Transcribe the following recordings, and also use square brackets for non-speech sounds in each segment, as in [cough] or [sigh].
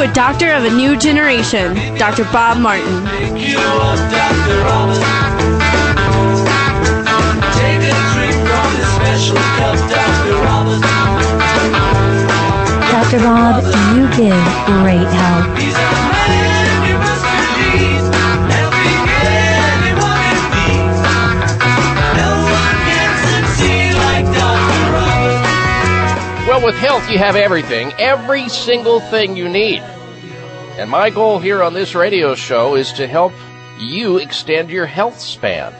To a doctor of a new generation, Dr. Bob Martin. Dr. Bob, you give great help. Well, with health, you have everything, every single thing you need. And my goal here on this radio show is to help you extend your health span.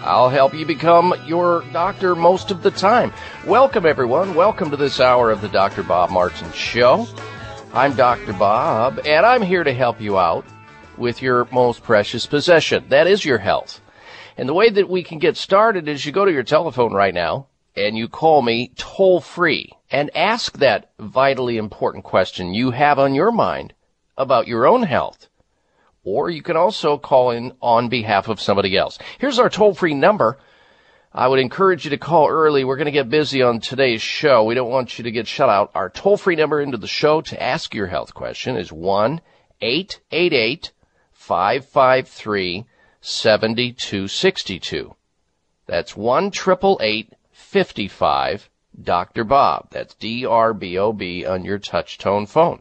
I'll help you become your doctor most of the time. Welcome, everyone. Welcome to this hour of the Dr. Bob Martin Show. I'm Dr. Bob, and I'm here to help you out with your most precious possession. That is your health. And the way that we can get started is you go to your telephone right now and you call me toll free and ask that vitally important question you have on your mind about your own health. Or you can also call in on behalf of somebody else. Here's our toll free number. I would encourage you to call early. We're going to get busy on today's show. We don't want you to get shut out. Our toll free number into the show to ask your health question is 1 888 553 7262. That's 1 55 Dr. Bob. That's D-R-B-O-B on your touch tone phone.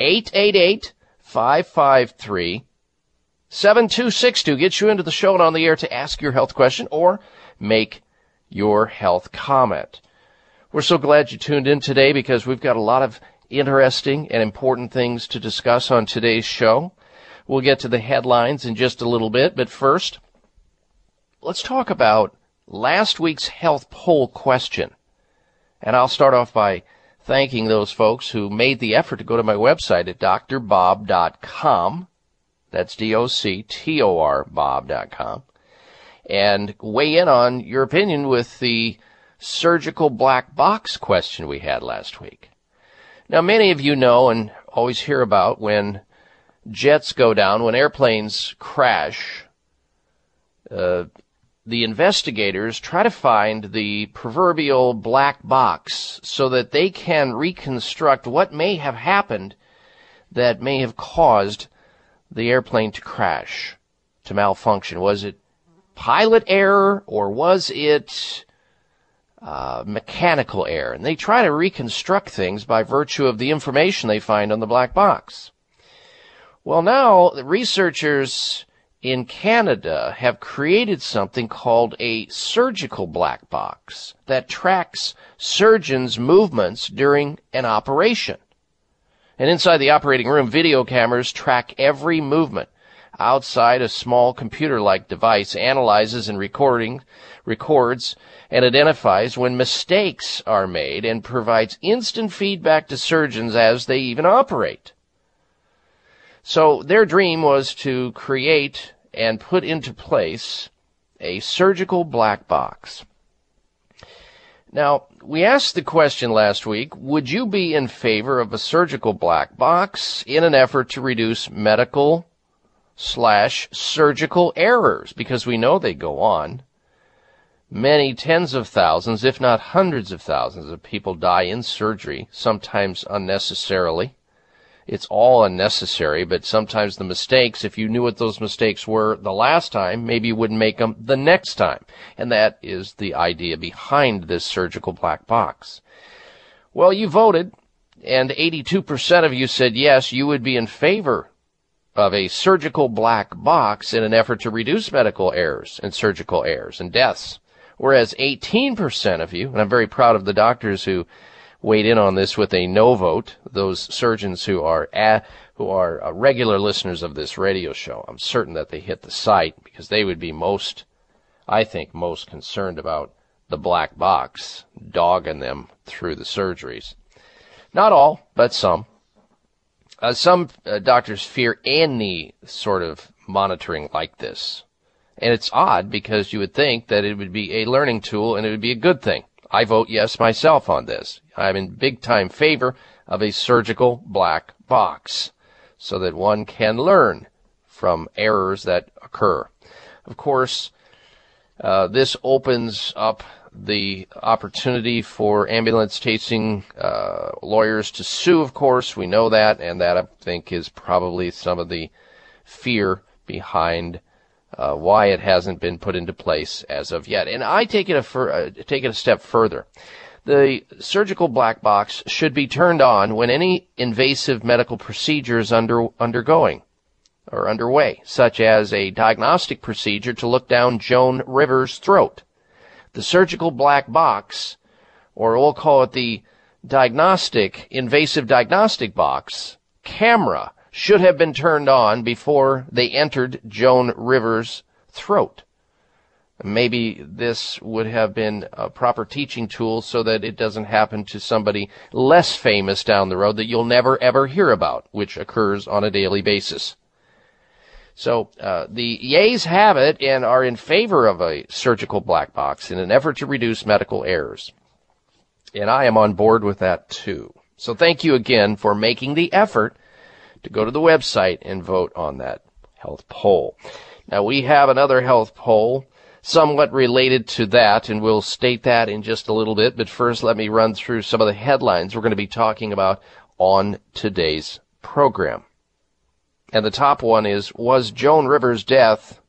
888-553-7262 gets you into the show and on the air to ask your health question or make your health comment. We're so glad you tuned in today because we've got a lot of interesting and important things to discuss on today's show. We'll get to the headlines in just a little bit, but first, let's talk about last week's health poll question. And I'll start off by thanking those folks who made the effort to go to my website at drbob.com. That's D-O-C-T-O-R Bob.com. And weigh in on your opinion with the surgical black box question we had last week. Now, many of you know and always hear about when jets go down, when airplanes crash, uh, the investigators try to find the proverbial black box so that they can reconstruct what may have happened that may have caused the airplane to crash, to malfunction. Was it pilot error or was it uh, mechanical error? And they try to reconstruct things by virtue of the information they find on the black box. Well, now the researchers in Canada have created something called a surgical black box that tracks surgeons' movements during an operation. And inside the operating room, video cameras track every movement. Outside, a small computer-like device analyzes and recording, records and identifies when mistakes are made and provides instant feedback to surgeons as they even operate. So their dream was to create and put into place a surgical black box. Now, we asked the question last week, would you be in favor of a surgical black box in an effort to reduce medical slash surgical errors? Because we know they go on. Many tens of thousands, if not hundreds of thousands of people die in surgery, sometimes unnecessarily it's all unnecessary, but sometimes the mistakes, if you knew what those mistakes were the last time, maybe you wouldn't make them the next time. And that is the idea behind this surgical black box. Well, you voted, and 82% of you said yes, you would be in favor of a surgical black box in an effort to reduce medical errors and surgical errors and deaths. Whereas 18% of you, and I'm very proud of the doctors who weighed in on this with a no vote. Those surgeons who are at, who are uh, regular listeners of this radio show, I'm certain that they hit the site because they would be most, I think, most concerned about the black box dogging them through the surgeries. Not all, but some. Uh, some uh, doctors fear any sort of monitoring like this. And it's odd because you would think that it would be a learning tool and it would be a good thing. I vote yes myself on this. I'm in big time favor of a surgical black box so that one can learn from errors that occur. Of course, uh, this opens up the opportunity for ambulance chasing uh, lawyers to sue, of course. We know that, and that I think is probably some of the fear behind uh, why it hasn't been put into place as of yet. And I take it a fur- uh, take it a step further. The surgical black box should be turned on when any invasive medical procedure is under undergoing or underway, such as a diagnostic procedure to look down Joan Rivers' throat. The surgical black box, or we'll call it the diagnostic, invasive diagnostic box, camera should have been turned on before they entered Joan Rivers' throat. Maybe this would have been a proper teaching tool so that it doesn't happen to somebody less famous down the road that you'll never ever hear about, which occurs on a daily basis. So uh, the yays have it and are in favor of a surgical black box in an effort to reduce medical errors. And I am on board with that too. So thank you again for making the effort to go to the website and vote on that health poll. Now we have another health poll somewhat related to that, and we'll state that in just a little bit. But first, let me run through some of the headlines we're going to be talking about on today's program. And the top one is, was Joan Rivers' death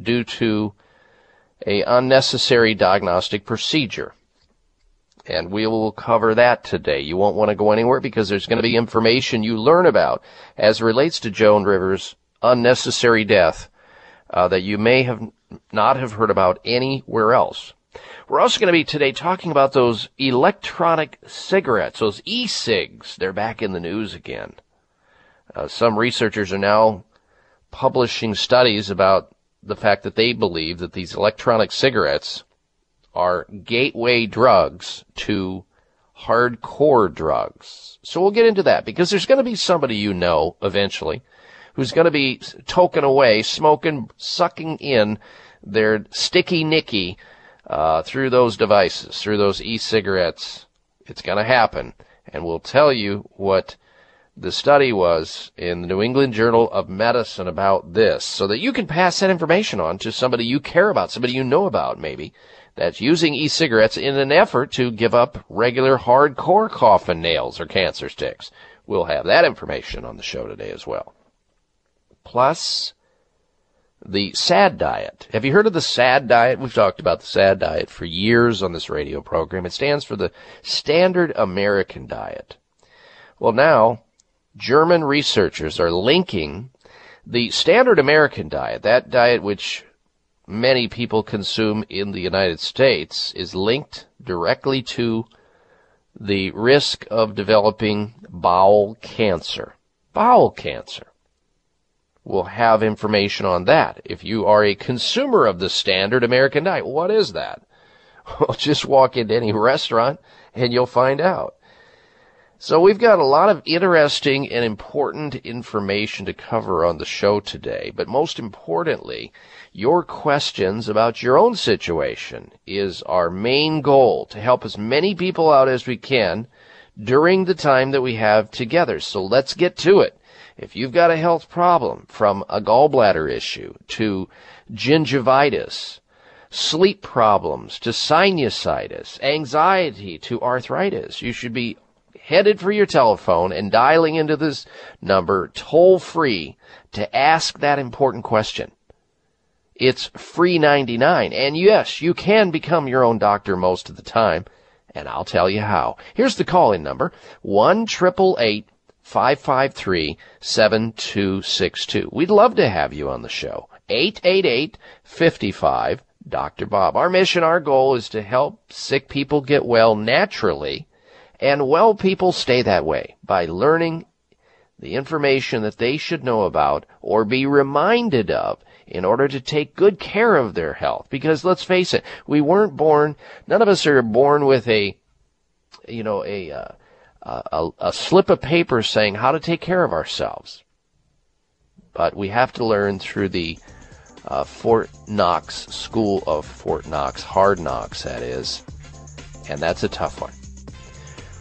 due to a unnecessary diagnostic procedure? And we will cover that today. You won't want to go anywhere because there's going to be information you learn about as relates to Joan Rivers' unnecessary death uh, that you may have not have heard about anywhere else. We're also going to be today talking about those electronic cigarettes, those e-cigs. They're back in the news again. Uh, some researchers are now publishing studies about the fact that they believe that these electronic cigarettes are gateway drugs to hardcore drugs. So we'll get into that because there's going to be somebody you know eventually who's going to be token away, smoking, sucking in their sticky nicky uh, through those devices, through those e-cigarettes. It's going to happen, and we'll tell you what the study was in the New England Journal of Medicine about this, so that you can pass that information on to somebody you care about, somebody you know about, maybe that's using e-cigarettes in an effort to give up regular hardcore coffin nails or cancer sticks. We'll have that information on the show today as well. Plus, the SAD diet. Have you heard of the SAD diet? We've talked about the SAD diet for years on this radio program. It stands for the Standard American Diet. Well, now, German researchers are linking the Standard American diet, that diet which many people consume in the United States, is linked directly to the risk of developing bowel cancer. Bowel cancer will have information on that. If you are a consumer of the standard American diet, what is that? [laughs] Well, just walk into any restaurant and you'll find out. So we've got a lot of interesting and important information to cover on the show today, but most importantly, your questions about your own situation is our main goal to help as many people out as we can during the time that we have together. So let's get to it. If you've got a health problem from a gallbladder issue to gingivitis, sleep problems to sinusitis, anxiety to arthritis, you should be headed for your telephone and dialing into this number toll free to ask that important question. It's free 99. And yes, you can become your own doctor most of the time. And I'll tell you how. Here's the call in number. 1 553 7262. We'd love to have you on the show. 888 55 Dr. Bob. Our mission, our goal is to help sick people get well naturally and well people stay that way by learning the information that they should know about or be reminded of in order to take good care of their health. Because let's face it, we weren't born, none of us are born with a, you know, a, uh, a, a slip of paper saying how to take care of ourselves. But we have to learn through the uh, Fort Knox School of Fort Knox, hard knocks, that is. And that's a tough one.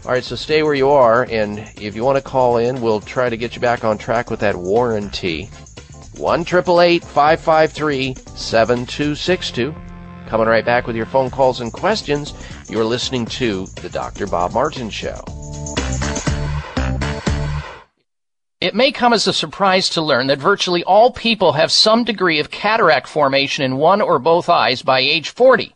All right, so stay where you are, and if you want to call in, we'll try to get you back on track with that warranty. 1 553 7262. Coming right back with your phone calls and questions. You're listening to The Dr. Bob Martin Show. It may come as a surprise to learn that virtually all people have some degree of cataract formation in one or both eyes by age 40.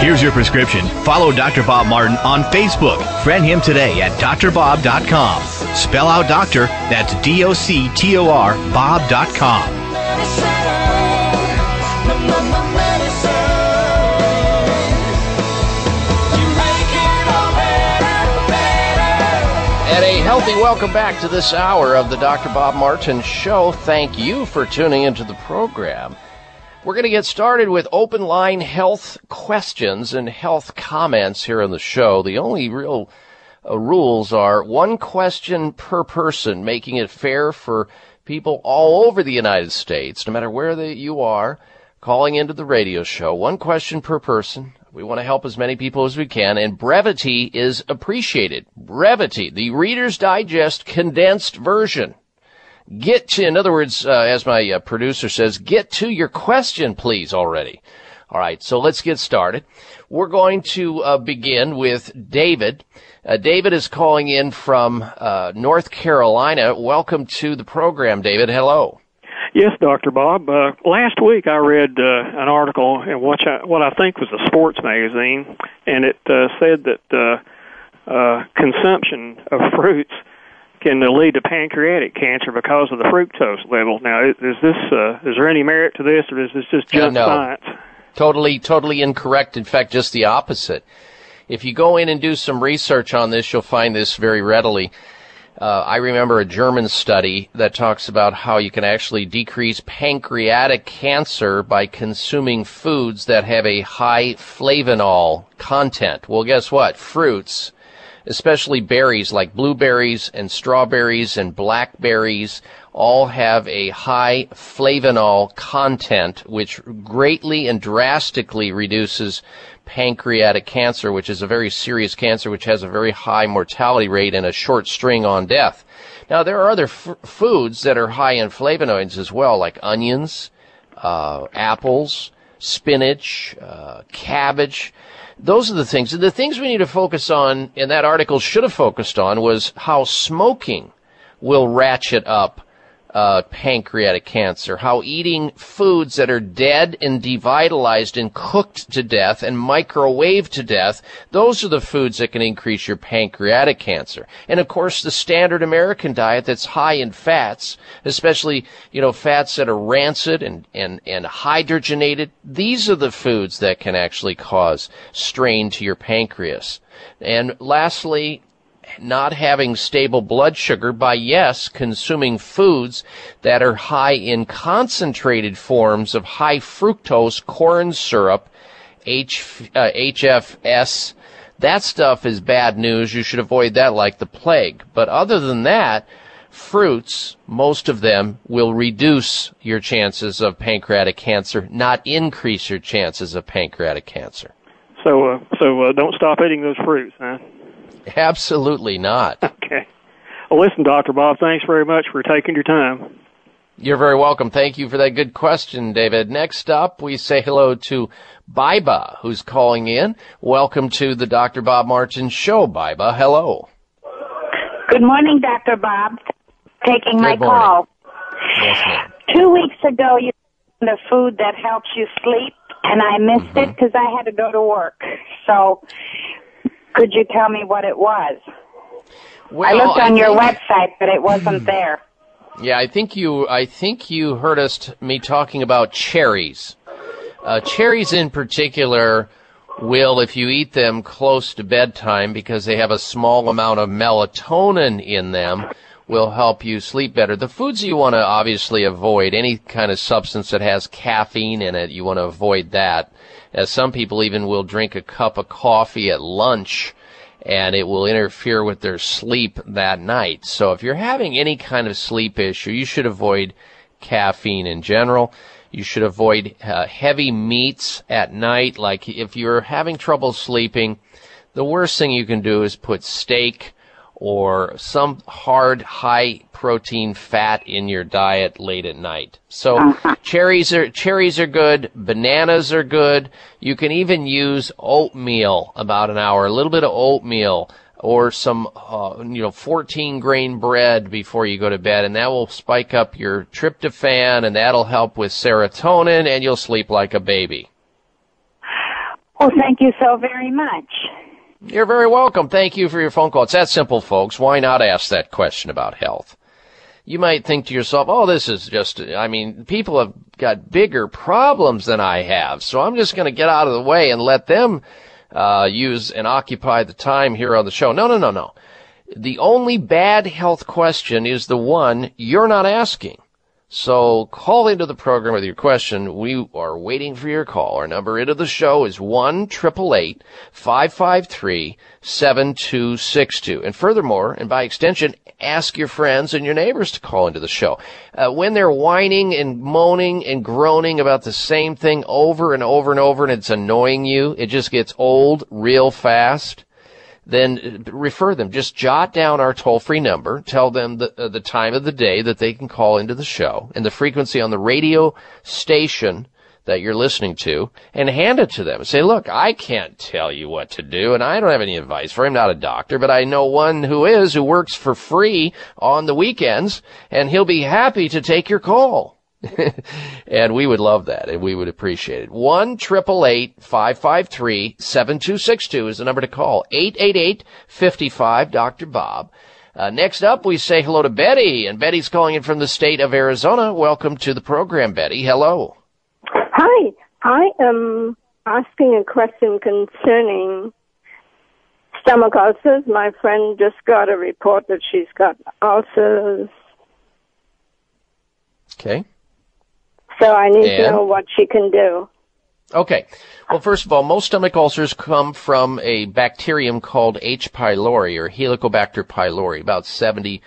Here's your prescription. Follow Dr. Bob Martin on Facebook. Friend him today at drbob.com. Spell out doctor, that's D O C T O R, Bob.com. And a healthy welcome back to this hour of the Dr. Bob Martin Show. Thank you for tuning into the program. We're going to get started with open line health questions and health comments here on the show. The only real uh, rules are one question per person, making it fair for people all over the United States, no matter where they, you are, calling into the radio show. One question per person. We want to help as many people as we can, and brevity is appreciated. Brevity, the Reader's Digest condensed version. Get to, in other words, uh, as my uh, producer says, get to your question, please, already. All right, so let's get started. We're going to uh, begin with David. Uh, David is calling in from uh, North Carolina. Welcome to the program, David. Hello. Yes, Dr. Bob. Uh, last week I read uh, an article in what I, what I think was a sports magazine, and it uh, said that consumption of fruits can lead to pancreatic cancer because of the fructose level. Now, is this uh, is there any merit to this, or is this just junk no. science? Totally, totally incorrect. In fact, just the opposite. If you go in and do some research on this, you'll find this very readily. Uh, I remember a German study that talks about how you can actually decrease pancreatic cancer by consuming foods that have a high flavonol content. Well, guess what? Fruits, especially berries like blueberries and strawberries and blackberries, all have a high flavonol content, which greatly and drastically reduces pancreatic cancer, which is a very serious cancer, which has a very high mortality rate and a short string on death. Now, there are other f- foods that are high in flavonoids as well, like onions, uh, apples, spinach, uh, cabbage. Those are the things. And The things we need to focus on, and that article should have focused on, was how smoking will ratchet up uh, pancreatic cancer, how eating foods that are dead and devitalized and cooked to death and microwaved to death, those are the foods that can increase your pancreatic cancer. And of course, the standard American diet that's high in fats, especially, you know, fats that are rancid and, and, and hydrogenated, these are the foods that can actually cause strain to your pancreas. And lastly, not having stable blood sugar by yes, consuming foods that are high in concentrated forms of high fructose corn syrup, H, uh, HFS. That stuff is bad news. You should avoid that like the plague. But other than that, fruits, most of them will reduce your chances of pancreatic cancer, not increase your chances of pancreatic cancer. So, uh, so uh, don't stop eating those fruits, huh? Absolutely not. Okay. Well, listen, Dr. Bob, thanks very much for taking your time. You're very welcome. Thank you for that good question, David. Next up, we say hello to Biba, who's calling in. Welcome to the Dr. Bob Martin Show, Biba. Hello. Good morning, Dr. Bob. Taking Good my morning. call. Yes, ma'am. Two weeks ago, you found the food that helps you sleep, and I missed it mm-hmm. because I had to go to work. So, could you tell me what it was? I looked on your think- website, but it wasn't there. Yeah, I think you. I think you heard us t- me talking about cherries. Uh, cherries in particular will, if you eat them close to bedtime, because they have a small amount of melatonin in them, will help you sleep better. The foods you want to obviously avoid any kind of substance that has caffeine in it. You want to avoid that. As some people even will drink a cup of coffee at lunch and it will interfere with their sleep that night. So if you're having any kind of sleep issue, you should avoid caffeine in general. You should avoid uh, heavy meats at night. Like if you're having trouble sleeping, the worst thing you can do is put steak or some hard high protein fat in your diet late at night. So cherries are cherries are good, bananas are good. You can even use oatmeal about an hour, a little bit of oatmeal or some uh, you know 14 grain bread before you go to bed and that will spike up your tryptophan and that'll help with serotonin and you'll sleep like a baby. Well, thank you so very much. You're very welcome. Thank you for your phone call. It's that simple, folks. Why not ask that question about health? You might think to yourself, oh, this is just, I mean, people have got bigger problems than I have, so I'm just going to get out of the way and let them uh, use and occupy the time here on the show. No, no, no, no. The only bad health question is the one you're not asking. So call into the program with your question. We are waiting for your call. Our number into the show is one triple eight five five three seven two six two. And furthermore, and by extension, ask your friends and your neighbors to call into the show. Uh, when they're whining and moaning and groaning about the same thing over and over and over, and it's annoying you, it just gets old real fast then refer them. Just jot down our toll-free number. Tell them the, uh, the time of the day that they can call into the show and the frequency on the radio station that you're listening to and hand it to them. Say, look, I can't tell you what to do and I don't have any advice for you. I'm not a doctor, but I know one who is, who works for free on the weekends and he'll be happy to take your call. And we would love that and we would appreciate it. 1 553 7262 is the number to call. 888 55 Dr. Bob. Uh, next up, we say hello to Betty, and Betty's calling in from the state of Arizona. Welcome to the program, Betty. Hello. Hi, I am asking a question concerning stomach ulcers. My friend just got a report that she's got ulcers, Okay. So I need to know what she can do. Okay. Well, first of all, most stomach ulcers come from a bacterium called H. pylori or Helicobacter pylori. About 70%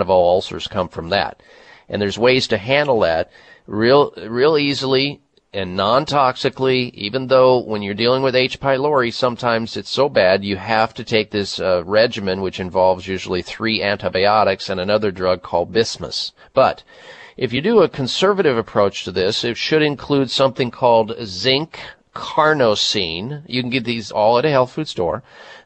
of all ulcers come from that. And there's ways to handle that real, real easily and non-toxically, even though when you're dealing with H. pylori, sometimes it's so bad you have to take this uh, regimen, which involves usually three antibiotics and another drug called bismuth. But if you do a conservative approach to this, it should include something called zinc carnosine. You can get these all at a health food store.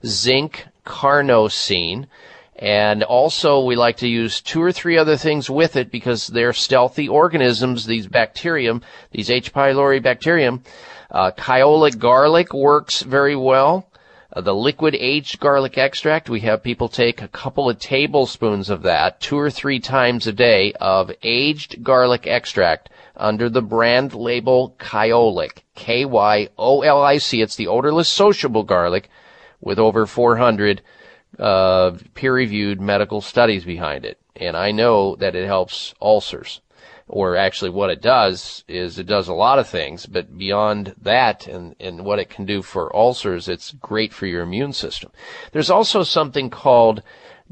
Zinc carnosine. And also we like to use two or three other things with it because they're stealthy organisms, these bacterium, these H. pylori bacterium. Uh, kyolic garlic works very well. Uh, the liquid aged garlic extract, we have people take a couple of tablespoons of that two or three times a day of aged garlic extract under the brand label Kyolic. K-Y-O-L-I-C. It's the odorless sociable garlic with over 400 uh, peer-reviewed medical studies behind it. And I know that it helps ulcers. Or actually what it does is it does a lot of things, but beyond that and, and what it can do for ulcers, it's great for your immune system. There's also something called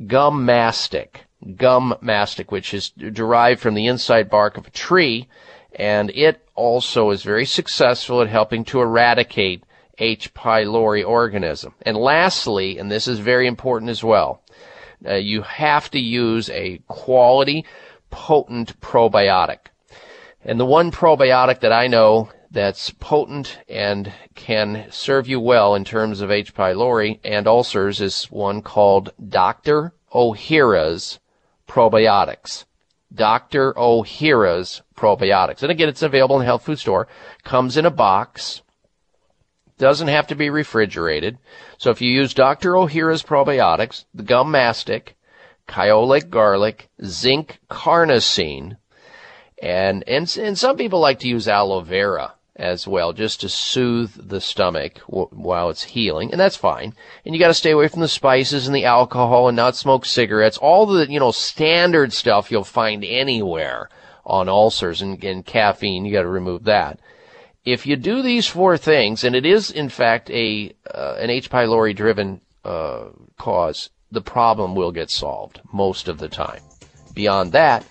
gum mastic. Gum mastic, which is derived from the inside bark of a tree, and it also is very successful at helping to eradicate H. pylori organism. And lastly, and this is very important as well, uh, you have to use a quality potent probiotic. And the one probiotic that I know that's potent and can serve you well in terms of H. pylori and ulcers is one called Dr. Ohhira's probiotics. Dr. Ohhira's probiotics. And again, it's available in health food store. Comes in a box. Doesn't have to be refrigerated. So if you use Dr. Ohhira's probiotics, the gum mastic, kyolic garlic, zinc carnosine, and, and, and some people like to use aloe vera as well, just to soothe the stomach while it's healing, and that's fine. And you got to stay away from the spices and the alcohol, and not smoke cigarettes. All the you know standard stuff you'll find anywhere on ulcers and, and caffeine. You got to remove that. If you do these four things, and it is in fact a uh, an H. pylori driven uh, cause, the problem will get solved most of the time. Beyond that,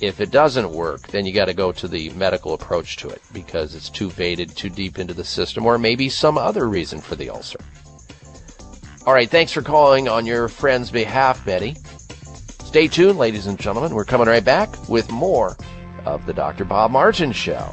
if it doesn't work, then you got to go to the medical approach to it because it's too faded, too deep into the system, or maybe some other reason for the ulcer. All right, thanks for calling on your friend's behalf, Betty. Stay tuned, ladies and gentlemen. We're coming right back with more of the Dr. Bob Martin Show.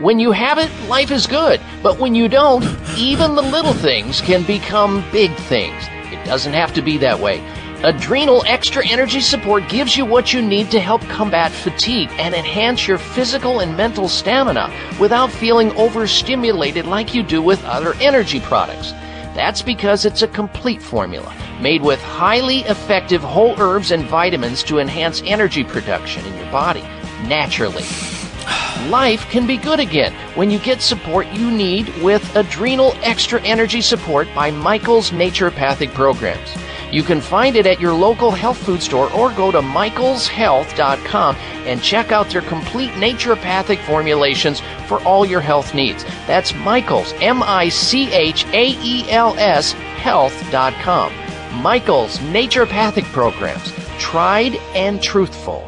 when you have it, life is good. But when you don't, even the little things can become big things. It doesn't have to be that way. Adrenal Extra Energy Support gives you what you need to help combat fatigue and enhance your physical and mental stamina without feeling overstimulated like you do with other energy products. That's because it's a complete formula made with highly effective whole herbs and vitamins to enhance energy production in your body naturally life can be good again when you get support you need with Adrenal Extra Energy Support by Michael's Naturopathic Programs. You can find it at your local health food store or go to michaelshealth.com and check out their complete naturopathic formulations for all your health needs. That's Michaels, M I C H A E L S, health.com. Michael's Naturopathic Programs. Tried and truthful.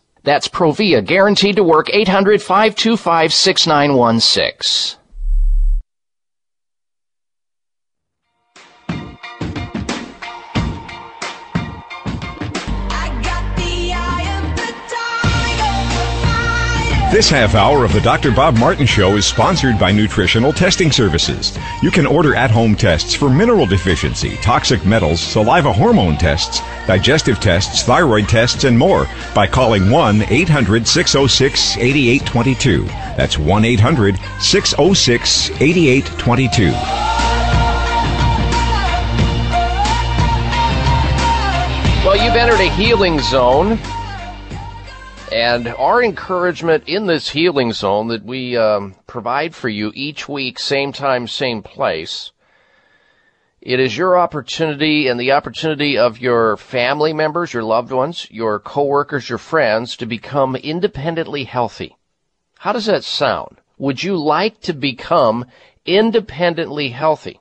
That's Provia, guaranteed to work 800 525 6916. This half hour of the Dr. Bob Martin Show is sponsored by Nutritional Testing Services. You can order at home tests for mineral deficiency, toxic metals, saliva hormone tests, digestive tests, thyroid tests, and more by calling 1 800 606 8822. That's 1 800 606 8822. Well, you've entered a healing zone. And our encouragement in this healing zone that we um, provide for you each week, same time, same place, it is your opportunity and the opportunity of your family members, your loved ones, your coworkers, your friends to become independently healthy. How does that sound? Would you like to become independently healthy?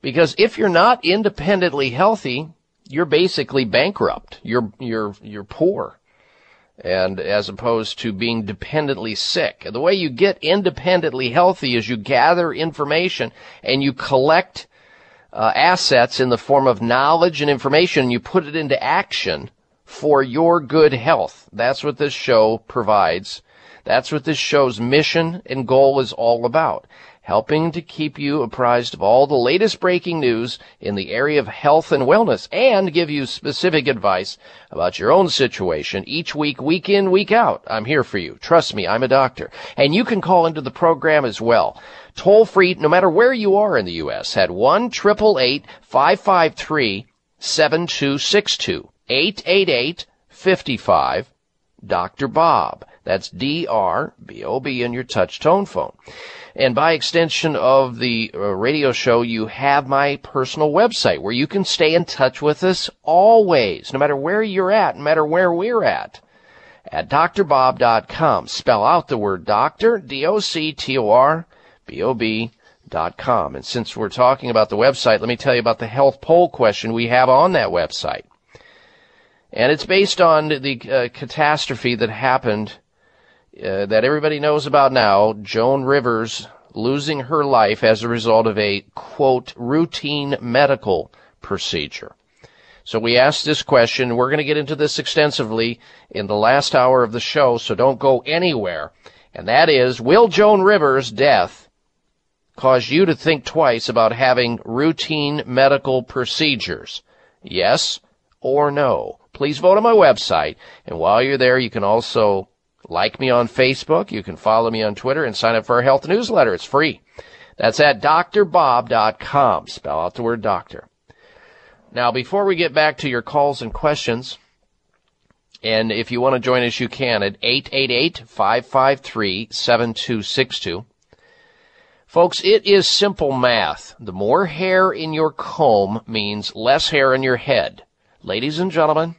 Because if you're not independently healthy, you're basically bankrupt. You're, you're, you're poor. And as opposed to being dependently sick. The way you get independently healthy is you gather information and you collect uh, assets in the form of knowledge and information and you put it into action for your good health. That's what this show provides. That's what this show's mission and goal is all about helping to keep you apprised of all the latest breaking news in the area of health and wellness and give you specific advice about your own situation each week, week in, week out. I'm here for you. Trust me, I'm a doctor. And you can call into the program as well. Toll free, no matter where you are in the U.S. at 1 553 7262 888 55 Dr. Bob. That's D-R-B-O-B in your touch tone phone. And by extension of the uh, radio show, you have my personal website where you can stay in touch with us always, no matter where you're at, no matter where we're at. At drbob.com. Spell out the word doctor, D-O-C-T-O-R, B-O-B dot com. And since we're talking about the website, let me tell you about the health poll question we have on that website. And it's based on the uh, catastrophe that happened uh, that everybody knows about now, Joan Rivers losing her life as a result of a quote routine medical procedure. So we asked this question. We're going to get into this extensively in the last hour of the show, so don't go anywhere. And that is, will Joan Rivers' death cause you to think twice about having routine medical procedures? Yes or no? Please vote on my website. And while you're there, you can also like me on Facebook. You can follow me on Twitter and sign up for our health newsletter. It's free. That's at drbob.com. Spell out the word doctor. Now, before we get back to your calls and questions, and if you want to join us, you can at 888-553-7262. Folks, it is simple math. The more hair in your comb means less hair in your head. Ladies and gentlemen,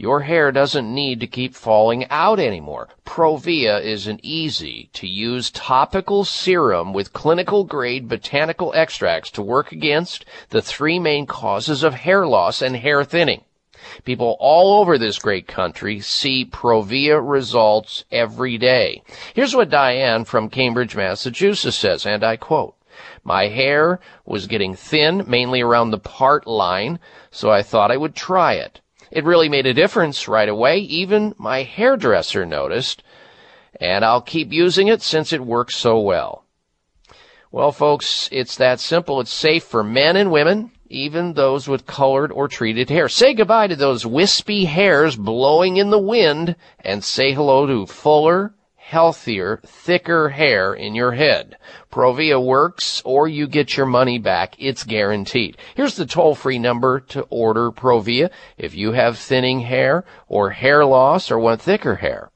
your hair doesn't need to keep falling out anymore. Provia is an easy to use topical serum with clinical grade botanical extracts to work against the three main causes of hair loss and hair thinning. People all over this great country see Provia results every day. Here's what Diane from Cambridge, Massachusetts says, and I quote, my hair was getting thin, mainly around the part line, so I thought I would try it. It really made a difference right away. Even my hairdresser noticed, and I'll keep using it since it works so well. Well, folks, it's that simple. It's safe for men and women, even those with colored or treated hair. Say goodbye to those wispy hairs blowing in the wind and say hello to fuller, healthier, thicker hair in your head. Provia works or you get your money back. It's guaranteed. Here's the toll free number to order Provia if you have thinning hair or hair loss or want thicker hair.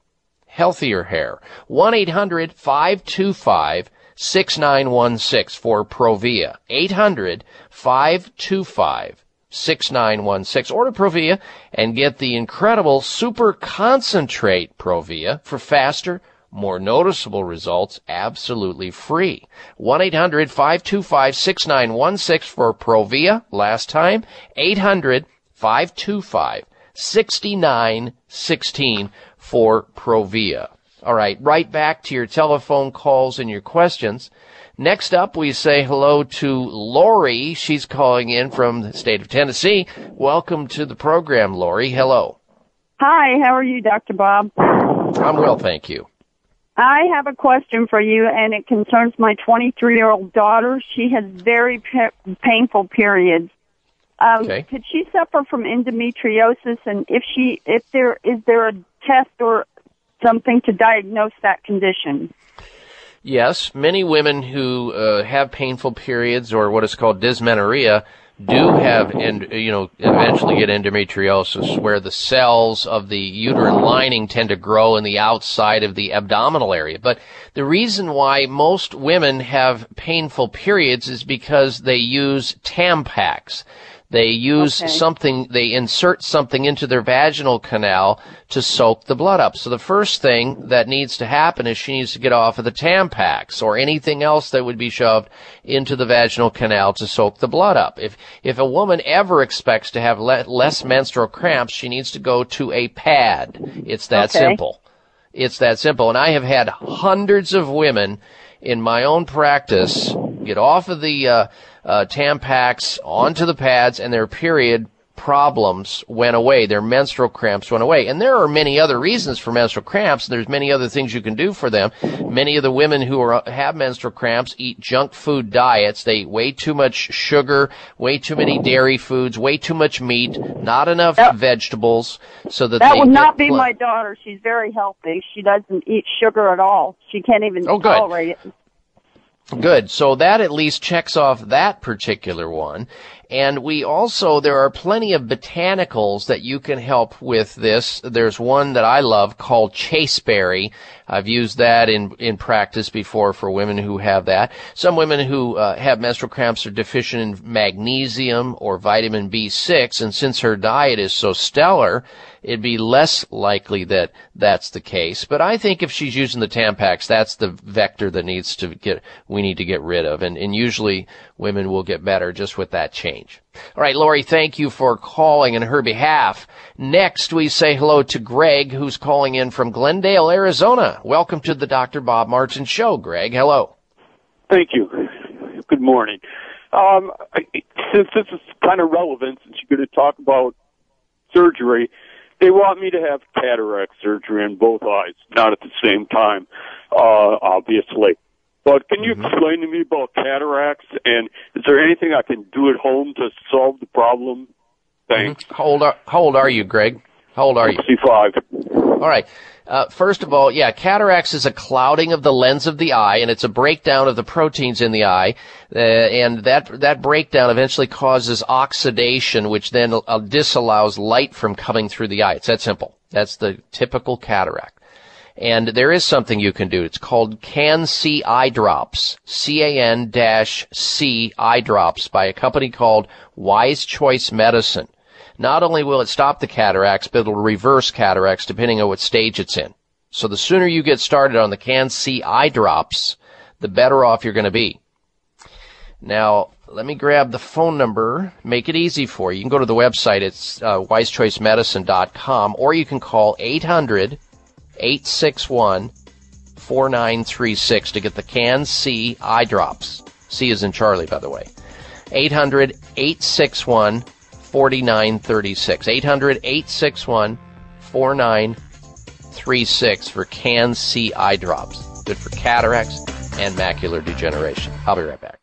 Healthier hair. 1-800-525 6916 for Provia. 800 525 6916. Order Provia and get the incredible super concentrate Provia for faster, more noticeable results absolutely free. 1-800-525-6916 for Provia. Last time, 800-525-6916 for Provia. All right, right back to your telephone calls and your questions. Next up, we say hello to Lori. She's calling in from the state of Tennessee. Welcome to the program, Lori. Hello. Hi, how are you, Dr. Bob? I'm well, thank you. I have a question for you, and it concerns my 23 year old daughter. She has very pa- painful periods. Um, Okay. Could she suffer from endometriosis? And if she, if there is there a test or something to diagnose that condition? Yes, many women who uh, have painful periods or what is called dysmenorrhea do have and you know eventually get endometriosis where the cells of the uterine lining tend to grow in the outside of the abdominal area. But the reason why most women have painful periods is because they use tampax they use okay. something, they insert something into their vaginal canal to soak the blood up. So the first thing that needs to happen is she needs to get off of the Tampax or anything else that would be shoved into the vaginal canal to soak the blood up. If, if a woman ever expects to have le- less menstrual cramps, she needs to go to a pad. It's that okay. simple. It's that simple. And I have had hundreds of women in my own practice get off of the, uh, uh, Tampax onto the pads and their period problems went away. Their menstrual cramps went away. And there are many other reasons for menstrual cramps. There's many other things you can do for them. Many of the women who are, have menstrual cramps eat junk food diets. They eat way too much sugar, way too many dairy foods, way too much meat, not enough that, vegetables so that That would not be my daughter. She's very healthy. She doesn't eat sugar at all. She can't even oh, tolerate it. Good. So that at least checks off that particular one. And we also, there are plenty of botanicals that you can help with this. There's one that I love called chasteberry. I've used that in, in practice before for women who have that. Some women who uh, have menstrual cramps are deficient in magnesium or vitamin B6. And since her diet is so stellar, it'd be less likely that that's the case. But I think if she's using the Tampax, that's the vector that needs to get, we need to get rid of. And, and usually women will get better just with that change. All right, Lori, thank you for calling in her behalf. Next, we say hello to Greg, who's calling in from Glendale, Arizona. Welcome to the Dr. Bob Martin Show, Greg. Hello. Thank you. Good morning. Um, since this is kind of relevant, since you're going to talk about surgery, they want me to have cataract surgery in both eyes, not at the same time, uh, obviously. But can you mm-hmm. explain to me about cataracts and is there anything I can do at home to solve the problem? Thanks. Mm-hmm. How old are How old are you, Greg? How old are you? Sixty-five. All right. Uh, first of all, yeah, cataracts is a clouding of the lens of the eye, and it's a breakdown of the proteins in the eye, uh, and that that breakdown eventually causes oxidation, which then uh, disallows light from coming through the eye. It's that simple. That's the typical cataract. And there is something you can do. It's called Can-C Eye Drops. C-A-N dash C Eye Drops by a company called Wise Choice Medicine. Not only will it stop the cataracts, but it'll reverse cataracts depending on what stage it's in. So the sooner you get started on the Can-C Eye Drops, the better off you're going to be. Now, let me grab the phone number, make it easy for you. You can go to the website, it's uh, wisechoicemedicine.com, or you can call 800 861 4936 to get the Can-C eye drops. C is in Charlie, by the way. 800 861 4936. 800 861 4936 for Can-C eye drops. Good for cataracts and macular degeneration. I'll be right back.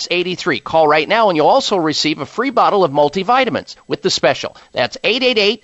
Call right now and you'll also receive a free bottle of multivitamins with the special. That's 888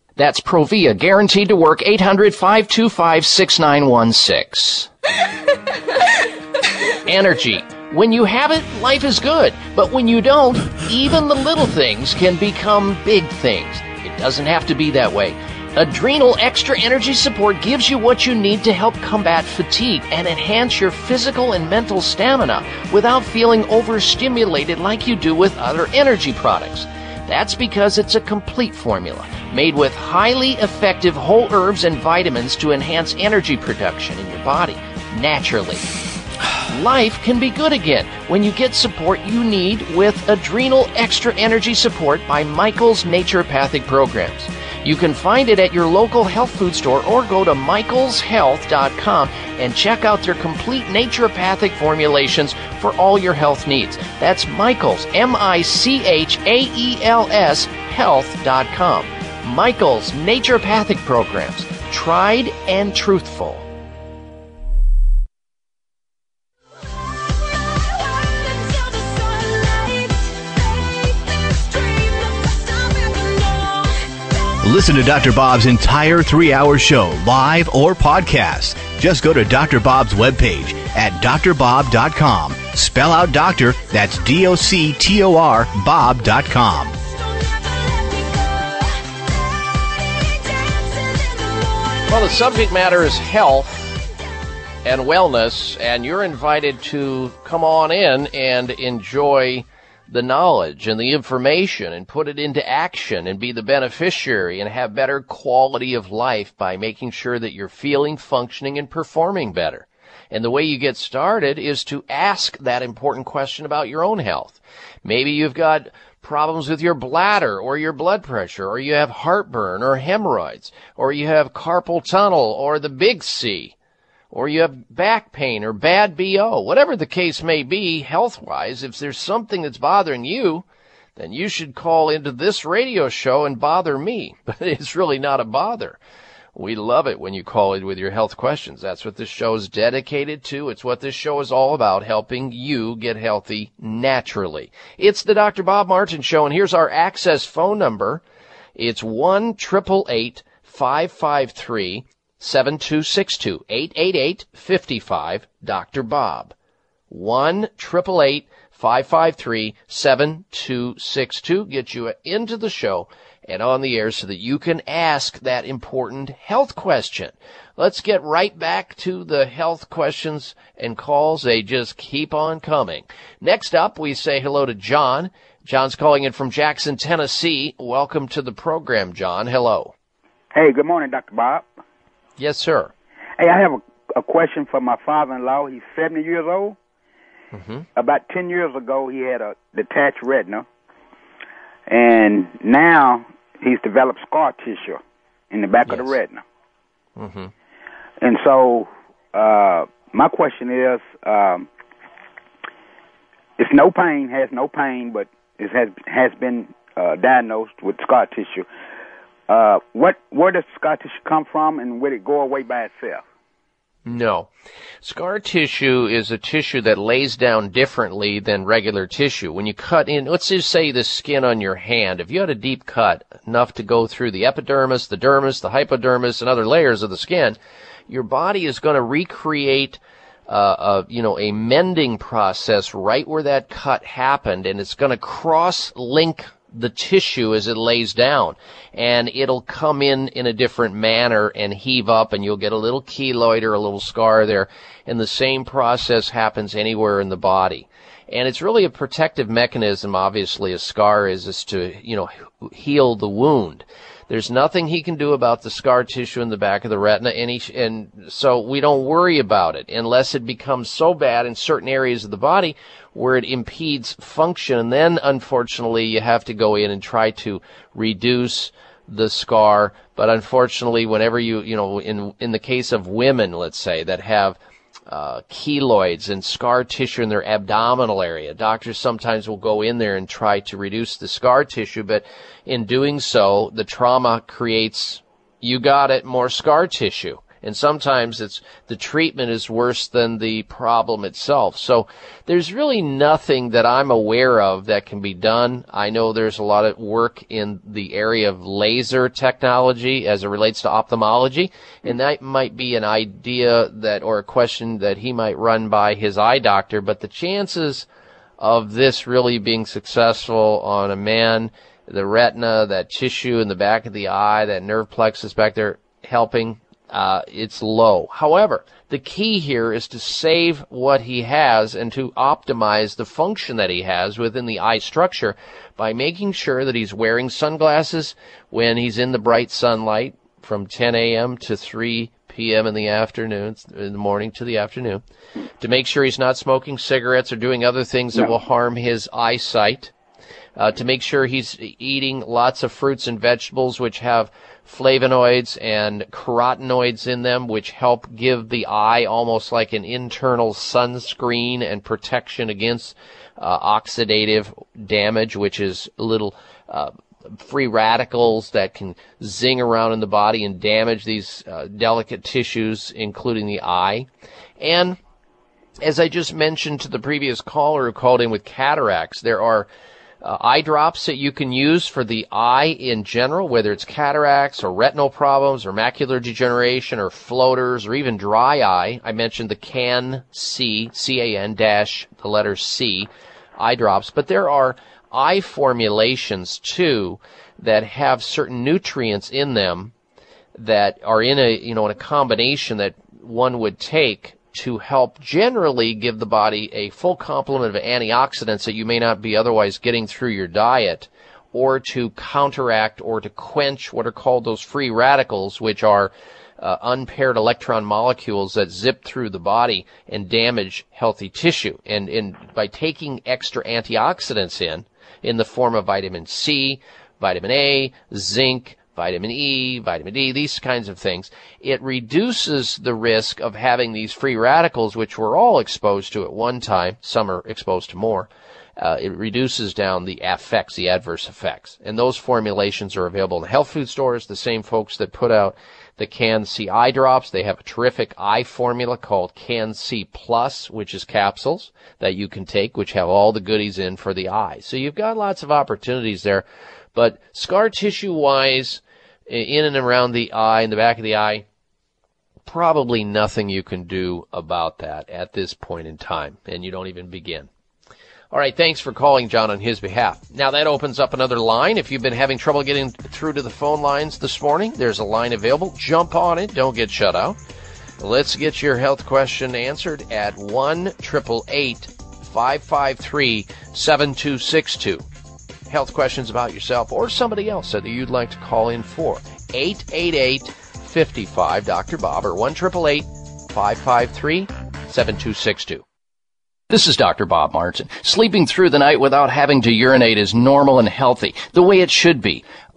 That's Provia, guaranteed to work 800 525 6916. Energy. When you have it, life is good. But when you don't, even the little things can become big things. It doesn't have to be that way. Adrenal Extra Energy Support gives you what you need to help combat fatigue and enhance your physical and mental stamina without feeling overstimulated like you do with other energy products. That's because it's a complete formula made with highly effective whole herbs and vitamins to enhance energy production in your body naturally. Life can be good again when you get support you need with Adrenal Extra Energy Support by Michael's Naturopathic Programs. You can find it at your local health food store or go to michaelshealth.com and check out their complete naturopathic formulations for all your health needs. That's Michaels, M I C H A E L S, health.com. Michael's Naturopathic Programs, tried and truthful. Listen to Dr. Bob's entire three hour show, live or podcast. Just go to Dr. Bob's webpage at drbob.com. Spell out doctor, that's D O C T O R, Bob.com. Well, the subject matter is health and wellness, and you're invited to come on in and enjoy the knowledge and the information and put it into action and be the beneficiary and have better quality of life by making sure that you're feeling, functioning, and performing better. And the way you get started is to ask that important question about your own health. Maybe you've got problems with your bladder or your blood pressure, or you have heartburn or hemorrhoids, or you have carpal tunnel or the big C or you have back pain or bad BO, whatever the case may be health wise, if there's something that's bothering you, then you should call into this radio show and bother me. [laughs] But it's really not a bother. We love it when you call in with your health questions. That's what this show is dedicated to. It's what this show is all about, helping you get healthy naturally. It's the Dr. Bob Martin Show, and here's our access phone number. It's 1 553 7262 888 55 Dr. Bob. 1 553 7262 gets you into the show and on the air so that you can ask that important health question. Let's get right back to the health questions and calls. They just keep on coming. Next up, we say hello to John. John's calling in from Jackson, Tennessee. Welcome to the program, John. Hello. Hey, good morning, Dr. Bob. Yes, sir. Hey, I have a, a question for my father-in-law. He's 70 years old. Mm-hmm. About 10 years ago, he had a detached retina, and now he's developed scar tissue in the back yes. of the retina. Mm-hmm. And so, uh, my question is, um, it's no pain, has no pain, but it has has been uh, diagnosed with scar tissue. Uh, what where does scar tissue come from, and would it go away by itself? No. Scar tissue is a tissue that lays down differently than regular tissue. When you cut in, let's just say the skin on your hand, if you had a deep cut enough to go through the epidermis, the dermis, the hypodermis, and other layers of the skin, your body is going to recreate uh, a, you know, a mending process right where that cut happened, and it's going to cross link the tissue as it lays down. And it'll come in in a different manner and heave up and you'll get a little keloid or a little scar there. And the same process happens anywhere in the body. And it's really a protective mechanism obviously a scar is is to you know heal the wound There's nothing he can do about the scar tissue in the back of the retina, and, he, and so we don't worry about it unless it becomes so bad in certain areas of the body where it impedes function. And then, unfortunately, you have to go in and try to reduce the scar. But unfortunately, whenever you, you know, in, in the case of women, let's say, that have uh, keloids and scar tissue in their abdominal area. Doctors sometimes will go in there and try to reduce the scar tissue, but in doing so, the trauma creates, you got it, more scar tissue. And sometimes it's the treatment is worse than the problem itself. So there's really nothing that I'm aware of that can be done. I know there's a lot of work in the area of laser technology as it relates to ophthalmology. And that might be an idea that or a question that he might run by his eye doctor. But the chances of this really being successful on a man, the retina, that tissue in the back of the eye, that nerve plexus back there helping uh, it's low. However, the key here is to save what he has and to optimize the function that he has within the eye structure by making sure that he's wearing sunglasses when he's in the bright sunlight from 10 a.m. to 3 p.m. in the afternoon, in the morning to the afternoon, to make sure he's not smoking cigarettes or doing other things that will harm his eyesight. Uh, to make sure he's eating lots of fruits and vegetables which have flavonoids and carotenoids in them, which help give the eye almost like an internal sunscreen and protection against uh, oxidative damage, which is little uh, free radicals that can zing around in the body and damage these uh, delicate tissues, including the eye. And as I just mentioned to the previous caller who called in with cataracts, there are uh, eye drops that you can use for the eye in general, whether it's cataracts or retinal problems or macular degeneration or floaters or even dry eye. I mentioned the CAN C, C-A-N dash the letter C eye drops, but there are eye formulations too that have certain nutrients in them that are in a, you know, in a combination that one would take to help generally give the body a full complement of antioxidants that you may not be otherwise getting through your diet or to counteract or to quench what are called those free radicals, which are uh, unpaired electron molecules that zip through the body and damage healthy tissue. And, and by taking extra antioxidants in, in the form of vitamin C, vitamin A, zinc, vitamin E, vitamin D, these kinds of things, it reduces the risk of having these free radicals, which we're all exposed to at one time. Some are exposed to more. Uh, it reduces down the effects, the adverse effects. And those formulations are available in health food stores, the same folks that put out the Can-C eye drops. They have a terrific eye formula called Can-C Plus, which is capsules that you can take, which have all the goodies in for the eye. So you've got lots of opportunities there but scar tissue wise, in and around the eye, in the back of the eye, probably nothing you can do about that at this point in time, and you don't even begin. All right, thanks for calling John on his behalf. Now that opens up another line. If you've been having trouble getting through to the phone lines this morning, there's a line available. Jump on it. Don't get shut out. Let's get your health question answered at 1 553 7262 health questions about yourself or somebody else that you'd like to call in for. 888 55 Dr. Bob or 1 553 7262. This is Dr. Bob Martin. Sleeping through the night without having to urinate is normal and healthy, the way it should be.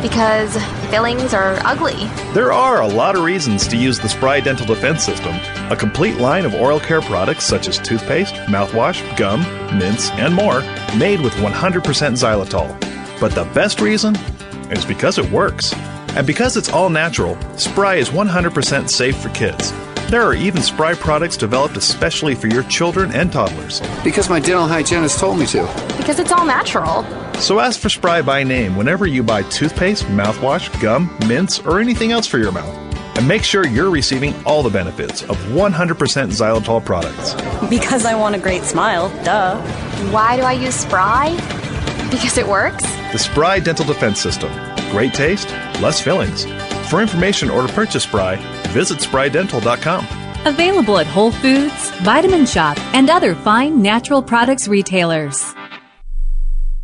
Because fillings are ugly. There are a lot of reasons to use the Spry Dental Defense System, a complete line of oral care products such as toothpaste, mouthwash, gum, mints, and more, made with 100% xylitol. But the best reason is because it works. And because it's all natural, Spry is 100% safe for kids. There are even Spry products developed especially for your children and toddlers. Because my dental hygienist told me to. Because it's all natural. So ask for Spry by name whenever you buy toothpaste, mouthwash, gum, mints, or anything else for your mouth. And make sure you're receiving all the benefits of 100% xylitol products. Because I want a great smile, duh. Why do I use Spry? Because it works? The Spry Dental Defense System. Great taste, less fillings. For information or to purchase Spry, visit sprydental.com. Available at Whole Foods, Vitamin Shoppe, and other fine natural products retailers.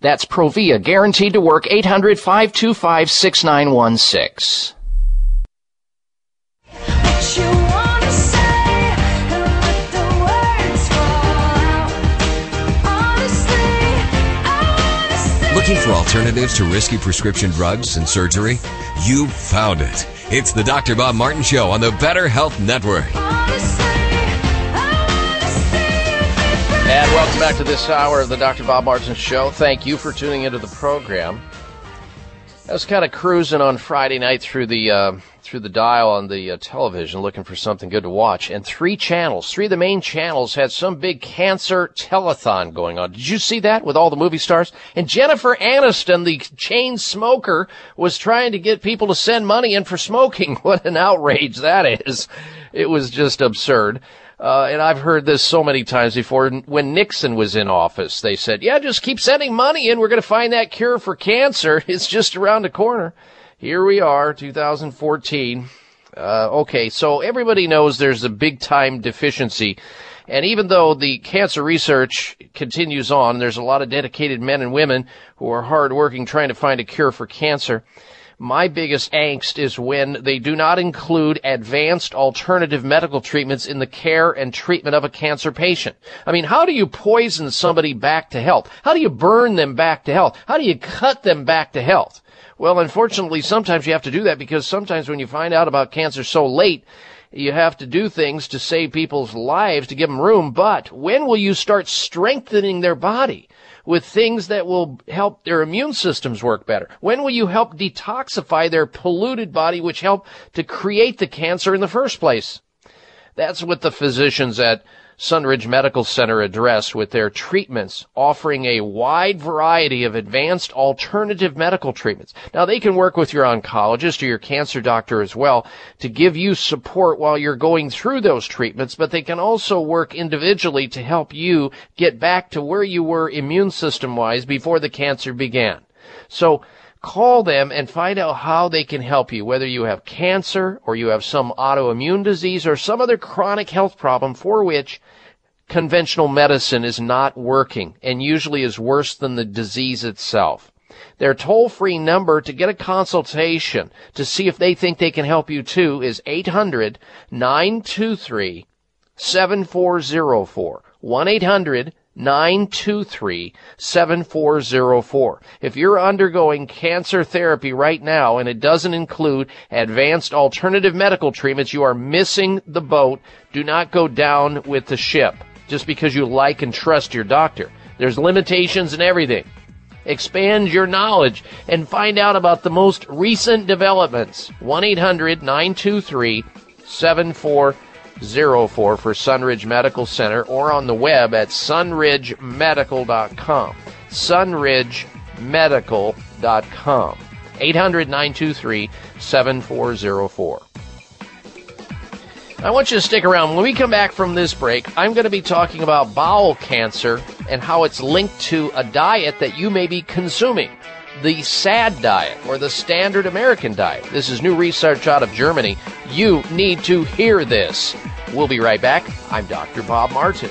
That's Provia, guaranteed to work 800 525 6916. Looking for alternatives to risky prescription drugs and surgery? You found it. It's the Dr. Bob Martin Show on the Better Health Network. Welcome back to this hour of the Dr. Bob Martin Show. Thank you for tuning into the program. I was kind of cruising on Friday night through the uh, through the dial on the uh, television, looking for something good to watch, and three channels, three of the main channels, had some big cancer telethon going on. Did you see that with all the movie stars? And Jennifer Aniston, the chain smoker, was trying to get people to send money in for smoking. [laughs] What an outrage that is! It was just absurd. Uh, and I've heard this so many times before. When Nixon was in office, they said, yeah, just keep sending money in. We're going to find that cure for cancer. [laughs] It's just around the corner. Here we are, 2014. Uh, okay, so everybody knows there's a big time deficiency. And even though the cancer research continues on, there's a lot of dedicated men and women who are hardworking trying to find a cure for cancer. My biggest angst is when they do not include advanced alternative medical treatments in the care and treatment of a cancer patient. I mean, how do you poison somebody back to health? How do you burn them back to health? How do you cut them back to health? Well, unfortunately, sometimes you have to do that because sometimes when you find out about cancer so late, you have to do things to save people's lives to give them room. But when will you start strengthening their body? With things that will help their immune systems work better? When will you help detoxify their polluted body, which help to create the cancer in the first place? That's what the physicians at Sunridge Medical Center address with their treatments, offering a wide variety of advanced alternative medical treatments. Now they can work with your oncologist or your cancer doctor as well to give you support while you're going through those treatments, but they can also work individually to help you get back to where you were immune system wise before the cancer began. So call them and find out how they can help you, whether you have cancer or you have some autoimmune disease or some other chronic health problem for which conventional medicine is not working and usually is worse than the disease itself. Their toll free number to get a consultation to see if they think they can help you too is 800 923 7404. 1 800 923 7404. If you're undergoing cancer therapy right now and it doesn't include advanced alternative medical treatments, you are missing the boat. Do not go down with the ship just because you like and trust your doctor. There's limitations in everything. Expand your knowledge and find out about the most recent developments. 1 800 923 7404 for Sunridge Medical Center or on the web at sunridgemedical.com. sunridgemedical.com. 800 923 7404. I want you to stick around. When we come back from this break, I'm going to be talking about bowel cancer and how it's linked to a diet that you may be consuming. The SAD diet or the standard American diet. This is new research out of Germany. You need to hear this. We'll be right back. I'm Dr. Bob Martin.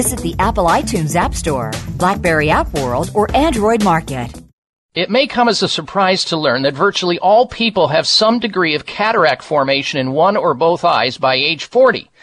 Visit the Apple iTunes App Store, Blackberry App World, or Android Market. It may come as a surprise to learn that virtually all people have some degree of cataract formation in one or both eyes by age 40.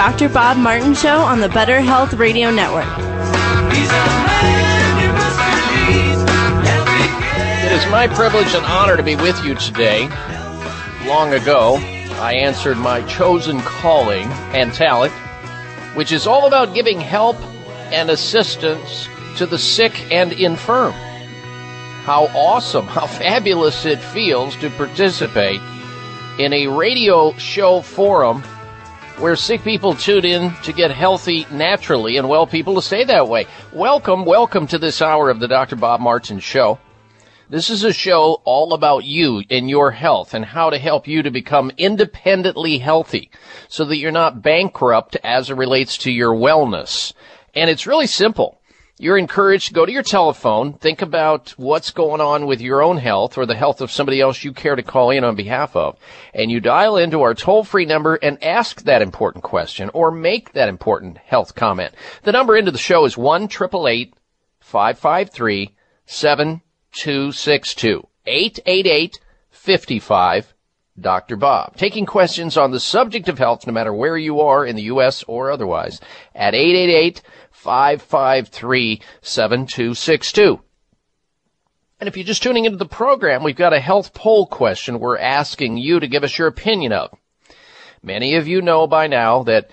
Dr. Bob Martin Show on the Better Health Radio Network. It is my privilege and honor to be with you today. Long ago, I answered my chosen calling and talent, which is all about giving help and assistance to the sick and infirm. How awesome, how [laughs] fabulous it feels to participate in a radio show forum where sick people tune in to get healthy naturally and well people to stay that way. Welcome, welcome to this hour of the Dr. Bob Martin Show. This is a show all about you and your health and how to help you to become independently healthy so that you're not bankrupt as it relates to your wellness. And it's really simple. You're encouraged to go to your telephone, think about what's going on with your own health or the health of somebody else you care to call in on behalf of, and you dial into our toll-free number and ask that important question or make that important health comment. The number into the show is 1 553 7262 888 55 Dr. Bob. Taking questions on the subject of health, no matter where you are in the U.S. or otherwise, at 888 553 7262. And if you're just tuning into the program, we've got a health poll question we're asking you to give us your opinion of. Many of you know by now that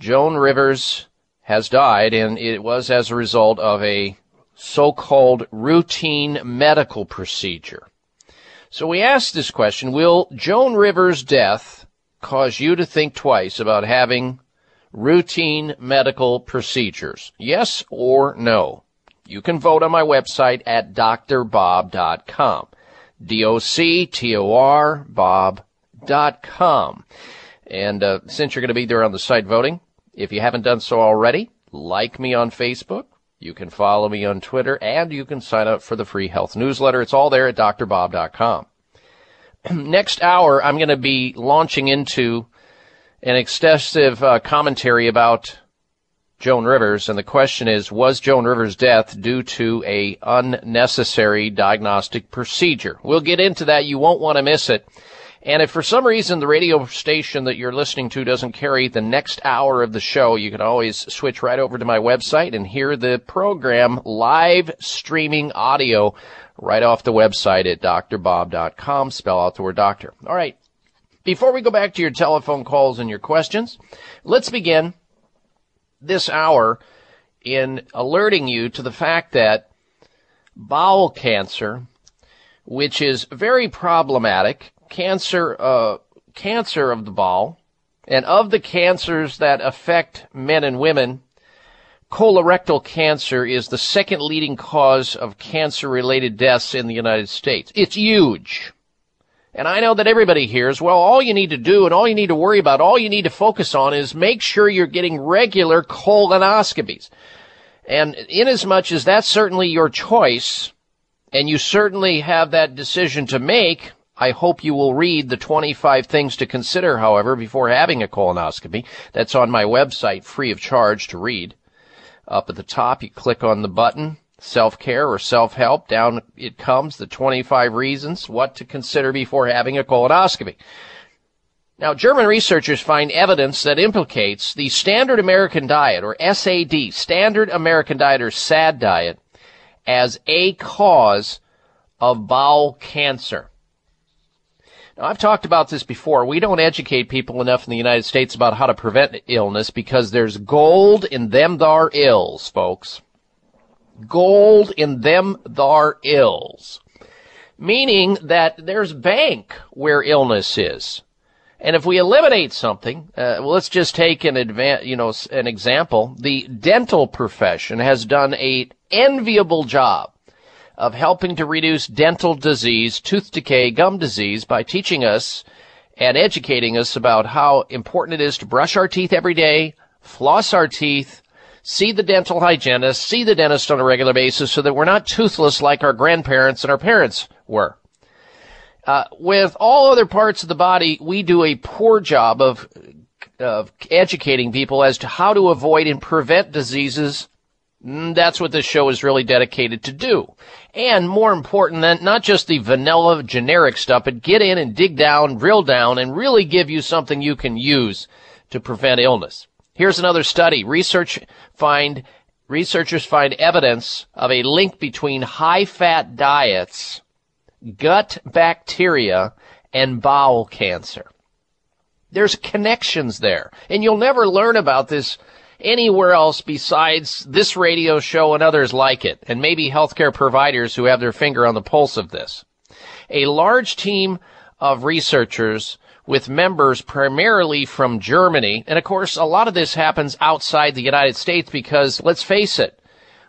Joan Rivers has died, and it was as a result of a so-called routine medical procedure. So we asked this question, will Joan Rivers' death cause you to think twice about having routine medical procedures? Yes or no? You can vote on my website at drbob.com. D-O-C-T-O-R Bob.com. And uh, since you're going to be there on the site voting, if you haven't done so already, like me on Facebook. You can follow me on Twitter and you can sign up for the free health newsletter. It's all there at drbob.com. [clears throat] Next hour, I'm going to be launching into an extensive uh, commentary about Joan Rivers, and the question is, was Joan Rivers' death due to a unnecessary diagnostic procedure? We'll get into that. You won't want to miss it. And if for some reason the radio station that you're listening to doesn't carry the next hour of the show, you can always switch right over to my website and hear the program live streaming audio right off the website at drbob.com. Spell out the word doctor. All right. Before we go back to your telephone calls and your questions, let's begin this hour in alerting you to the fact that bowel cancer, which is very problematic, cancer, uh, cancer of the bowel, and of the cancers that affect men and women, colorectal cancer is the second leading cause of cancer related deaths in the United States. It's huge. And I know that everybody hears, well, all you need to do and all you need to worry about, all you need to focus on is make sure you're getting regular colonoscopies. And inasmuch as that's certainly your choice, and you certainly have that decision to make, I hope you will read the 25 things to consider, however, before having a colonoscopy. That's on my website, free of charge to read. Up at the top, you click on the button, self-care or self-help. Down it comes, the 25 reasons what to consider before having a colonoscopy. Now, German researchers find evidence that implicates the standard American diet, or SAD, standard American diet or SAD diet, as a cause of bowel cancer. Now, I've talked about this before. We don't educate people enough in the United States about how to prevent illness because there's gold in them thar ills, folks gold in them thar ills. Meaning that there's bank where illness is. And if we eliminate something, uh, well, let's just take an advan- you know, an example. The dental profession has done a enviable job of helping to reduce dental disease, tooth decay, gum disease by teaching us and educating us about how important it is to brush our teeth every day, floss our teeth, see the dental hygienist, see the dentist on a regular basis so that we're not toothless like our grandparents and our parents were. Uh, with all other parts of the body, we do a poor job of, of educating people as to how to avoid and prevent diseases. Mm, that's what this show is really dedicated to do. And more important than not just the vanilla generic stuff, but get in and dig down, drill down, and really give you something you can use to prevent illness. Here's another study. Research find, researchers find evidence of a link between high fat diets, gut bacteria, and bowel cancer. There's connections there. And you'll never learn about this anywhere else besides this radio show and others like it, and maybe healthcare providers who have their finger on the pulse of this. A large team of researchers with members primarily from Germany. And of course, a lot of this happens outside the United States because let's face it,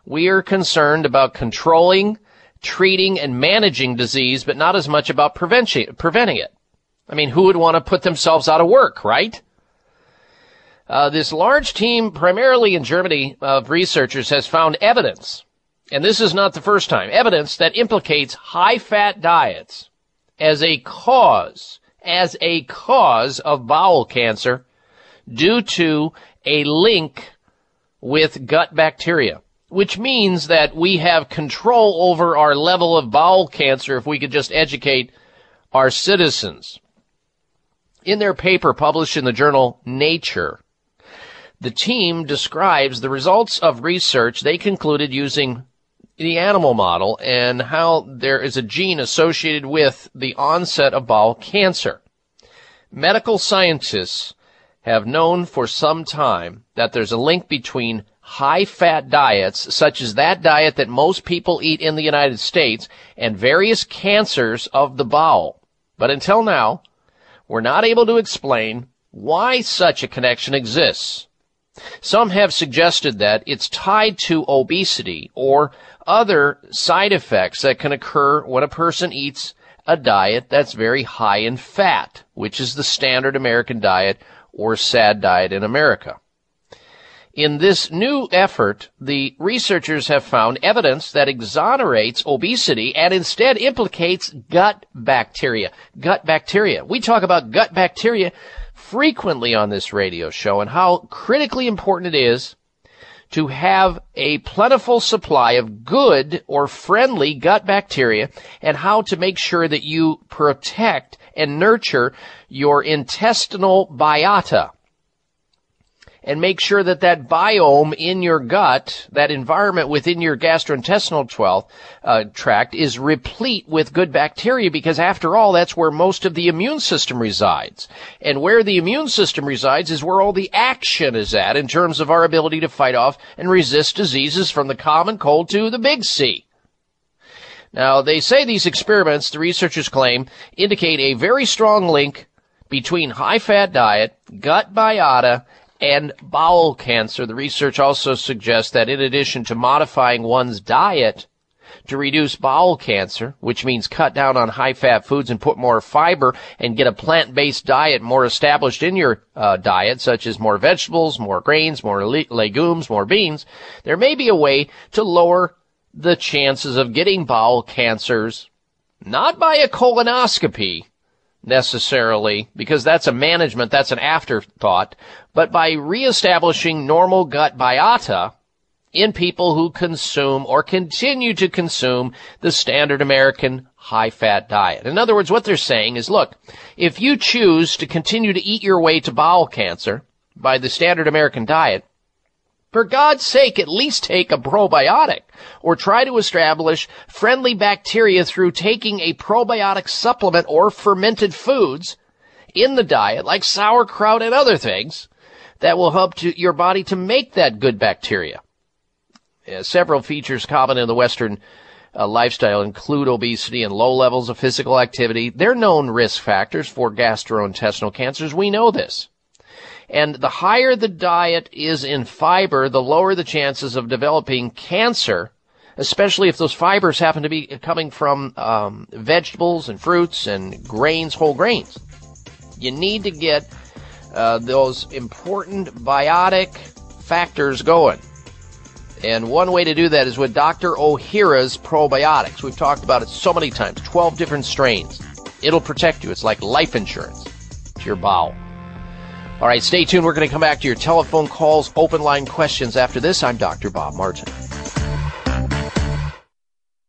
we are concerned about controlling, treating, and managing disease, but not as much about preventing, preventing it. I mean, who would want to put themselves out of work, right? Uh, this large team, primarily in Germany, of researchers has found evidence, and this is not the first time, evidence that implicates high-fat diets as a cause, as a cause of bowel cancer due to a link with gut bacteria which means that we have control over our level of bowel cancer if we could just educate our citizens. In their paper published in the journal Nature, the team describes the results of research they concluded using the animal model and how there is a gene associated with the onset of bowel cancer. Medical scientists have known for some time that there's a link between high fat diets, such as that diet that most people eat in the United States, and various cancers of the bowel. But until now, we're not able to explain why such a connection exists. Some have suggested that it's tied to obesity or other side effects that can occur when a person eats a diet that's very high in fat, which is the standard American diet or SAD diet in America. In this new effort, the researchers have found evidence that exonerates obesity and instead implicates gut bacteria. Gut bacteria. We talk about gut bacteria frequently on this radio show and how critically important it is to have a plentiful supply of good or friendly gut bacteria and how to make sure that you protect and nurture your intestinal biota and make sure that that biome in your gut, that environment within your gastrointestinal 12, uh, tract is replete with good bacteria because after all, that's where most of the immune system resides. And where the immune system resides is where all the action is at in terms of our ability to fight off and resist diseases from the common cold to the big C. Now, they say these experiments, the researchers claim, indicate a very strong link between high fat diet, gut biota, and bowel cancer. The research also suggests that in addition to modifying one's diet to reduce bowel cancer, which means cut down on high fat foods and put more fiber and get a plant based diet more established in your uh, diet, such as more vegetables, more grains, more le- legumes, more beans, there may be a way to lower the chances of getting bowel cancers, not by a colonoscopy, necessarily, because that's a management, that's an afterthought, but by reestablishing normal gut biota in people who consume or continue to consume the standard American high fat diet. In other words, what they're saying is, look, if you choose to continue to eat your way to bowel cancer by the standard American diet, for God's sake, at least take a probiotic or try to establish friendly bacteria through taking a probiotic supplement or fermented foods in the diet like sauerkraut and other things that will help to, your body to make that good bacteria. Uh, several features common in the Western uh, lifestyle include obesity and low levels of physical activity. They're known risk factors for gastrointestinal cancers. We know this. And the higher the diet is in fiber, the lower the chances of developing cancer, especially if those fibers happen to be coming from um, vegetables and fruits and grains, whole grains. You need to get uh, those important biotic factors going. And one way to do that is with Dr. Ohhira's probiotics. We've talked about it so many times 12 different strains. It'll protect you. It's like life insurance to your bowel. All right, stay tuned. We're going to come back to your telephone calls, open line questions after this. I'm Dr. Bob Martin.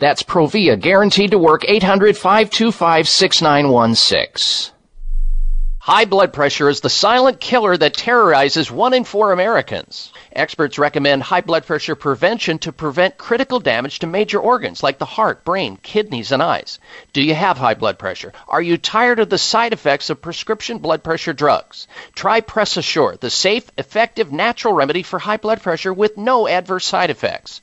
That's Provia, guaranteed to work 800 525 6916. High blood pressure is the silent killer that terrorizes one in four Americans. Experts recommend high blood pressure prevention to prevent critical damage to major organs like the heart, brain, kidneys, and eyes. Do you have high blood pressure? Are you tired of the side effects of prescription blood pressure drugs? Try Press Assure, the safe, effective, natural remedy for high blood pressure with no adverse side effects.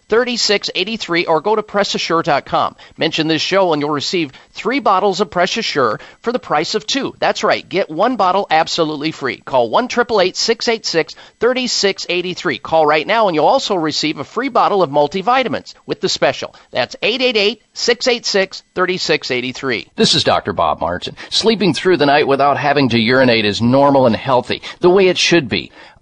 3683 or go to PressAssure.com. Mention this show and you'll receive three bottles of Press Assure for the price of two. That's right. Get one bottle absolutely free. Call 1 686 3683. Call right now and you'll also receive a free bottle of multivitamins with the special. That's 888 686 3683. This is Dr. Bob Martin. Sleeping through the night without having to urinate is normal and healthy, the way it should be.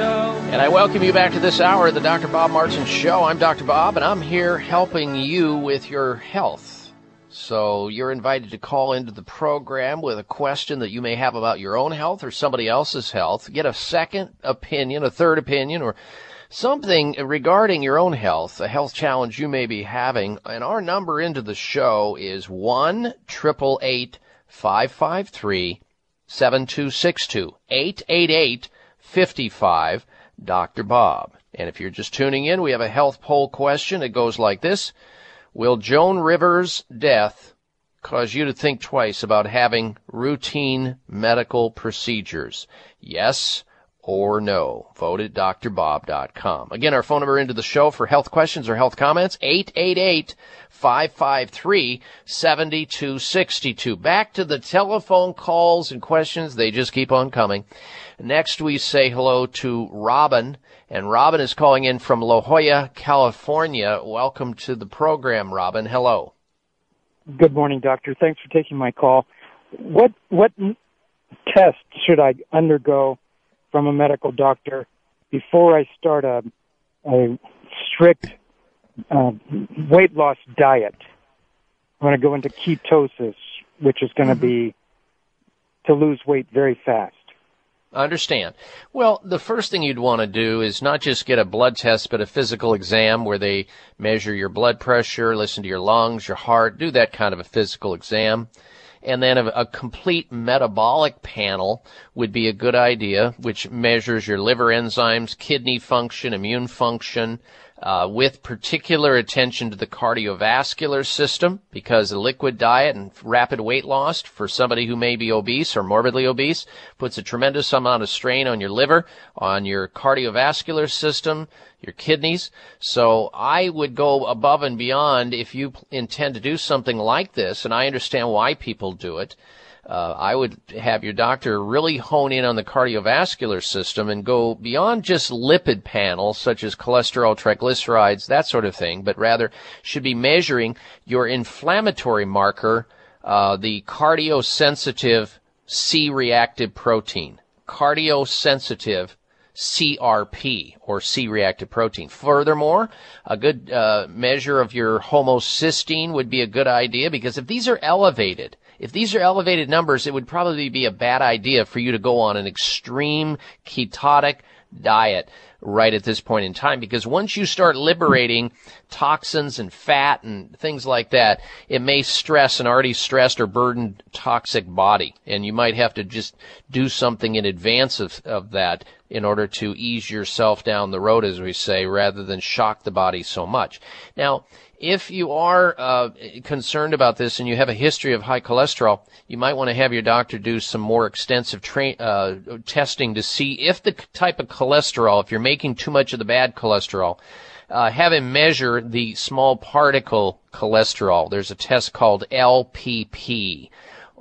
And I welcome you back to this hour of the Dr. Bob Martin Show. I'm Dr. Bob, and I'm here helping you with your health. So you're invited to call into the program with a question that you may have about your own health or somebody else's health. Get a second opinion, a third opinion, or something regarding your own health, a health challenge you may be having. And our number into the show is 1 553 7262 888 55 Dr. Bob. And if you're just tuning in, we have a health poll question. It goes like this. Will Joan Rivers' death cause you to think twice about having routine medical procedures? Yes or no? Vote at drbob.com. Again, our phone number into the show for health questions or health comments, 888 553 7262. Back to the telephone calls and questions. They just keep on coming. Next, we say hello to Robin. And Robin is calling in from La Jolla, California. Welcome to the program, Robin. Hello. Good morning, doctor. Thanks for taking my call. What what test should I undergo from a medical doctor before I start a a strict uh, weight loss diet? I'm going to go into ketosis, which is going to be to lose weight very fast. I understand. Well, the first thing you'd want to do is not just get a blood test, but a physical exam where they measure your blood pressure, listen to your lungs, your heart, do that kind of a physical exam. And then a, a complete metabolic panel would be a good idea, which measures your liver enzymes, kidney function, immune function, uh, with particular attention to the cardiovascular system because a liquid diet and rapid weight loss for somebody who may be obese or morbidly obese puts a tremendous amount of strain on your liver, on your cardiovascular system, your kidneys. So I would go above and beyond if you intend to do something like this, and I understand why people do it uh, I would have your doctor really hone in on the cardiovascular system and go beyond just lipid panels such as cholesterol, triglycerides, that sort of thing, but rather should be measuring your inflammatory marker, uh, the cardiosensitive C-reactive protein. Cardiosensitive CRP or C-reactive protein. Furthermore, a good uh, measure of your homocysteine would be a good idea because if these are elevated, if these are elevated numbers, it would probably be a bad idea for you to go on an extreme ketotic diet right at this point in time because once you start liberating toxins and fat and things like that, it may stress an already stressed or burdened toxic body. And you might have to just do something in advance of, of that in order to ease yourself down the road, as we say, rather than shock the body so much. Now, if you are uh, concerned about this and you have a history of high cholesterol, you might want to have your doctor do some more extensive tra- uh, testing to see if the type of cholesterol, if you're making too much of the bad cholesterol, uh, have him measure the small particle cholesterol. There's a test called LPP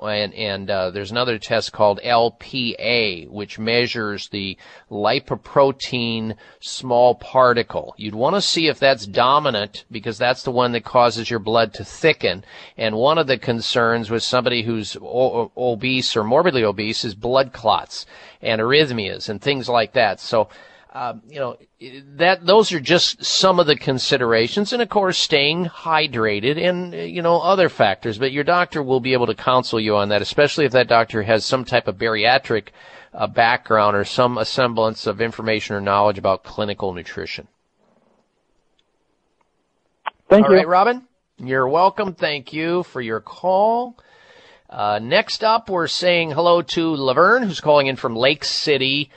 and, and uh, there's another test called LPA, which measures the lipoprotein small particle. You'd want to see if that's dominant because that's the one that causes your blood to thicken. And one of the concerns with somebody who's o- obese or morbidly obese is blood clots and arrhythmias and things like that. So uh, you know, that those are just some of the considerations, and of course, staying hydrated and you know other factors. But your doctor will be able to counsel you on that, especially if that doctor has some type of bariatric uh, background or some semblance of information or knowledge about clinical nutrition. Thank All you. right, Robin. You're welcome. Thank you for your call. Uh, next up, we're saying hello to Laverne, who's calling in from Lake City,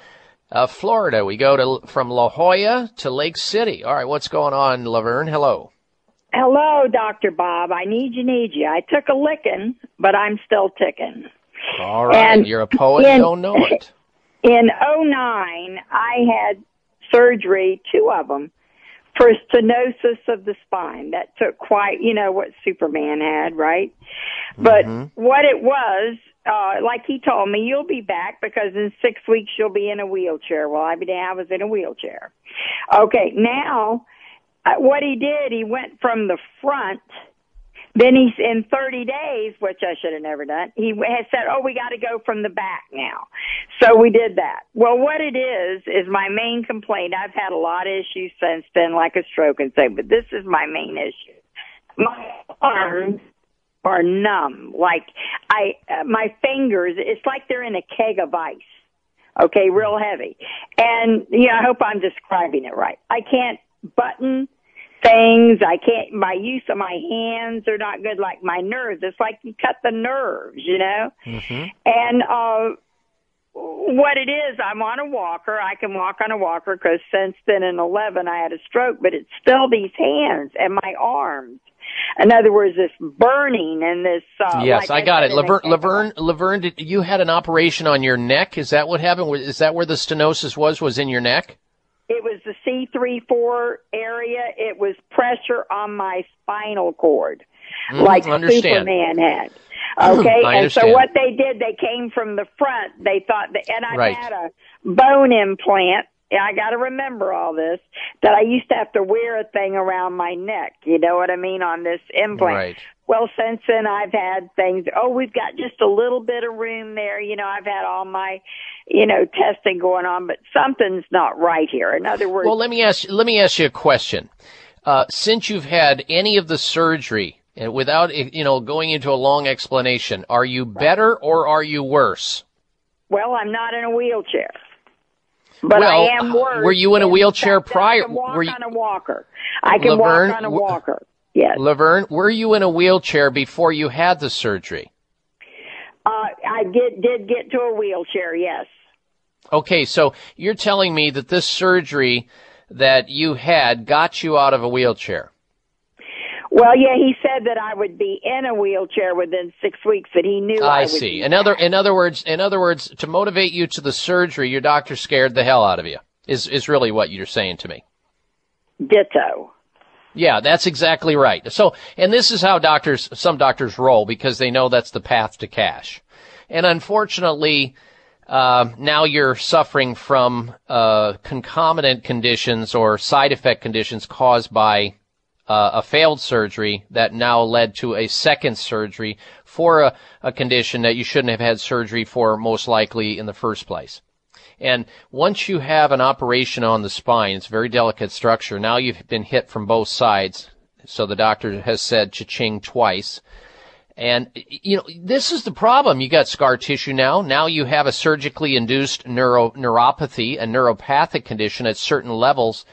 uh, Florida. We go to from La Jolla to Lake City. All right, what's going on, Laverne? Hello. Hello, Dr. Bob. I need you, need you. I took a licking, but I'm still ticking. All right, And you're a poet. in- don't know it. [laughs] In '09, I had surgery, two of them, for stenosis of the spine. That took quite, you know, what Superman had, right? But what it was, uh, like he told me, you'll be back because in six weeks you'll be in a wheelchair. Well, I mean, I was in a wheelchair. Okay, now uh, what he did, he went from the front. Then he's in 30 days, which I should have never done. He has said, "Oh, we got to go from the back now." So we did that. Well, what it is is my main complaint. I've had a lot of issues since then, like a stroke and so, but this is my main issue. My arms are numb. Like I, uh, my fingers, it's like they're in a keg of ice. Okay, real heavy. And yeah, I hope I'm describing it right. I can't button things. I can't, my use of my hands are not good like my nerves. It's like you cut the nerves, you know? And, uh, what it is, I'm on a walker. I can walk on a walker because since then in 11 I had a stroke, but it's still these hands and my arms. In other words, this burning and this, uh, yes, like I got said it. a Laverne, Laverne, Laverne, did, you had an operation on your neck. Is that what happened? Is that where the stenosis was? Was in your neck? It was the C three four area. It was pressure on my spinal cord, Mm, like understand. Superman had. [clears throat] Okay, I and so what they did, they came from the front. They thought that, and I Right. had a bone implant. Yeah, I got to remember all this. That I used to have to wear a thing around my neck. You know what I mean on this implant. Right. Well, since then I've had things. Oh, we've got just a little bit of room there. You know, I've had all my, you know, testing going on, but something's not right here. In other words, Well, let me ask. Let me ask you a question. Uh, since you've had any of the surgery, and without you know going into a long explanation, are you better or are you worse? Well, I'm not in a wheelchair, but Well, I am worse. were you in a wheelchair prior- I can walk were you- on a walker. I can Laverne, walk on a walker. Yes. Laverne, were you in a wheelchair before you had the surgery? Uh, I did did get to a wheelchair. Yes. Okay, so you're telling me that this surgery that you had got you out of a wheelchair? Well, yeah, he said that I would be in a wheelchair within six weeks. That he knew I, I see. In other, in other words, in other words, to motivate you to the surgery, your doctor scared the hell out of you. Is is really what you're saying to me? Ditto. Yeah, that's exactly right. So, and this is how doctors, some doctors roll because they know that's the path to cash. And unfortunately, uh, now you're suffering from uh, concomitant conditions or side effect conditions caused by uh, a failed surgery that now led to a second surgery for a, a condition that you shouldn't have had surgery for most likely in the first place. And once you have an operation on the spine, it's a very delicate structure. Now you've been hit from both sides. So the doctor has said cha-ching twice. And, you know, this is the problem. You got scar tissue now. Now you have a surgically induced neuro, neuropathy, a neuropathic condition at certain levels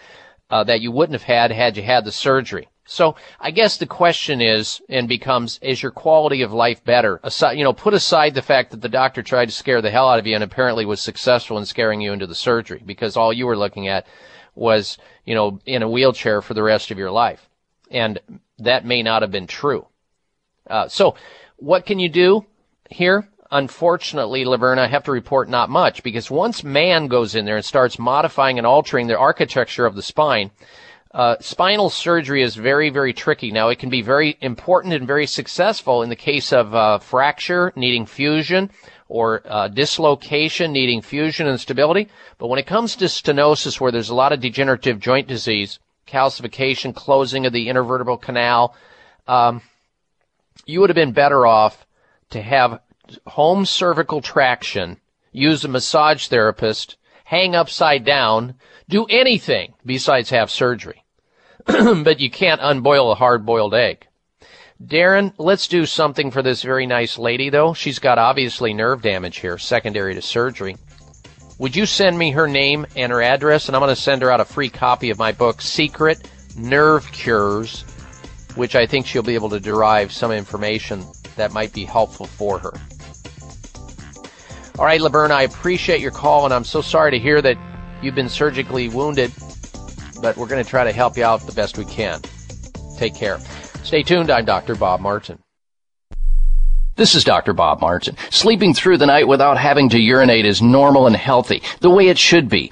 uh, that you wouldn't have had had you had the surgery. So I guess the question is and becomes, is your quality of life better? Aside, you know, put aside the fact that the doctor tried to scare the hell out of you and apparently was successful in scaring you into the surgery because all you were looking at was, you know, in a wheelchair for the rest of your life. And that may not have been true. Uh, so what can you do here? Unfortunately, Laverne, I have to report not much because once man goes in there and starts modifying and altering the architecture of the spine, uh, spinal surgery is very, very tricky. Now, it can be very important and very successful in the case of uh, fracture needing fusion or uh, dislocation needing fusion and stability. But when it comes to stenosis, where there's a lot of degenerative joint disease, calcification, closing of the intervertebral canal, um, you would have been better off to have home cervical traction, use a massage therapist, hang upside down, do anything besides have surgery. [clears throat] but you can't unboil a hard boiled egg. Darren, let's do something for this very nice lady though. She's got obviously nerve damage here, secondary to surgery. Would you send me her name and her address and I'm going to send her out a free copy of my book, Secret Nerve Cures, which I think she'll be able to derive some information that might be helpful for her. All right, Laverne, I appreciate your call and I'm so sorry to hear that you've been surgically wounded but we're going to try to help you out the best we can. Take care. Stay tuned. I'm Dr. Bob Martin. This is Dr. Bob Martin. Sleeping through the night without having to urinate is normal and healthy, the way it should be.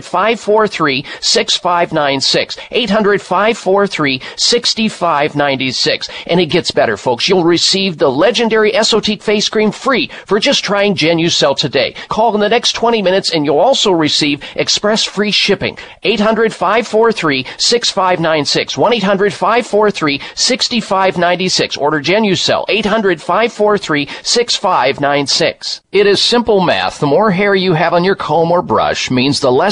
543 6596. 800 543 6596. And it gets better, folks. You'll receive the legendary Esotique face cream free for just trying Genucell today. Call in the next 20 minutes and you'll also receive express free shipping. 800 543 6596. 1 800 543 6596. Order Genucell. 800 543 6596. It is simple math. The more hair you have on your comb or brush means the less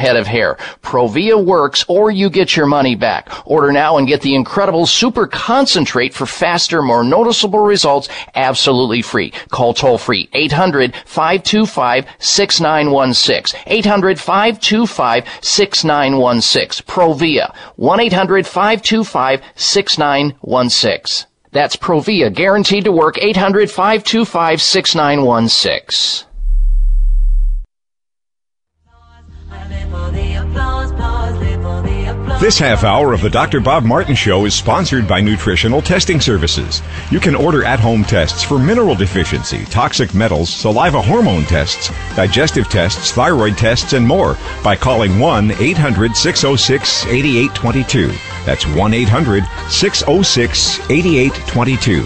head of hair. Provia works or you get your money back. Order now and get the incredible super concentrate for faster, more noticeable results absolutely free. Call toll free 800 525 6916. 800 525 6916. Provia 1 800 525 6916. That's Provia, guaranteed to work 800 525 6916. This half hour of the Dr. Bob Martin Show is sponsored by Nutritional Testing Services. You can order at home tests for mineral deficiency, toxic metals, saliva hormone tests, digestive tests, thyroid tests, and more by calling 1 800 606 8822. That's 1 800 606 8822.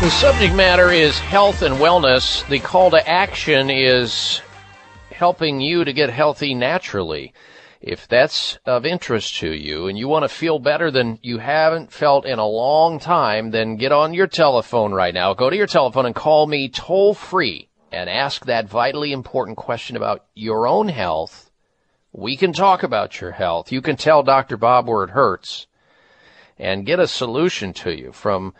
The subject matter is health and wellness. The call to action is helping you to get healthy naturally. If that's of interest to you and you want to feel better than you haven't felt in a long time, then get on your telephone right now. Go to your telephone and call me toll free and ask that vitally important question about your own health. We can talk about your health. You can tell Dr. Bob where it hurts and get a solution to you from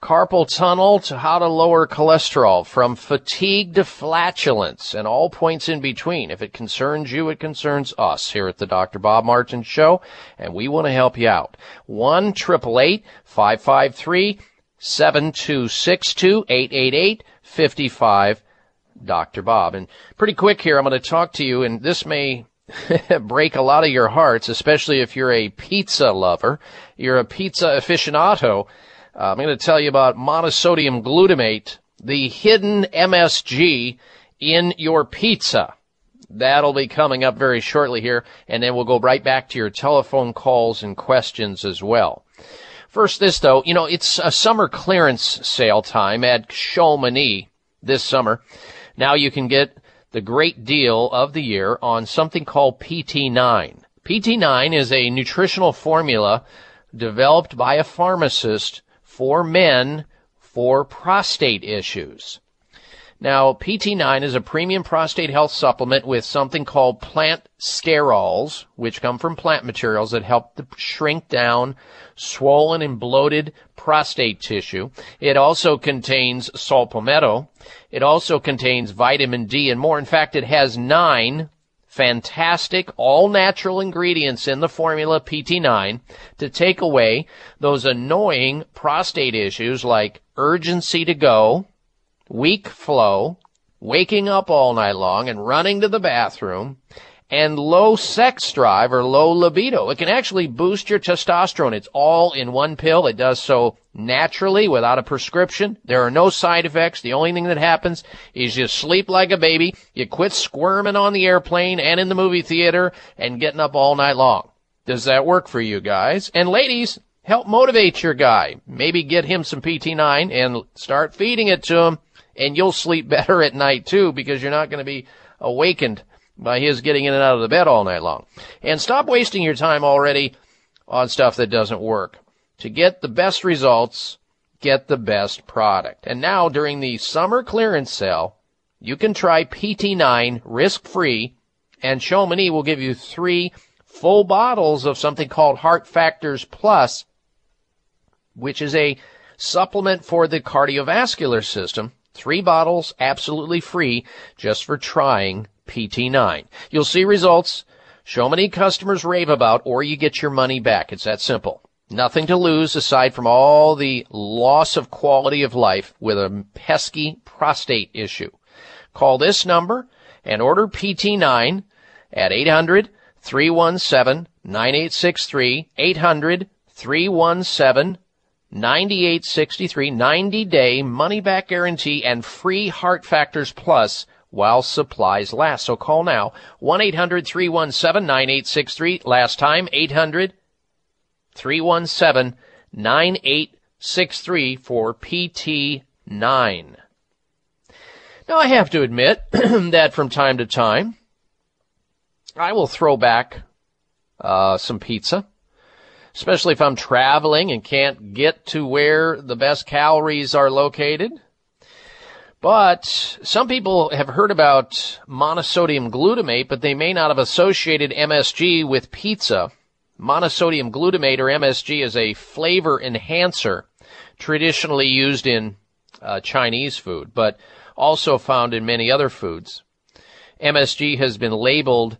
carpal tunnel to how to lower cholesterol, from fatigue to flatulence, and all points in between. If it concerns you, it concerns us here at the Dr. Bob Martin Show, and we want to help you out. 1 553 7262 888 55 Dr. Bob. And pretty quick here, I'm going to talk to you, and this may [laughs] break a lot of your hearts, especially if you're a pizza lover. You're a pizza aficionado uh, I'm going to tell you about monosodium glutamate, the hidden MSG in your pizza. That'll be coming up very shortly here, and then we'll go right back to your telephone calls and questions as well. First, this though, you know, it's a summer clearance sale time at Chamonix this summer. Now you can get the great deal of the year on something called PT9. PT9 is a nutritional formula developed by a pharmacist for men for prostate issues. Now, PT9 is a premium prostate health supplement with something called plant sterols, which come from plant materials that help to shrink down swollen and bloated prostate tissue. It also contains saw palmetto. It also contains vitamin D and more. In fact, it has nine fantastic all natural ingredients in the formula PT9 to take away those annoying prostate issues like urgency to go, weak flow, waking up all night long and running to the bathroom, and low sex drive or low libido. It can actually boost your testosterone. It's all in one pill. It does so naturally without a prescription. There are no side effects. The only thing that happens is you sleep like a baby. You quit squirming on the airplane and in the movie theater and getting up all night long. Does that work for you guys? And ladies, help motivate your guy. Maybe get him some PT9 and start feeding it to him and you'll sleep [laughs] better at night too because you're not going to be awakened by his getting in and out of the bed all night long. And stop wasting your time already on stuff that doesn't work. To get the best results, get the best product. And now during the summer clearance sale, you can try PT9 risk free and Chamonix will give you three full bottles of something called Heart Factors Plus, which is a supplement for the cardiovascular system. Three bottles absolutely free just for trying PT9. You'll see results Chamonix customers rave about or you get your money back. It's that simple. Nothing to lose aside from all the loss of quality of life with a pesky prostate issue. Call this number and order PT9 at 800 317 9863 800 317 9863 90 day money back guarantee and free heart factors plus while supplies last. So call now 1-800-317-9863. Last time 800 317 9863 for PT9. Now I have to admit [clears throat] that from time to time I will throw back uh, some pizza, especially if I'm traveling and can't get to where the best calories are located. But some people have heard about monosodium glutamate, but they may not have associated MSG with pizza. Monosodium glutamate or MSG is a flavor enhancer traditionally used in uh, Chinese food, but also found in many other foods. MSG has been labeled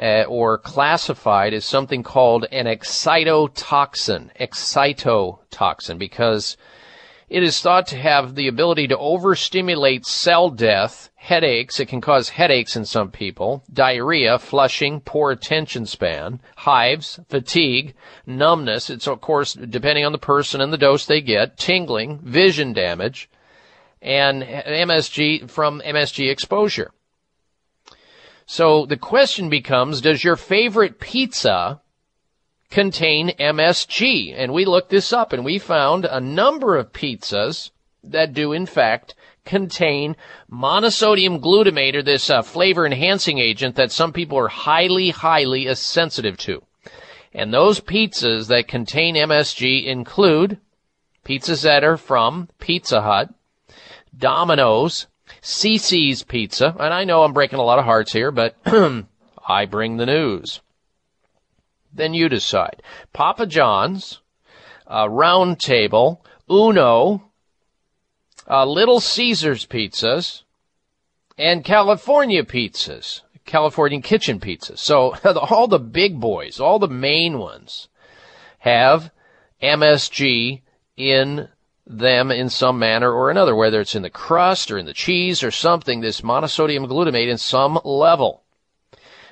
uh, or classified as something called an excitotoxin, excitotoxin, because it is thought to have the ability to overstimulate cell death, headaches. It can cause headaches in some people, diarrhea, flushing, poor attention span, hives, fatigue, numbness. It's of course depending on the person and the dose they get, tingling, vision damage, and MSG from MSG exposure. So the question becomes, does your favorite pizza contain MSG? And we looked this up and we found a number of pizzas that do in fact contain monosodium glutamate or this uh, flavor enhancing agent that some people are highly, highly sensitive to. And those pizzas that contain MSG include pizzas that are from Pizza Hut, Domino's, CiCi's Pizza, and I know I'm breaking a lot of hearts here, but [clears throat] I bring the news. Then you decide. Papa John's, uh, Round Table, Uno, uh, Little Caesars Pizzas, and California Pizzas, California Kitchen Pizzas. So [laughs] all the big boys, all the main ones, have MSG in them in some manner or another, whether it's in the crust or in the cheese or something, this monosodium glutamate in some level.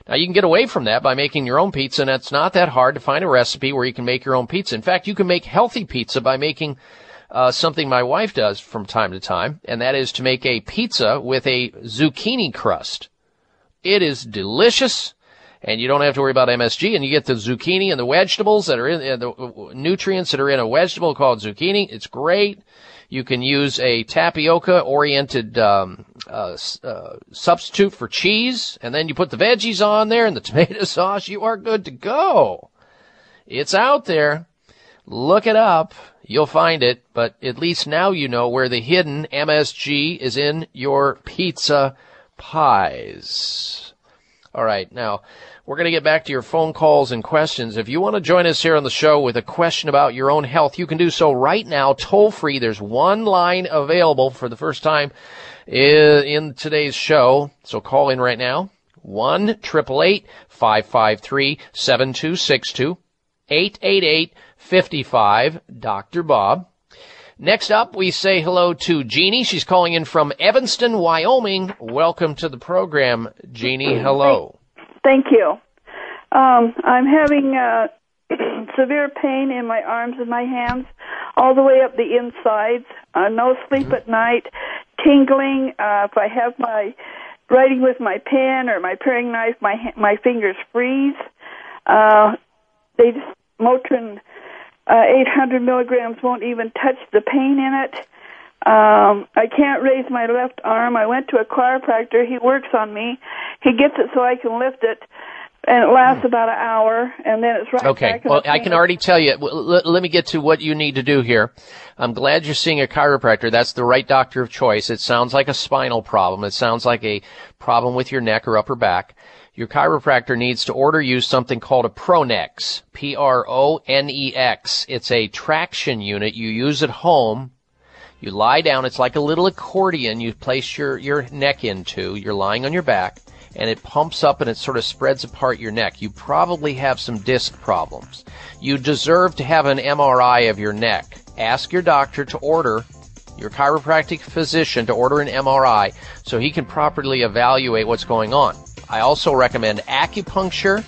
Now you can get away from that by making your own pizza and it's not that hard to find a recipe where you can make your own pizza. In fact, you can make healthy pizza by making uh, something my wife does from time to time, and that is to make a pizza with a zucchini crust. It is delicious and you don't have to worry about MSG, and you get the zucchini and the vegetables that are in uh, the nutrients that are in a vegetable called zucchini. It's great. You can use a tapioca oriented um, uh, uh, substitute for cheese, and then you put the veggies on there and the [laughs] tomato sauce. You are good to go. It's out there. Look it up. You'll find it, but at least now you know where the hidden MSG is in your pizza pies. All right, now we're going to get back to your phone calls and questions. If you want to join us here on the show with a question about your own health, you can do so right now, toll free. There's one line available for the first time in today's show. So call in right now. 1 553 7262 888 55 Dr. Bob. Next up, we say hello to Jeannie. She's calling in from Evanston, Wyoming. Welcome to the program, Jeannie. Hello. Thank you. Um, I'm having uh, [clears throat] severe pain in my arms and my hands, all the way up the insides. Uh, no sleep at night, tingling. Uh, if I have my writing with my pen or my paring knife, my my fingers freeze. Uh, they just Motrin uh, 800 milligrams won't even touch the pain in it. Um, I can't raise my left arm. I went to a chiropractor. He works on me. He gets it so I can lift it, and it lasts hmm. about an hour, and then it's right okay. back. Okay. Well, I can already tell you. Let, let me get to what you need to do here. I'm glad you're seeing a chiropractor. That's the right doctor of choice. It sounds like a spinal problem. It sounds like a problem with your neck or upper back. Your chiropractor needs to order you something called a Pronex. P-R-O-N-E-X. It's a traction unit you use at home you lie down. It's like a little accordion you place your, your neck into. You're lying on your back and it pumps up and it sort of spreads apart your neck. You probably have some disc problems. You deserve to have an MRI of your neck. Ask your doctor to order your chiropractic physician to order an MRI so he can properly evaluate what's going on. I also recommend acupuncture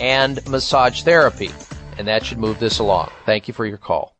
and massage therapy, and that should move this along. Thank you for your call.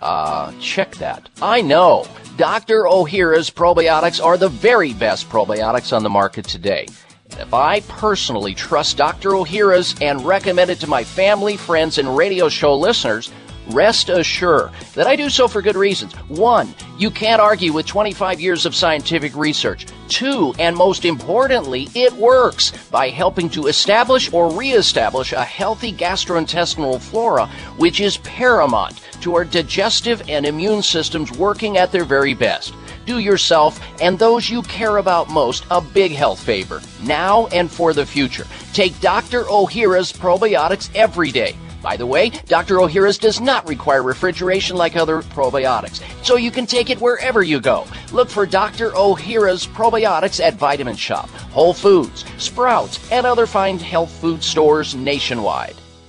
uh, check that. I know Dr. Ohhira's probiotics are the very best probiotics on the market today. And if I personally trust Dr. Ohhira's and recommend it to my family, friends, and radio show listeners, rest assured that I do so for good reasons. One, you can't argue with 25 years of scientific research. Two, and most importantly, it works by helping to establish or reestablish a healthy gastrointestinal flora, which is paramount to our digestive and immune systems working at their very best. Do yourself and those you care about most a big health favor, now and for the future. Take Dr. Ohhira's probiotics every day. By the way, Dr. Ohhira's does not require refrigeration like other probiotics, so you can take it wherever you go. Look for Dr. Ohhira's probiotics at Vitamin Shoppe, Whole Foods, Sprouts, and other fine health food stores nationwide.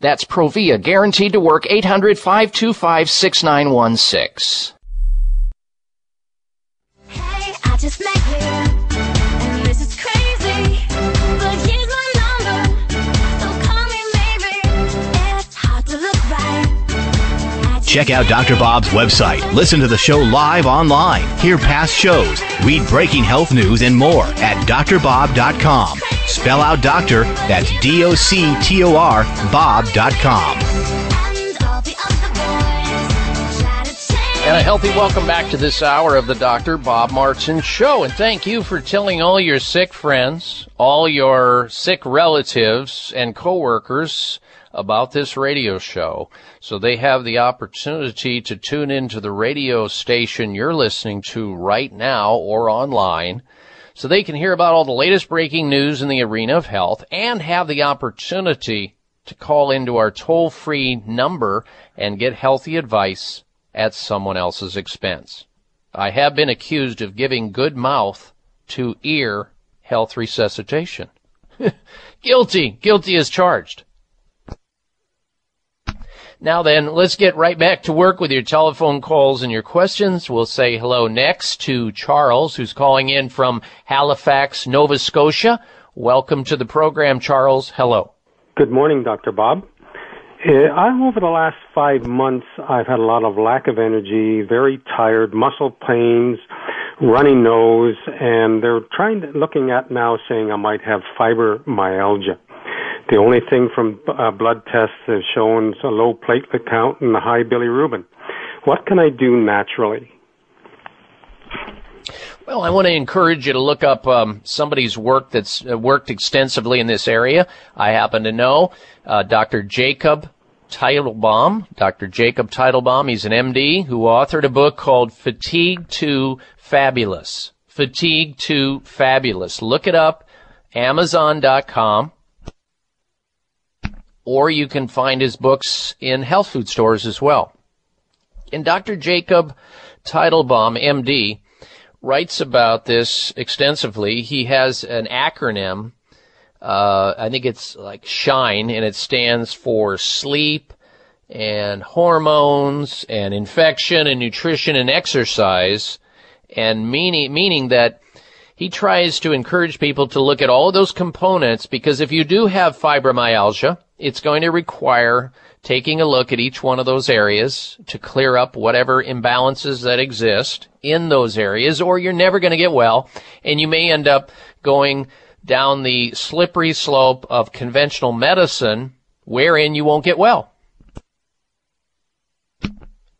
That's Provia, guaranteed to work 800 525 6916. Hey, Check out Dr. Bob's website. Listen to the show live online. Hear past shows. Read breaking health news and more at drbob.com. Spell out doctor, that's D O C T O R, Bob.com. And a healthy welcome back to this hour of the Dr. Bob Martin Show. And thank you for telling all your sick friends, all your sick relatives and coworkers about this radio show so they have the opportunity to tune into the radio station you're listening to right now or online so they can hear about all the latest breaking news in the arena of health and have the opportunity to call into our toll free number and get healthy advice at someone else's expense. I have been accused of giving good mouth to ear health resuscitation. [laughs] guilty, guilty as charged. Now then, let's get right back to work with your telephone calls and your questions. We'll say hello next to Charles, who's calling in from Halifax, Nova Scotia. Welcome to the program, Charles. Hello. Good morning, Dr. Bob. Uh, I, over the last five months, I've had a lot of lack of energy, very tired, muscle pains, runny nose, and they're trying to, looking at now saying I might have fibromyalgia. The only thing from uh, blood tests has shown a low platelet count and a high bilirubin. What can I do naturally? Well, I want to encourage you to look up um, somebody's work that's uh, worked extensively in this area. I happen to know uh, Dr. Jacob Teitelbaum, Dr. Jacob Teitelbaum. He's an MD who authored a book called Fatigue to Fabulous. Fatigue to Fabulous. Look it up, Amazon.com, or you can find his books in health food stores as well. And Dr. Jacob Teitelbaum, MD, writes about this extensively. He has an acronym. Uh, I think it's like SHINE, and it stands for sleep and hormones and infection and nutrition and exercise, and meaning meaning that he tries to encourage people to look at all those components because if you do have fibromyalgia, it's going to require taking a look at each one of those areas to clear up whatever imbalances that exist in those areas, or you're never going to get well, and you may end up going down the slippery slope of conventional medicine wherein you won't get well.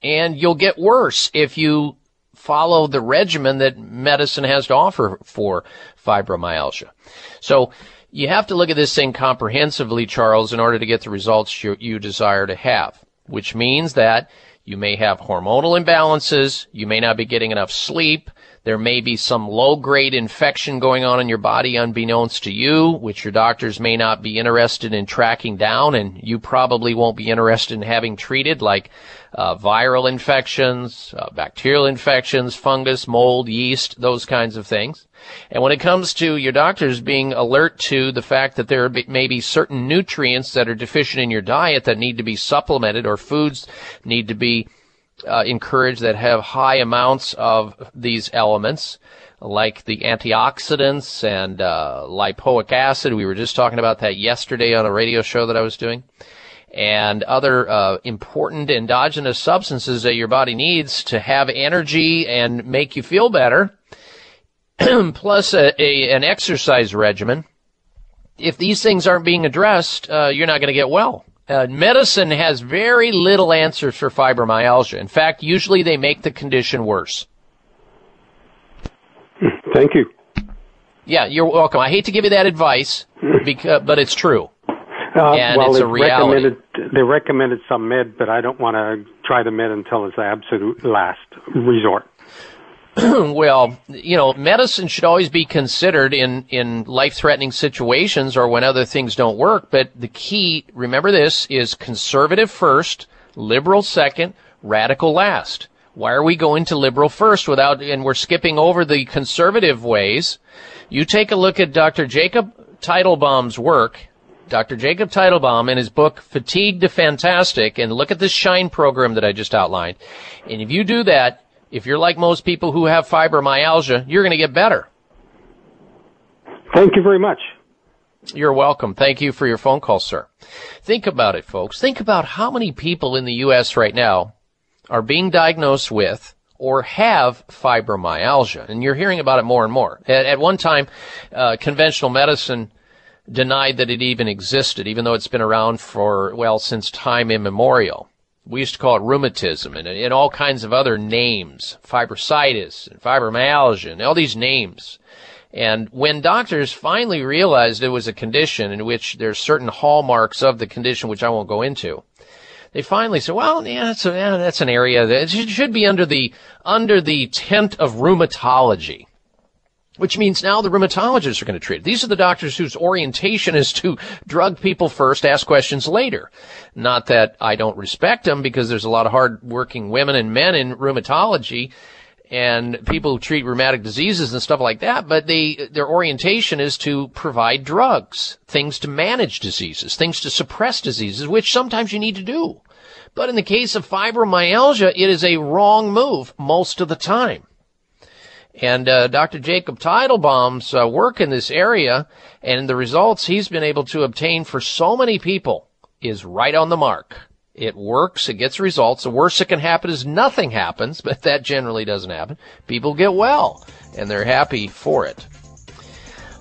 And you'll get worse if you follow the regimen that medicine has to offer for fibromyalgia. So you have to look at this thing comprehensively, Charles, in order to get the results you, you desire to have, which means that you may have hormonal imbalances, you may not be getting enough sleep, there may be some low grade infection going on in your body unbeknownst to you, which your doctors may not be interested in tracking down, and you probably won't be interested in having treated, like uh, viral infections, uh, bacterial infections, fungus, mold, yeast, those kinds of things. And when it comes to your doctors being alert to the fact that there may be certain nutrients that are deficient in your diet that need to be supplemented or foods need to be uh, encouraged that have high amounts of these elements, like the antioxidants and uh, lipoic acid. We were just talking about that yesterday on a radio show that I was doing. And other uh, important endogenous substances that your body needs to have energy and make you feel better, [clears throat] plus a, a, an exercise regimen. If these things aren't being addressed, uh, you're not going to get well. Uh, medicine has very little answers for fibromyalgia. In fact, usually they make the condition worse. [laughs] Thank you. Yeah, you're welcome. I hate to give you that advice, [laughs] because, but it's true. Uh, and well, it's a reality. recommended they recommended some med, but I don't want to try the med until it's the absolute last resort. [clears throat] well, you know, medicine should always be considered in, in life-threatening situations or when other things don't work. But the key, remember this, is conservative first, liberal second, radical last. Why are we going to liberal first without, and we're skipping over the conservative ways? You take a look at Dr. Jacob Teitelbaum's work, Dr. Jacob Teitelbaum in his book Fatigue to Fantastic, and look at this SHINE program that I just outlined. And if you do that, if you're like most people who have fibromyalgia, you're going to get better. Thank you very much. You're welcome. Thank you for your phone call, sir. Think about it, folks. Think about how many people in the U.S. right now are being diagnosed with or have fibromyalgia. And you're hearing about it more and more. At, at one time, uh, conventional medicine denied that it even existed, even though it's been around for, well, since time immemorial. We used to call it rheumatism and, and all kinds of other names, fibrositis and fibromyalgia and all these names. And when doctors finally realized it was a condition in which there's certain hallmarks of the condition, which I won't go into, they finally said, well, yeah, that's, a, yeah, that's an area that should be under the, under the tent of rheumatology which means now the rheumatologists are going to treat it. These are the doctors whose orientation is to drug people first, ask questions later. Not that I don't respect them because there's a lot of hard-working women and men in rheumatology and people who treat rheumatic diseases and stuff like that, but they, their orientation is to provide drugs, things to manage diseases, things to suppress diseases, which sometimes you need to do. But in the case of fibromyalgia, it is a wrong move most of the time. And uh, Dr. Jacob Teitelbaum's uh, work in this area and the results he's been able to obtain for so many people is right on the mark. It works, it gets results. The worst that can happen is nothing happens, but that generally doesn't happen. People get well, and they're happy for it.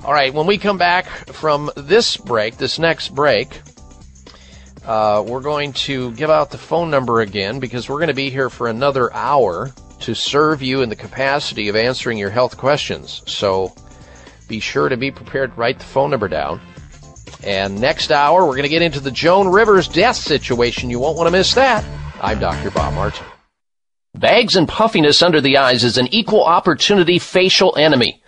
All right, when we come back from this break, this next break, uh, we're going to give out the phone number again because we're going to be here for another hour to serve you in the capacity of answering your health questions. So be sure to be prepared to write the phone number down. And next hour, we're going to get into the Joan Rivers death situation. You won't want to miss that. I'm Dr. Bob Martin. Bags and puffiness under the eyes is an equal opportunity facial enemy.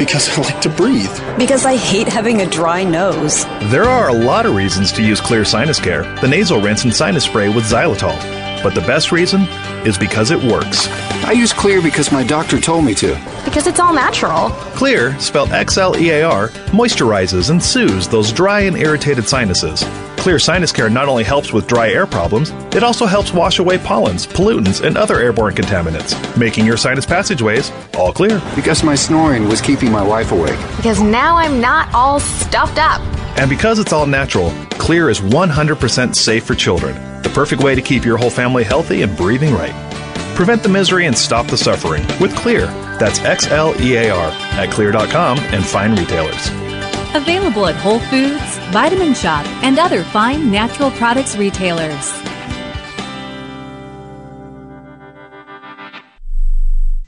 Because I like to breathe. Because I hate having a dry nose. There are a lot of reasons to use Xlear Sinus Care, the nasal rinse and sinus spray with xylitol. But the best reason is because it works. I use Xlear because my doctor told me to. Because it's all natural. Xlear, spelled X L E A R, moisturizes and soothes those dry and irritated sinuses. Xlear Sinus Care not only helps with dry air problems, it also helps wash away pollens, pollutants, and other airborne contaminants, making your sinus passageways all clear. Because my snoring was keeping my wife awake. Because now I'm not all stuffed up. And because it's all natural, Xlear is 100% safe for children. The perfect way to keep your whole family healthy and breathing right. Prevent the misery and stop the suffering with Xlear. That's X L E A R at xlear.com and fine retailers. Available at Whole Foods, Vitamin Shoppe, and other fine natural products retailers.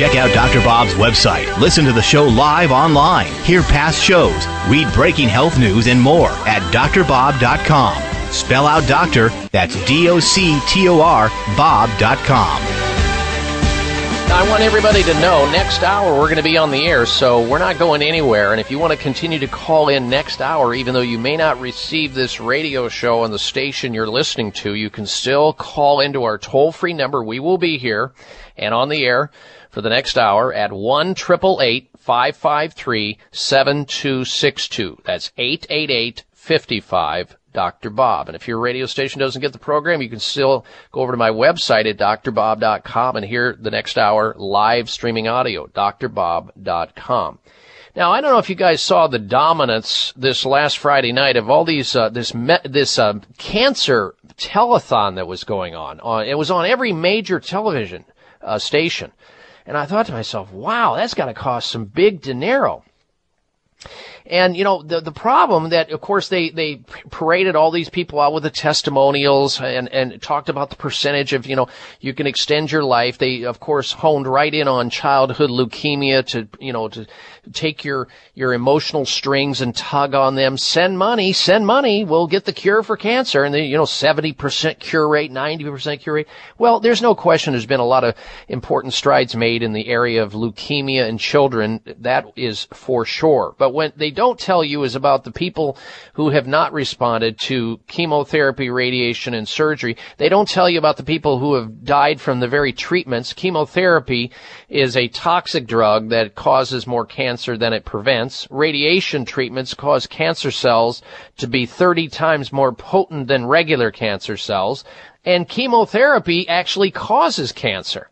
Check out Dr. Bob's website. Listen to the show live online. Hear past shows. Read breaking health news and more at drbob.com. Spell out doctor, that's D O C T O R, Bob.com. I want everybody to know next hour we're going to be on the air, so we're not going anywhere. And if you want to continue to call in next hour, even though you may not receive this radio show on the station you're listening to, you can still call into our toll free number. We will be here and on the air for the next hour at 1 553 7262. That's 888 55 Dr. Bob. And if your radio station doesn't get the program, you can still go over to my website at drbob.com and hear the next hour live streaming audio, drbob.com. Now, I don't know if you guys saw the dominance this last Friday night of all these, uh, this, me- this, uh, cancer telethon that was going on. on. It was on every major television, uh, station. And I thought to myself, wow, that's got to cost some big dinero. And you know the the problem that of course they they paraded all these people out with the testimonials and and talked about the percentage of you know you can extend your life. They of course honed right in on childhood leukemia to you know to take your your emotional strings and tug on them. Send money, send money. We'll get the cure for cancer. And the you know seventy percent cure rate, ninety percent cure rate. Well, there's no question. There's been a lot of important strides made in the area of leukemia in children. That is for sure. But what they don't tell you is about the people who have not responded to chemotherapy, radiation, and surgery. They don't tell you about the people who have died from the very treatments. Chemotherapy is a toxic drug that causes more cancer than it prevents. Radiation treatments cause cancer cells to be 30 times more potent than regular cancer cells. And chemotherapy actually causes cancer.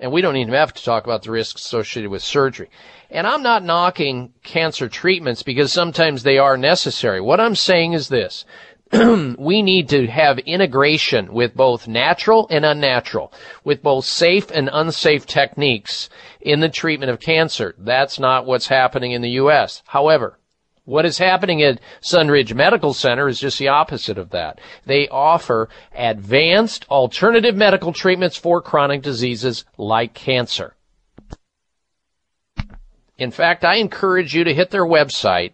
And we don't even have to talk about the risks associated with surgery. And I'm not knocking cancer treatments because sometimes they are necessary. What I'm saying is this. [clears throat] we need to have integration with both natural and unnatural, with both safe and unsafe techniques in the treatment of cancer. That's not what's happening in the U.S. However, what is happening at Sunridge Medical Center is just the opposite of that. They offer advanced alternative medical treatments for chronic diseases like cancer. In fact, I encourage you to hit their website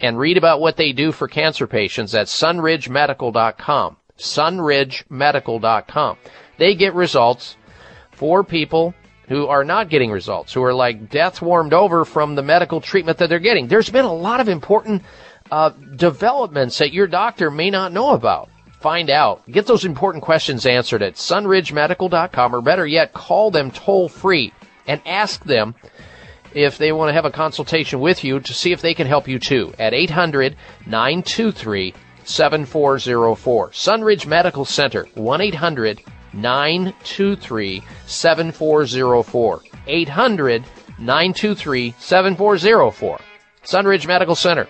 and read about what they do for cancer patients at sunridgemedical.com. sunridgemedical.com. They get results for people who are not getting results, who are like death warmed over from the medical treatment that they're getting. There's been a lot of important uh, developments that your doctor may not know about. Find out. Get those important questions answered at sunridgemedical.com or better yet, call them toll free and ask them if they want to have a consultation with you to see if they can help you too at 800 923 7404. Sunridge Medical Center, 1 800 923 7404. 800 923 7404. Sunridge Medical Center.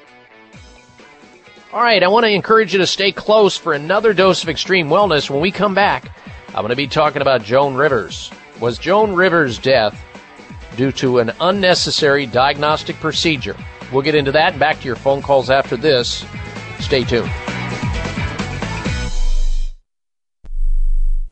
All right, I want to encourage you to stay close for another dose of extreme wellness. When we come back, I'm going to be talking about Joan Rivers. Was Joan Rivers' death due to an unnecessary diagnostic procedure? We'll get into that and back to your phone calls after this. Stay tuned.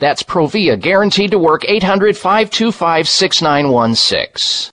That's Provia, guaranteed to work 800 525 6916.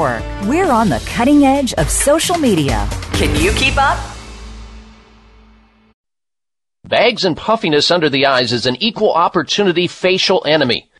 We're on the cutting edge of social media. Can you keep up? Bags and puffiness under the eyes is an equal opportunity facial enemy.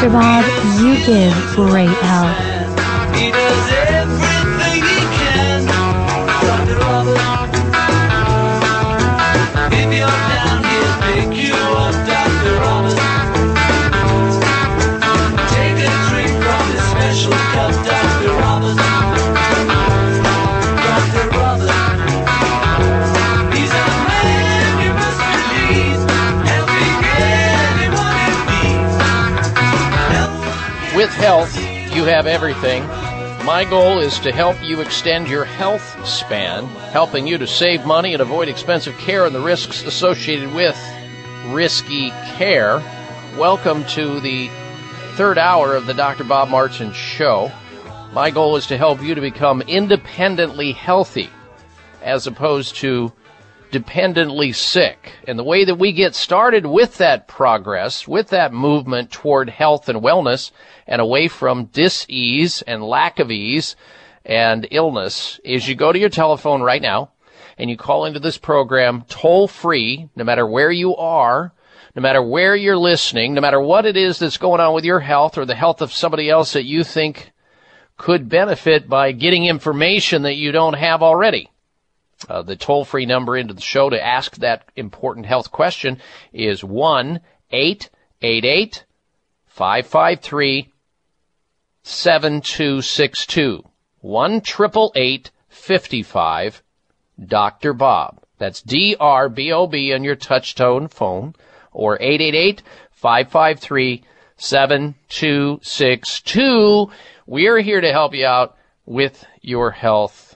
Dr. Bob, you give great help. Health, you have everything. My goal is to help you extend your health span, helping you to save money and avoid expensive care and the risks associated with risky care. Welcome to the third hour of the Dr. Bob Martin Show. My goal is to help you to become independently healthy as opposed to dependently sick. And the way that we get started with that progress, with that movement toward health and wellness and away from dis-ease and lack of ease and illness is you go to your telephone right now and you call into this program toll free, no matter where you are, no matter where you're listening, no matter what it is that's going on with your health or the health of somebody else that you think could benefit by getting information that you don't have already. Uh, the toll free number into the show to ask that important health question is 1 888 553 7262. 1 888 55 Dr. Bob. That's D R B O B on your touchtone phone or 888 553 7262. We're here to help you out with your health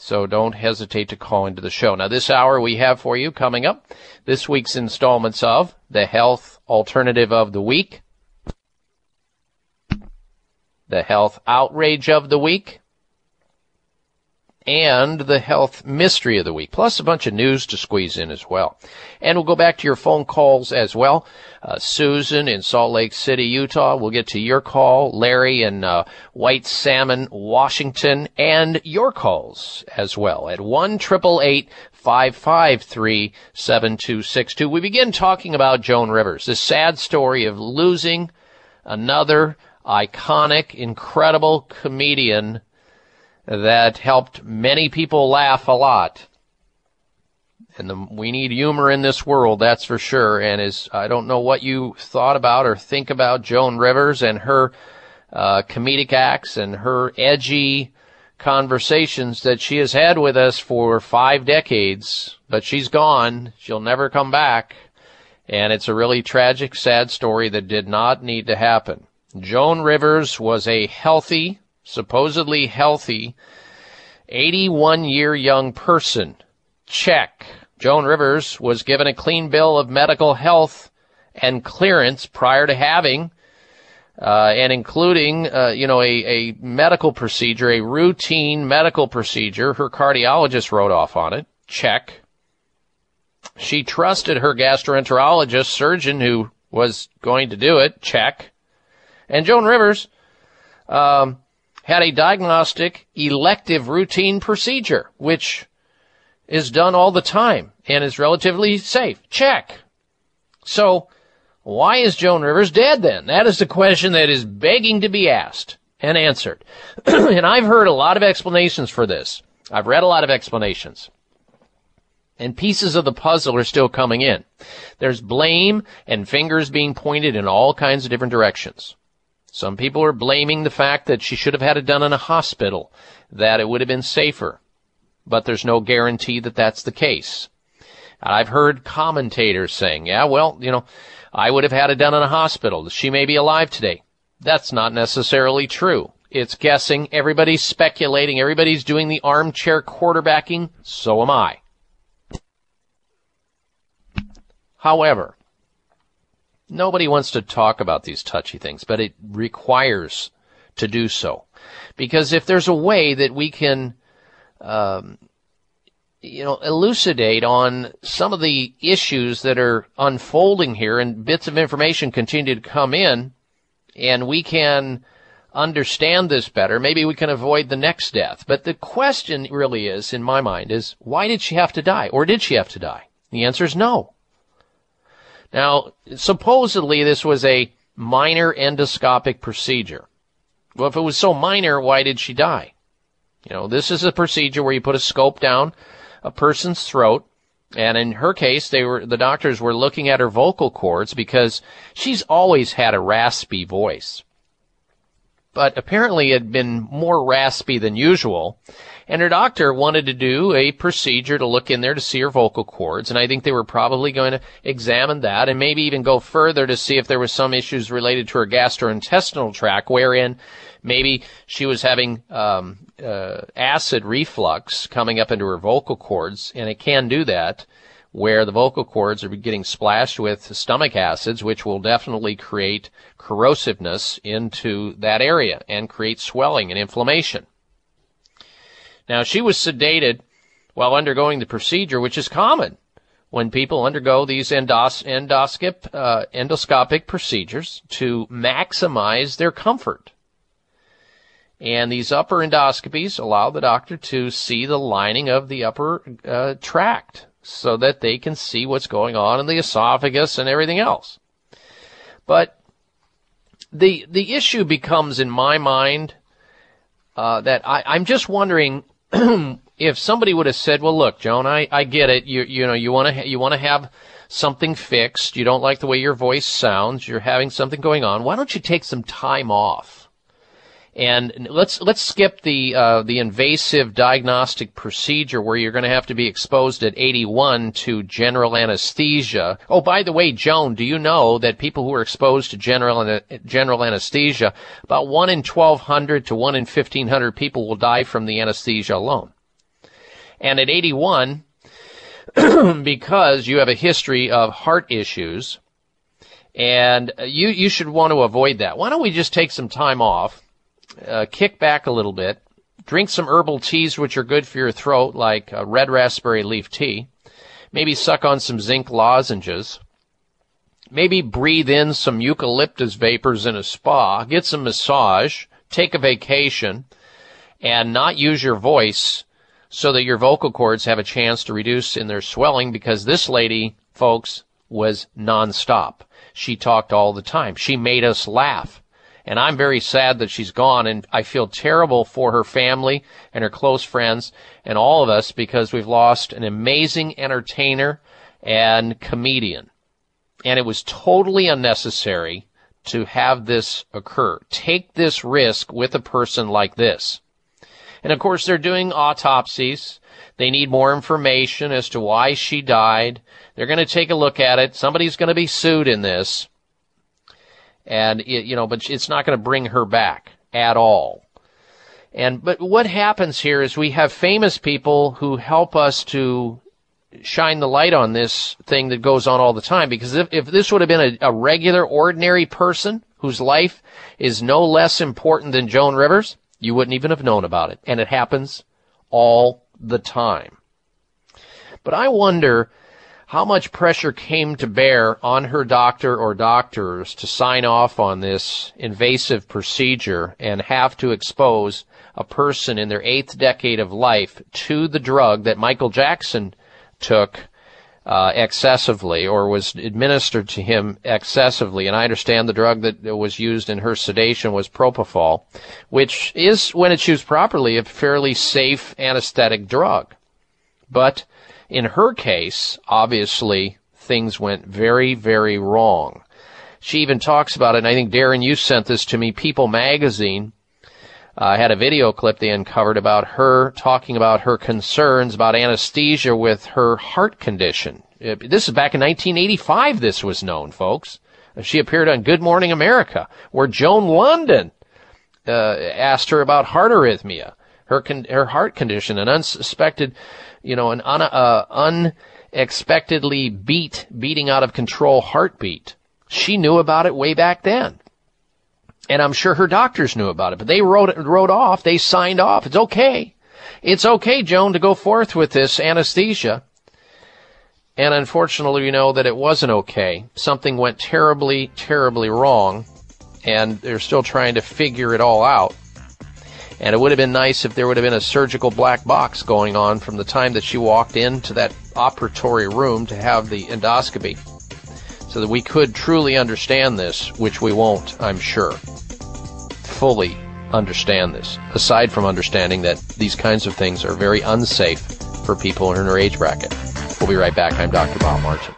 so don't hesitate to call into the show. Now, this hour we have for you coming up this week's installments of the Health Alternative of the Week, the Health Outrage of the Week, and the Health Mystery of the Week, plus a bunch of news to squeeze in as well. And we'll go back to your phone calls as well. Uh, Susan in Salt Lake City, Utah, we'll get to your call. Larry in uh, White Salmon, Washington, and your calls as well at 1 553 7262. We begin talking about Joan Rivers, the sad story of losing another iconic, incredible comedian that helped many people laugh a lot. And the, we need humor in this world, that's for sure. And is I don't know what you thought about or think about Joan Rivers and her uh, comedic acts and her edgy conversations that she has had with us for five decades. But she's gone; she'll never come back. And it's a really tragic, sad story that did not need to happen. Joan Rivers was a healthy, supposedly healthy, 81 year young person. Check. Joan Rivers was given a clean bill of medical health and clearance prior to having, uh, and including, uh, you know, a, a medical procedure, a routine medical procedure. Her cardiologist wrote off on it. Check. She trusted her gastroenterologist surgeon who was going to do it. Check. And Joan Rivers, um, had a diagnostic elective routine procedure, which is done all the time and is relatively safe. Check. So, why is Joan Rivers dead then? That is the question that is begging to be asked and answered. [clears throat] and I've heard a lot of explanations for this. I've read a lot of explanations. And pieces of the puzzle are still coming in. There's blame and fingers being pointed in all kinds of different directions. Some people are blaming the fact that she should have had it done in a hospital, that it would have been safer. But there's no guarantee that that's the case. I've heard commentators saying, yeah, well, you know, I would have had it done in a hospital. She may be alive today. That's not necessarily true. It's guessing. Everybody's speculating. Everybody's doing the armchair quarterbacking. So am I. However, Nobody wants to talk about these touchy things, but it requires to do so. Because if there's a way that we can, um, you know, elucidate on some of the issues that are unfolding here and bits of information continue to come in and we can understand this better, maybe we can avoid the next death. But the question really is, in my mind, is why did she have to die? Or did she have to die? The answer is no. Now, supposedly this was a minor endoscopic procedure. Well, if it was so minor, why did she die? You know, this is a procedure where you put a scope down a person's throat, and in her case, they were the doctors were looking at her vocal cords because she's always had a raspy voice. But apparently it had been more raspy than usual, and her doctor wanted to do a procedure to look in there to see her vocal cords, and I think they were probably going to examine that and maybe even go further to see if there was some issues related to her gastrointestinal tract, wherein maybe she was having um, uh, acid reflux coming up into her vocal cords, and it can do that where the vocal cords are getting splashed with stomach acids, which will definitely create corrosiveness into that area and create swelling and inflammation. Now, she was sedated while undergoing the procedure, which is common when people undergo these endos- endoscop, uh, endoscopic procedures to maximize their comfort. And these upper endoscopies allow the doctor to see the lining of the upper uh, tract so that they can see what's going on in the esophagus and everything else. But the the issue becomes, in my mind, uh, that I, I'm just wondering [clears throat] if somebody would have said, "Well, look, Joan, I, I get it. You you know you want to ha- you want to have something fixed. You don't like the way your voice sounds. You're having something going on. Why don't you take some time off?" And let's let's skip the uh, the invasive diagnostic procedure where you're going to have to be exposed at 81 to general anesthesia. Oh, by the way, Joan, do you know that people who are exposed to general general anesthesia, about one in 1,200 to one in 1,500 people will die from the anesthesia alone. And at 81, [clears throat] because you have a history of heart issues, and you you should want to avoid that. Why don't we just take some time off? Uh, kick back a little bit, drink some herbal teas which are good for your throat, like uh, red raspberry leaf tea. Maybe suck on some zinc lozenges. Maybe breathe in some eucalyptus vapors in a spa. Get some massage. Take a vacation. And not use your voice so that your vocal cords have a chance to reduce in their swelling because this lady, folks, was nonstop. She talked all the time. She made us laugh. And I'm very sad that she's gone and I feel terrible for her family and her close friends and all of us because we've lost an amazing entertainer and comedian. And it was totally unnecessary to have this occur. Take this risk with a person like this. And of course, they're doing autopsies. They need more information as to why she died. They're going to take a look at it. Somebody's going to be sued in this and it, you know, but it's not going to bring her back at all. And but what happens here is we have famous people who help us to shine the light on this thing that goes on all the time. Because if, if this would have been a, a regular, ordinary person whose life is no less important than Joan Rivers, you wouldn't even have known about it. And it happens all the time. But I wonder how much pressure came to bear on her doctor or doctors to sign off on this invasive procedure and have to expose a person in their eighth decade of life to the drug that Michael Jackson took uh, excessively or was administered to him excessively. And I understand the drug that was used in her sedation was propofol, which is, when it's used properly, a fairly safe anesthetic drug. But in her case, obviously, things went very, very wrong. She even talks about it, and I think Darren, you sent this to me. People magazine uh, had a video clip they uncovered about her talking about her concerns about anesthesia with her heart condition. Uh, this is back in 1985. This was known, folks. She appeared on Good Morning America, where Joan Lunden uh, asked her about heart arrhythmia, her con- her heart condition, an unsuspected you know, an un, uh, unexpectedly beat, beating out of control heartbeat. She knew about it way back then. And I'm sure her doctors knew about it, but they wrote it wrote off, they signed off. It's okay. It's okay, Joan, to go forth with this anesthesia. And unfortunately, we know that it wasn't okay. Something went terribly, terribly wrong, and they're still trying to figure it all out. And it would have been nice if there would have been a surgical black box going on from the time that she walked into that operatory room to have the endoscopy so that we could truly understand this, which we won't, I'm sure, fully understand this, aside from understanding that these kinds of things are very unsafe for people in her age bracket. We'll be right back. I'm Dr. Bob Martin.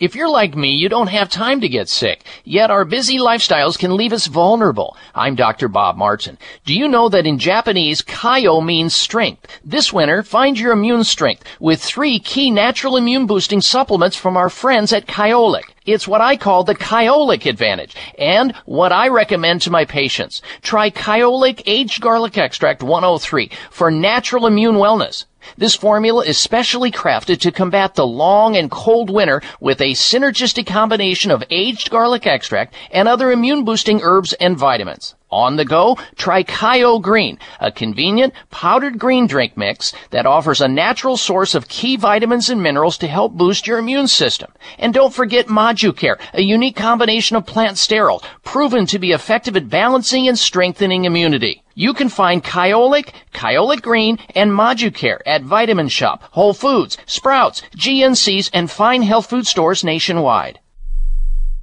If you're like me, you don't have time to get sick. Yet our busy lifestyles can leave us vulnerable. I'm Dr. Bob Martin. Do you know that in Japanese, Kyo means strength? This winter, find your immune strength with three key natural immune boosting supplements from our friends at Kyolic. It's what I call the Kyolic advantage and what I recommend to my patients. Try Kyolic Aged Garlic Extract 103 for natural immune wellness. This formula is specially crafted to combat the long and cold winter with a synergistic combination of aged garlic extract and other immune boosting herbs and vitamins. On the go, try Kyo-Green, a convenient powdered green drink mix that offers a natural source of key vitamins and minerals to help boost your immune system. And don't forget ModuCare, a unique combination of plant sterol, proven to be effective at balancing and strengthening immunity. You can find Kyolic, Kyolic Green, and ModuCare at Vitamin Shoppe, Whole Foods, Sprouts, GNCs, and fine health food stores nationwide.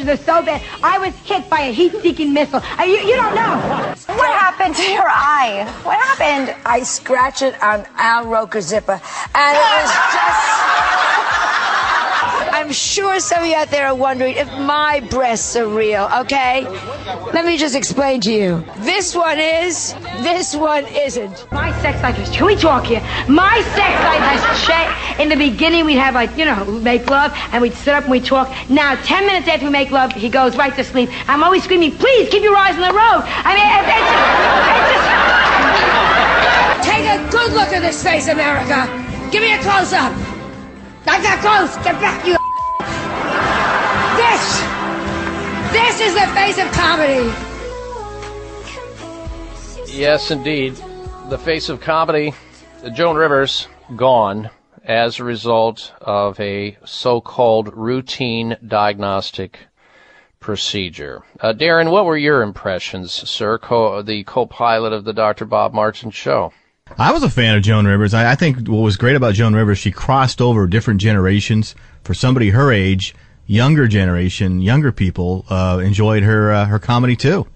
hot flashes are so bad. I was hit by a heat-seeking missile. Uh, you, you don't know. What happened to your eye? What happened? I scratched it on Al Roker zipper, and it was just. I'm sure some of you out there are wondering if my breasts are real, okay? Let me just explain to you. This one is, this one isn't. My sex life has Can we talk here? My sex life has changed. In the beginning, we'd have like, you know, make love, and we'd sit up and we'd talk. Now, ten minutes after we make love, he goes right to sleep. I'm always screaming, please keep your eyes on the road. I mean, it, it just, [laughs] Take a good look at this face, America. Give me a close up. Not that close. Get back, you. This. This is the face of comedy. Yes, indeed. The face of comedy, Joan Rivers, gone as a result of a so called routine diagnostic procedure. Uh, Darren, what were your impressions, sir, co- the co-pilot of the Dr. Bob Martin show? I was a fan of Joan Rivers. I, I think what was great about Joan Rivers, she crossed over different generations. For somebody her age, younger generation, younger people uh, enjoyed her uh, her comedy too.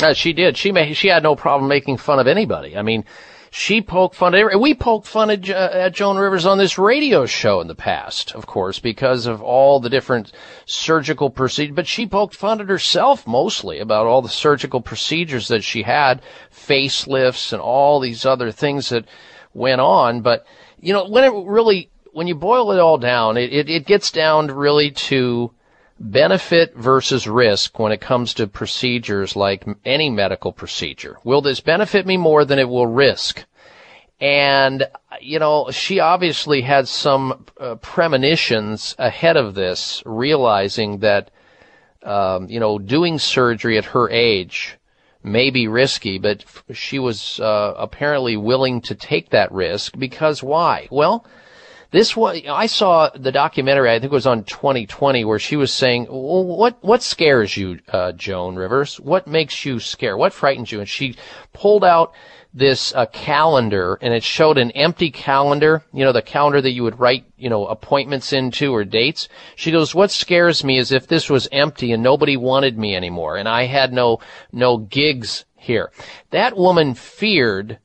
Uh, she did. She ma- she had no problem making fun of anybody. I mean, she poked fun at we poked fun at, uh, at Joan Rivers on this radio show in the past, of course, because of all the different surgical procedures. But she poked fun at herself mostly about all the surgical procedures that she had, facelifts and all these other things that went on. But you know, when it really when you boil it all down, it, it, it gets down really to benefit versus risk when it comes to procedures like any medical procedure. Will this benefit me more than it will risk? And, you know, she obviously had some uh, premonitions ahead of this, realizing that, um, you know, doing surgery at her age may be risky, but she was uh, apparently willing to take that risk because why? Well, this was, I saw the documentary, I think it was on 2020, where she was saying, what, what scares you, uh, Joan Rivers? What makes you scare? What frightens you? And she pulled out this uh, calendar and it showed an empty calendar, you know, the calendar that you would write, you know, appointments into or dates. She goes, what scares me is if this was empty and nobody wanted me anymore and I had no, no gigs here. That woman feared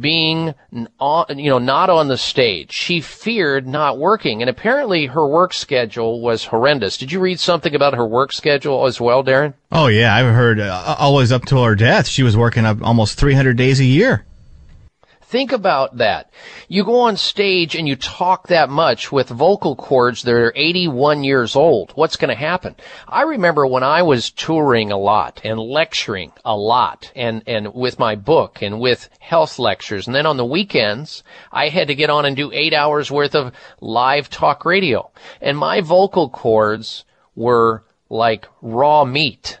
being on, you know, not on the stage. She feared not working, and apparently her work schedule was horrendous. Did you read something about her work schedule as well, Darren? Oh yeah, I've heard uh, always up till her death, she was working up almost 300 days a year. Think about that. You go on stage and you talk that much with vocal cords that are 81 years old. What's going to happen? I remember when I was touring a lot and lecturing a lot and, and with my book and with health lectures. And then on the weekends, I had to get on and do eight hours worth of live talk radio. And my vocal cords were like raw meat.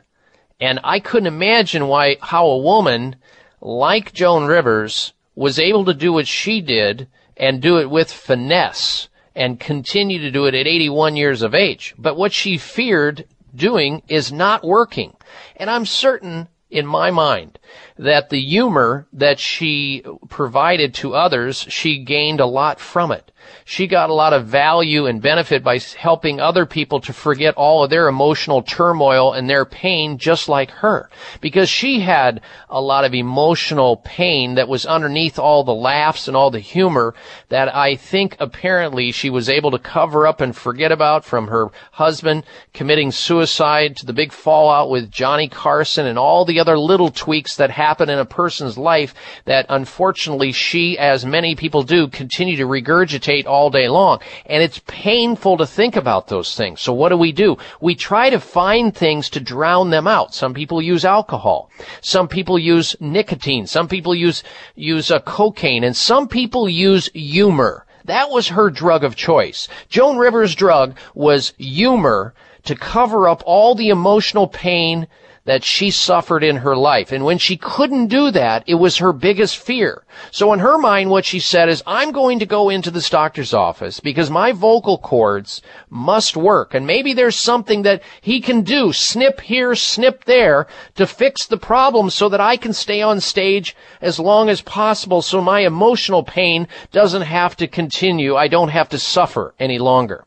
And I couldn't imagine why, how a woman like Joan Rivers was able to do what she did and do it with finesse and continue to do it at 81 years of age. But what she feared doing is not working. And I'm certain in my mind that the humor that she provided to others, she gained a lot from it she got a lot of value and benefit by helping other people to forget all of their emotional turmoil and their pain just like her. Because she had a lot of emotional pain that was underneath all the laughs and all the humor that I think apparently she was able to cover up and forget about from her husband committing suicide to the big fallout with Johnny Carson and all the other little tweaks that happen in a person's life that unfortunately she, as many people do, continue to regurgitate all day long. And it's painful to think about those things. So what do we do? We try to find things to drown them out. Some people use alcohol. Some people use nicotine. Some people use, use uh, cocaine. And some people use humor. That was her drug of choice. Joan Rivers' drug was humor to cover up all the emotional pain that she suffered in her life. And when she couldn't do that, it was her biggest fear. So in her mind, what she said is, I'm going to go into this doctor's office because my vocal cords must work. And maybe there's something that he can do, snip here, snip there, to fix the problem so that I can stay on stage as long as possible so my emotional pain doesn't have to continue. I don't have to suffer any longer.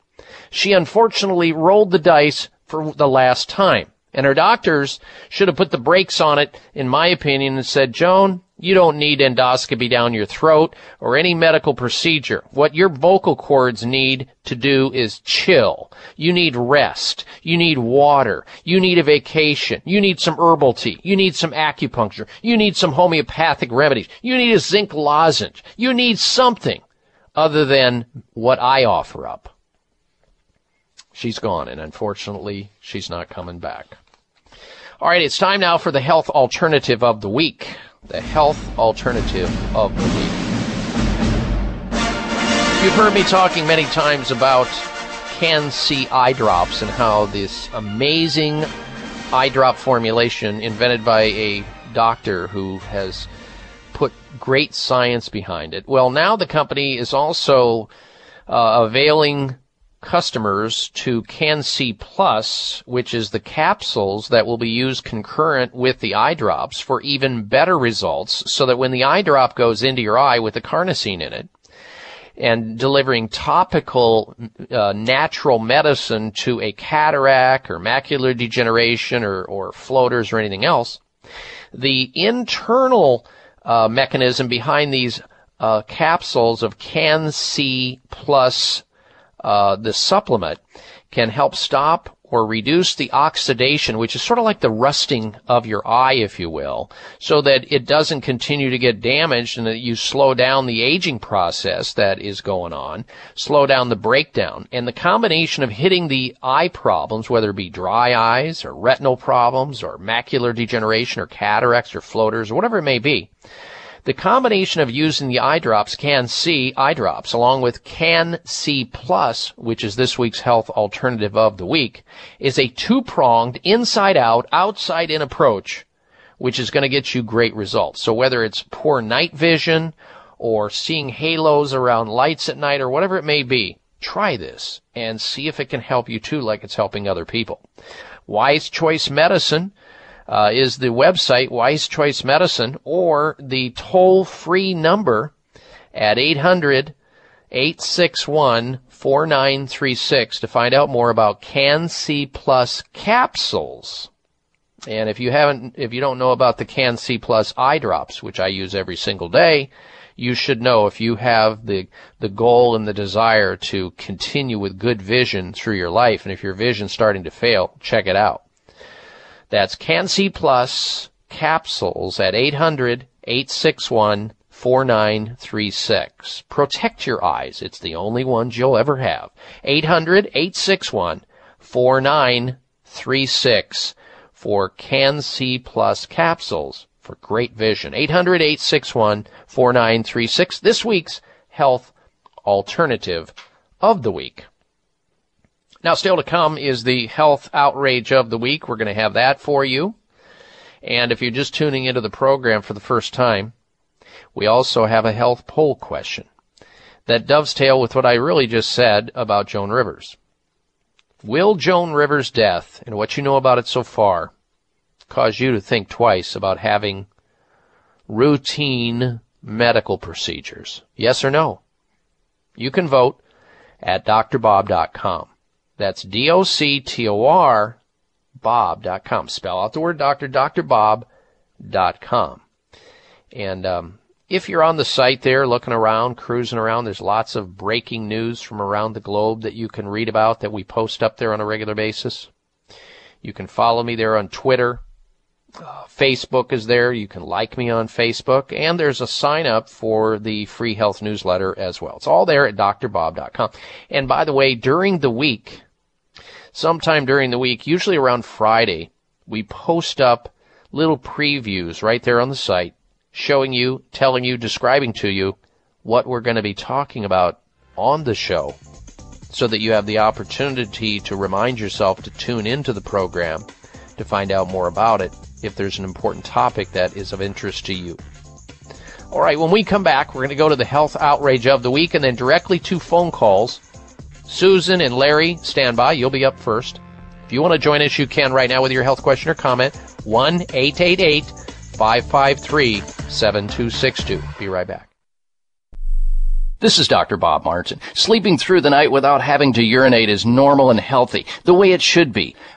She unfortunately rolled the dice for the last time. And her doctors should have put the brakes on it, in my opinion, and said, Joan, you don't need endoscopy down your throat or any medical procedure. What your vocal cords need to do is chill. You need rest. You need water. You need a vacation. You need some herbal tea. You need some acupuncture. You need some homeopathic remedies. You need a zinc lozenge. You need something other than what I offer up. She's gone, and unfortunately, she's not coming back. All right, it's time now for the health alternative of the week. The health alternative of the week. You've heard me talking many times about Can-C eye drops and how this amazing eye drop formulation invented by a doctor who has put great science behind it. Well, now the company is also uh, availing customers to Can-C Plus, which is the capsules that will be used concurrent with the eye drops for even better results so that when the eye drop goes into your eye with the carnosine in it, and delivering topical uh, natural medicine to a cataract or macular degeneration or, or floaters or anything else, the internal uh, mechanism behind these uh, capsules of Can-C plus uh, the supplement can help stop or reduce the oxidation, which is sort of like the rusting of your eye, if you will, so that it doesn't continue to get damaged and that you slow down the aging process that is going on, slow down the breakdown. And the combination of hitting the eye problems, whether it be dry eyes or retinal problems or macular degeneration or cataracts or floaters or whatever it may be, the combination of using the eye drops, Can-C eye drops, along with Can-C Plus, which is this week's health alternative of the week, is a two-pronged, inside-out, outside-in approach, which is going to get you great results. So whether it's poor night vision, or seeing halos around lights at night, or whatever it may be, try this and see if it can help you too, like it's helping other people. Wise Choice Medicine uh, is the website Wise Choice Medicine or the toll free number at 800 861 4936 to find out more about Can-C Plus capsules. And if you haven't, if you don't know about the Can-C Plus eye drops, which I use every single day, you should know if you have the, the goal and the desire to continue with good vision through your life, and if your vision's starting to fail, check it out. That's Can-C Plus capsules at 800 861 4936. Protect your eyes. It's the only ones you'll ever have. 800 861 4936 for Can-C Plus capsules for great vision. 800 861 4936. This week's health alternative of the week. Now, still to come is the health outrage of the week. We're going to have that for you. And if you're just tuning into the program for the first time, we also have a health poll question that dovetail with what I really just said about Joan Rivers. Will Joan Rivers' death and what you know about it so far cause you to think twice about having routine medical procedures? Yes or no? You can vote at drbob.com. That's D-O-C-T-O-R bob.com. Spell out the word doctor, drbob.com. And um, if you're on the site there looking around, cruising around, there's lots of breaking news from around the globe that you can read about that we post up there on a regular basis. You can follow me there on Twitter. Uh, Facebook is there. You can like me on Facebook. And there's a sign up for the free health newsletter as well. It's all there at drbob.com. And by the way, during the week, sometime during the week, usually around Friday, we post up little previews right there on the site showing you, telling you, describing to you what we're going to be talking about on the show so that you have the opportunity to remind yourself to tune into the program to find out more about it if there's an important topic that is of interest to you. All right, when we come back, we're going to go to the health outrage of the week and then directly to phone calls Susan and Larry, stand by. You'll be up first. If you want to join us, you can right now with your health question or comment. 1 888 553 7262. Be right back. This is Dr. Bob Martin. Sleeping through the night without having to urinate is normal and healthy, the way it should be.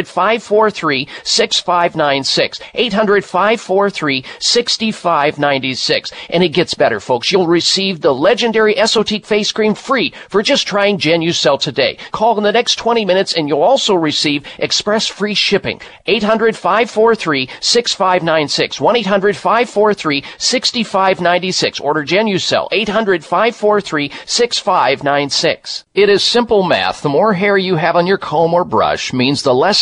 543 6596. 800 543 6596. And it gets better, folks. You'll receive the legendary Esotique face cream free for just trying Genucel today. Call in the next 20 minutes and you'll also receive express free shipping. 800 543 6596. 1 800 543 6596. Order Genucel. 800 543 6596. It is simple math. The more hair you have on your comb or brush means the less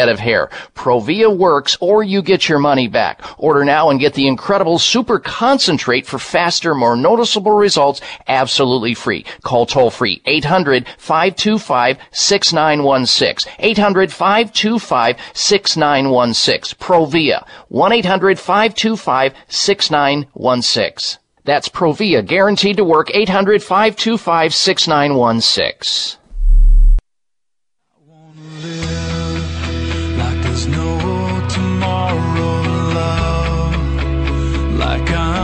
head of hair. Provia works or you get your money back. Order now and get the incredible super concentrate for faster, more noticeable results absolutely free. Call toll free 800-525-6916. 800-525-6916. Provia. 1-800-525-6916. That's Provia, guaranteed to work, 800 525 6916.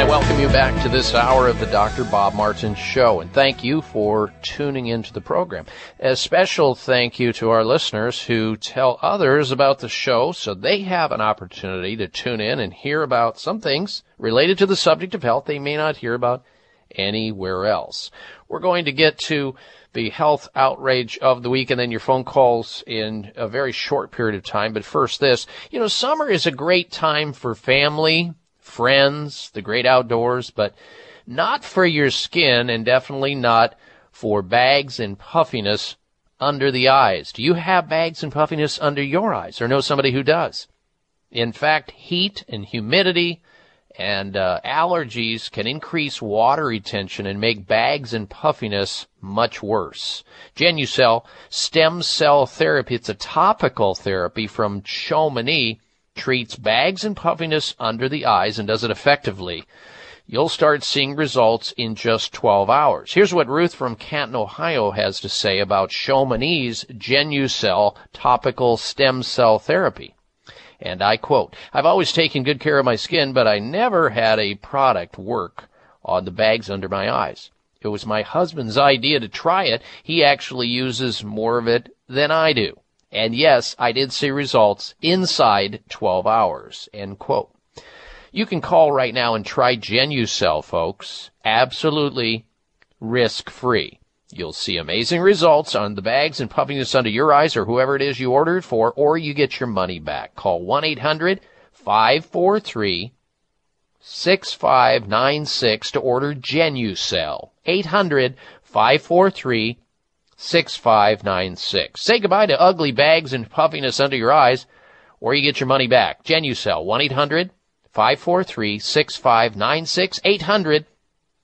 I welcome you back to this hour of the Dr. Bob Martin Show. And thank you for tuning into the program. A special thank you to our listeners who tell others about the show so they have an opportunity to tune in and hear about some things related to the subject of health they may not hear about anywhere else. We're going to get to the health outrage of the week and then your phone calls in a very short period of time. But first this, you know, summer is a great time for family, friends, the great outdoors, but not for your skin and definitely not for bags and puffiness under the eyes. Do you have bags and puffiness under your eyes or know somebody who does? In fact, heat and humidity and uh, allergies can increase water retention and make bags and puffiness much worse. Genucel stem cell therapy, it's a topical therapy from Chamonix treats bags and puffiness under the eyes and does it effectively, you'll start seeing results in just 12 hours. Here's what Ruth from Canton, Ohio has to say about Chamonix's Genucel topical stem cell therapy. And I quote, I've always taken good care of my skin, but I never had a product work on the bags under my eyes. It was my husband's idea to try it. He actually uses more of it than I do. And yes, I did see results inside 12 hours. End quote. You can call right now and try Genucel, folks. Absolutely risk free. You'll see amazing results on the bags and puffiness under your eyes or whoever it is you ordered for, or you get your money back. Call 1-800-543 6596 to order Genucel. 800 543 6596. Say goodbye to ugly bags and puffiness under your eyes, or you get your money back. Genucel, 1 800 543 6596 800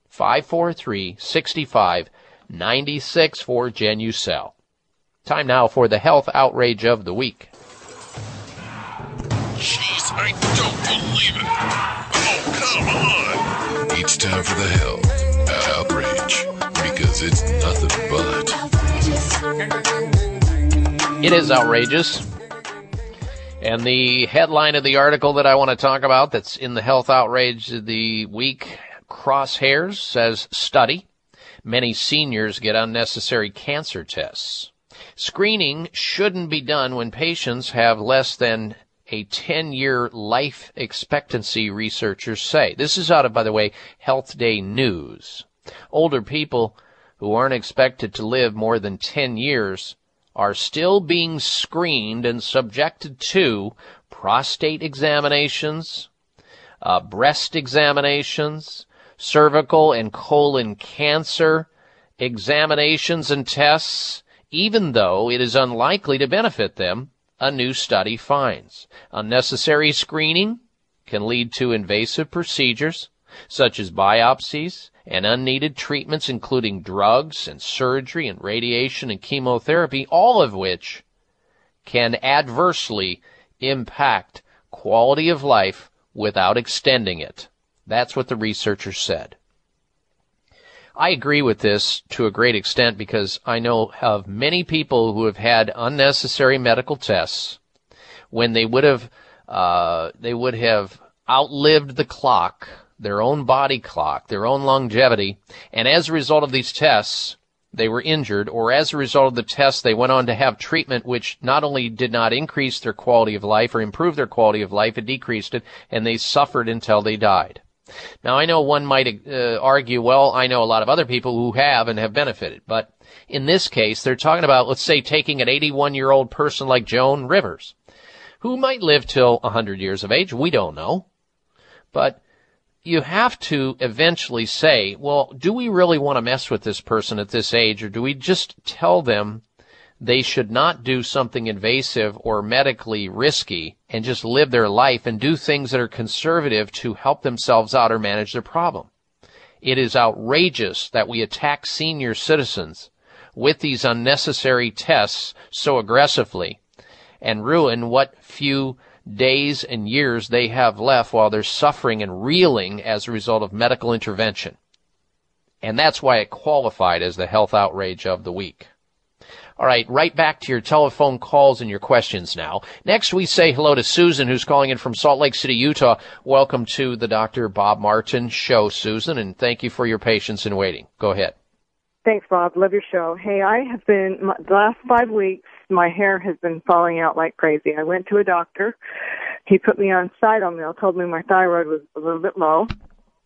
543 6596 for Genucel. Time now for the health outrage of the week. Jeez, I don't believe it. Oh, come on. It's time for the health outrage because it's nothing but. It is outrageous. And the headline of the article that I want to talk about that's in the health outrage of the week crosshairs says study. Many seniors get unnecessary cancer tests. Screening shouldn't be done when patients have less than a 10 year life expectancy, researchers say. This is out of, by the way, Health Day News. Older people who aren't expected to live more than 10 years are still being screened and subjected to prostate examinations, uh, breast examinations, cervical and colon cancer examinations and tests, even though it is unlikely to benefit them, a new study finds. Unnecessary screening can lead to invasive procedures such as biopsies and unneeded treatments including drugs and surgery and radiation and chemotherapy, all of which can adversely impact quality of life without extending it. That's what the researchers said. I agree with this to a great extent because I know of many people who have had unnecessary medical tests when they would have uh, they would have outlived the clock their own body clock, their own longevity, and as a result of these tests, they were injured, or as a result of the tests, they went on to have treatment which not only did not increase their quality of life or improve their quality of life, it decreased it, and they suffered until they died. Now, I know one might uh, argue, well, I know a lot of other people who have and have benefited, but in this case, they're talking about, let's say, taking an 81 year old person like Joan Rivers, who might live till 100 years of age. We don't know. But you have to eventually say, well, do we really want to mess with this person at this age, or do we just tell them they should not do something invasive or medically risky and just live their life and do things that are conservative to help themselves out or manage their problem? It is outrageous that we attack senior citizens with these unnecessary tests so aggressively and ruin what few days and years they have left while they're suffering and reeling as a result of medical intervention. And that's why it qualified as the health outrage of the week. All right, right back to your telephone calls and your questions now. Next, we say hello to Susan, who's calling in from Salt Lake City, Utah. Welcome to the Dr. Bob Martin show, Susan, and thank you for your patience in waiting. Go ahead. Thanks, Bob. Love your show. Hey, I have been, the last five weeks, my hair has been falling out like crazy. I went to a doctor. He put me on Cytomel, told me my thyroid was a little bit low.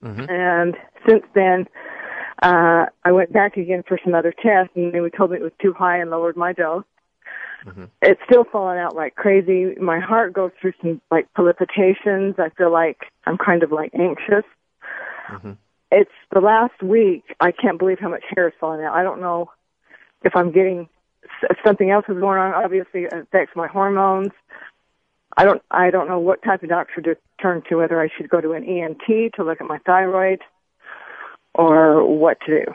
Mm-hmm. And since then, uh, I went back again for some other tests and they told me it was too high and lowered my dose. Mm-hmm. It's still falling out like crazy. My heart goes through some like palpitations. I feel like I'm kind of like anxious. Mm-hmm. It's the last week. I can't believe how much hair is falling out. I don't know if I'm getting something else is going on. Obviously, it affects my hormones. I don't. I don't know what type of doctor to turn to. Whether I should go to an ENT to look at my thyroid, or what to do.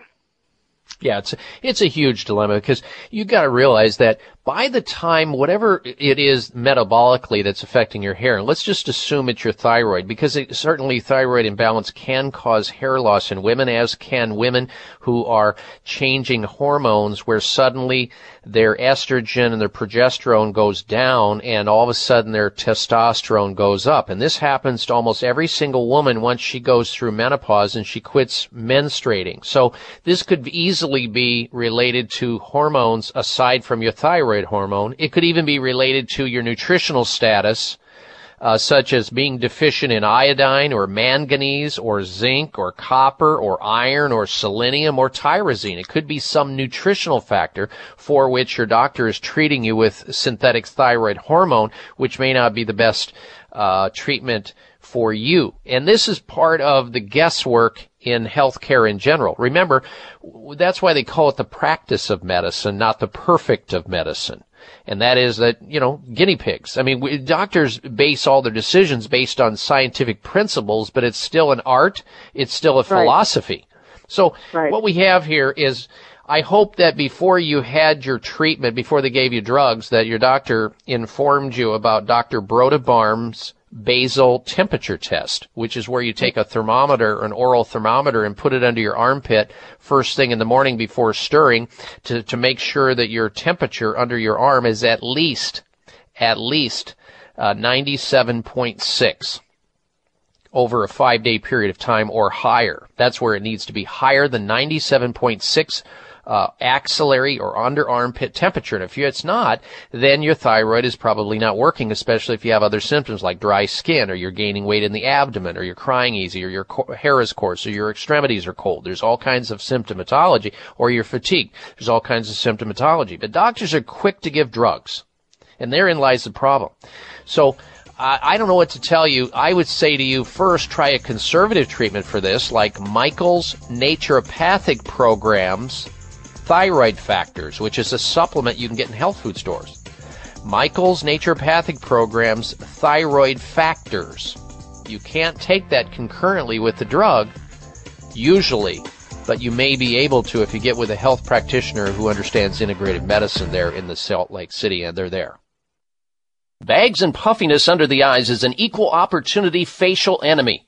Yeah, it's it's a huge dilemma because you got to realize that by the time whatever it is metabolically that's affecting your hair, let's just assume it's your thyroid, because it, certainly thyroid imbalance can cause hair loss in women, as can women who are changing hormones where suddenly their estrogen and their progesterone goes down and all of a sudden their testosterone goes up. And this happens to almost every single woman once she goes through menopause and she quits menstruating. So this could easily be related to hormones aside from your thyroid hormone. It could even be related to your nutritional status, uh, such as being deficient in iodine or manganese or zinc or copper or iron or selenium or tyrosine. It could be some nutritional factor for which your doctor is treating you with synthetic thyroid hormone, which may not be the best uh, treatment for you. And this is part of the guesswork in healthcare in general. Remember, that's why they call it the practice of medicine, not the perfect of medicine. And that is that, you know, guinea pigs. I mean, we, doctors base all their decisions based on scientific principles, but it's still an art. It's still a Right. philosophy. So Right. what we have here is I hope that before you had your treatment, before they gave you drugs, that your doctor informed you about Dr. Broda Barnes' basal temperature test, which is where you take a thermometer, an oral thermometer, and put it under your armpit first thing in the morning before stirring to, to make sure that your temperature under your arm is at least, at least, uh, 97.6 over a five day period of time or higher. That's where it needs to be higher than 97.6 uh, axillary or under armpit temperature. And if it's not, then your thyroid is probably not working, especially if you have other symptoms like dry skin or you're gaining weight in the abdomen or you're crying easy or your hair is coarse or your extremities are cold. There's all kinds of symptomatology or you're fatigued. There's all kinds of symptomatology. But doctors are quick to give drugs. And therein lies the problem. So, I don't know what to tell you. I would say to you first try a conservative treatment for this, like Michael's naturopathic programs, thyroid factors, which is a supplement you can get in health food stores. Michael's naturopathic programs, thyroid factors. You can't take that concurrently with the drug, usually, but you may be able to if you get with a health practitioner who understands integrative medicine there in the Salt Lake City, and they're there. Bags and puffiness under the eyes is an equal opportunity facial enemy.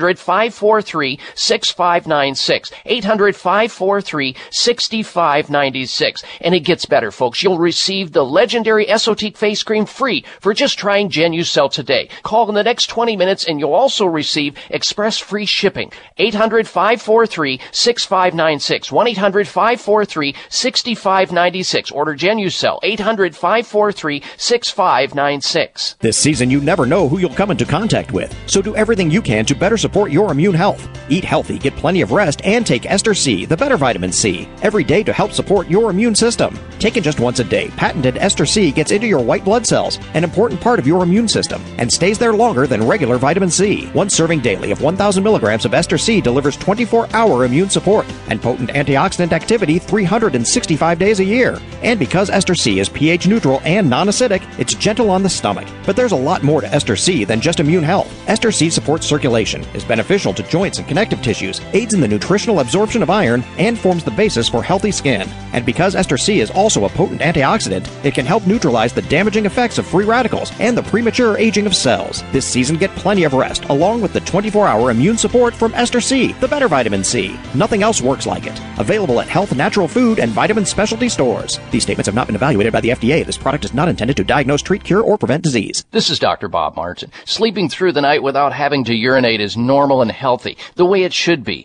800-543-6596. 800-543-6596. And it gets better, folks. You'll receive the legendary Esotique face cream free for just trying Genucel today. Call in the next 20 minutes and you'll also receive express free shipping. 800-543-6596. 1-800-543-6596. Order Genucel. 800-543-6596. This season, you never know who you'll come into contact with, so do everything you can to better support your immune health. Eat healthy, get plenty of rest, and take Ester C, the better vitamin C, every day to help support your immune system. Taken just once a day, patented Ester C gets into your white blood cells, an important part of your immune system, and stays there longer than regular vitamin C. One serving daily of 1,000 milligrams of Ester C delivers 24 hour immune support and potent antioxidant activity 365 days a year. And because Ester C is pH neutral and non acidic, it's gentle on the stomach. But there's a lot more to Ester C than just immune health. Ester C supports circulation, is beneficial to joints and connective tissues, aids in the nutritional absorption of iron, and forms the basis for healthy skin. And because Ester C is also a potent antioxidant, it can help neutralize the damaging effects of free radicals and the premature aging of cells. This season, get plenty of rest, along with the 24 hour immune support from Ester C, the better vitamin C. Nothing else works like it. Available at health, natural food, and vitamin specialty stores. These statements have not been evaluated by the FDA. This product is not intended to diagnose, treat, cure, or prevent disease. This is Dr. Bob Martin. Sleeping through the night without having to urinate is normal and healthy, the way it should be.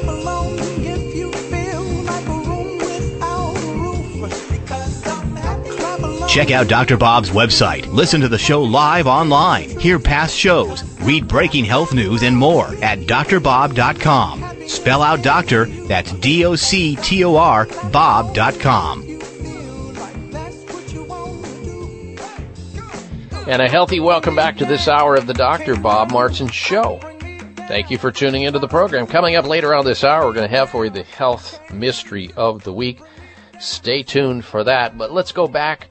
Check out Dr. Bob's website. Listen to the show live online. Hear past shows. Read breaking health news and more at drbob.com. Spell out doctor, that's D O C T O R, Bob.com. And a healthy welcome back to this hour of the Dr. Bob Martin Show. Thank you for tuning into the program. Coming up later on this hour, we're going to have for you the health mystery of the week. Stay tuned for that. But let's go back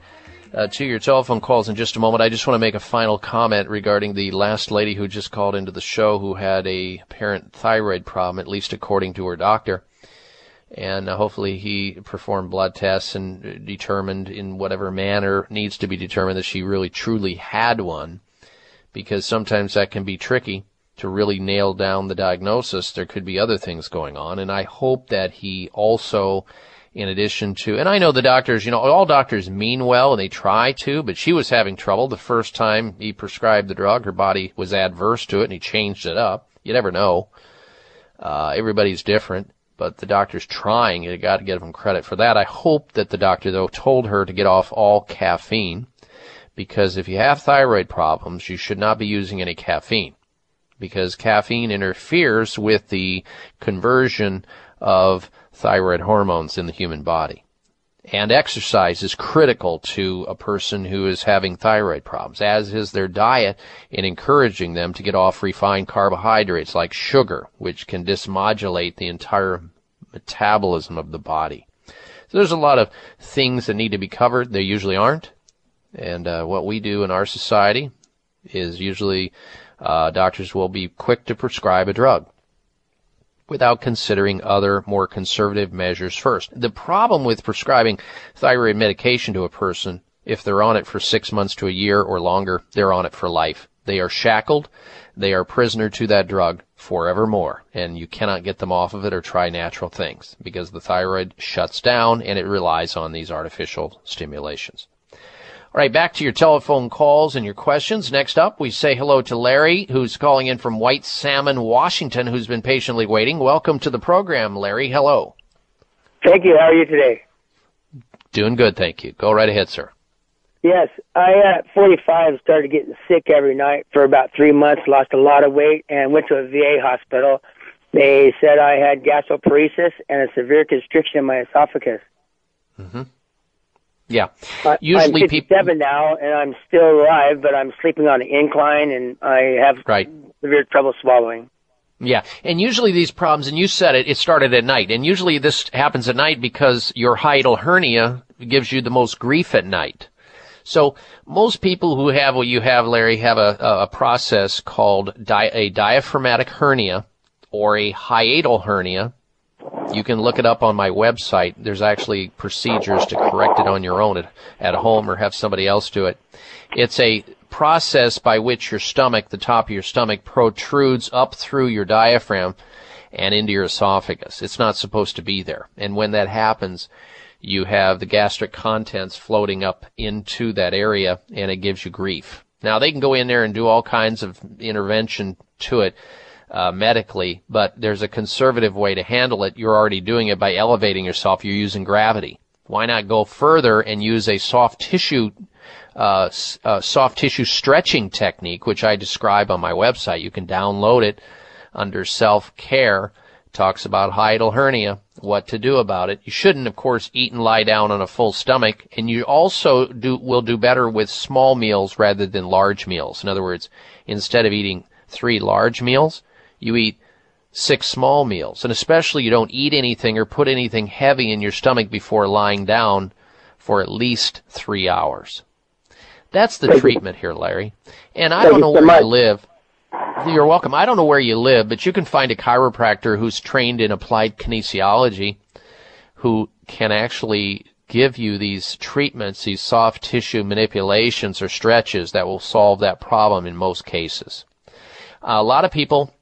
uh, to your telephone calls in just a moment. I just want to make a final comment regarding the last lady who just called into the show who had a apparent thyroid problem, at least according to her doctor. And uh, hopefully he performed blood tests and determined in whatever manner needs to be determined that she really truly had one. Because sometimes that can be tricky to really nail down the diagnosis. There could be other things going on. And I hope that he also in addition to, and I know the doctors, you know, all doctors mean well and they try to, but she was having trouble the first time he prescribed the drug. Her body was adverse to it and he changed it up. You never know. Uh, everybody's different, but the doctor's trying. You got to give him credit for that. I hope that the doctor though told her to get off all caffeine because if you have thyroid problems, you should not be using any caffeine because caffeine interferes with the conversion of thyroid hormones in the human body. And exercise is critical to a person who is having thyroid problems, as is their diet in encouraging them to get off refined carbohydrates like sugar, which can dismodulate the entire metabolism of the body. So there's a lot of things that need to be covered. They usually aren't. And uh, what we do in our society is usually uh, doctors will be quick to prescribe a drug without considering other more conservative measures first. The problem with prescribing thyroid medication to a person, if they're on it for six months to a year or longer, they're on it for life. They are shackled. They are prisoner to that drug forevermore, and you cannot get them off of it or try natural things because the thyroid shuts down and it relies on these artificial stimulations. All right, back to your telephone calls and your questions. Next up, we say hello to Larry, who's calling in from White Salmon, Washington, who's been patiently waiting. Welcome to the program, Larry. Hello. Thank you. How are you today? Doing good, thank you. Go right ahead, sir. Yes, I at 45 started getting sick every night for about three months, lost a lot of weight, and went to a VA hospital. They said I had gastroparesis and a severe constriction in my esophagus. Mm-hmm. Yeah. Usually I'm 57 people... now, and I'm still alive, but I'm sleeping on an incline, and I have right. severe trouble swallowing. Yeah, and usually these problems, and you said it, it started at night, and usually this happens at night because your hiatal hernia gives you the most grief at night. So most people who have what you have, Larry, have a, a process called di- a diaphragmatic hernia or a hiatal hernia, you can look it up on my website. There's actually procedures to correct it on your own at, at home or have somebody else do it. It's a process by which your stomach, the top of your stomach, protrudes up through your diaphragm and into your esophagus. It's not supposed to be there. And when that happens, you have the gastric contents floating up into that area and it gives you grief. Now they can go in there and do all kinds of intervention to it uh, medically, but there's a conservative way to handle it. You're already doing it by elevating yourself. You're using gravity. Why not go further and use a soft tissue, uh, uh, soft tissue stretching technique, which I describe on my website. You can download it under self care. Talks about hiatal hernia, what to do about it. You shouldn't, of course, eat and lie down on a full stomach, and you also do will do better with small meals rather than large meals. In other words, instead of eating three large meals, you eat six small meals. And especially you don't eat anything or put anything heavy in your stomach before lying down for at least three hours. That's the treatment here, Larry. And I don't know where you live. You're welcome. I don't know where you live, but you can find a chiropractor who's trained in applied kinesiology who can actually give you these treatments, these soft tissue manipulations or stretches that will solve that problem in most cases. a lot of people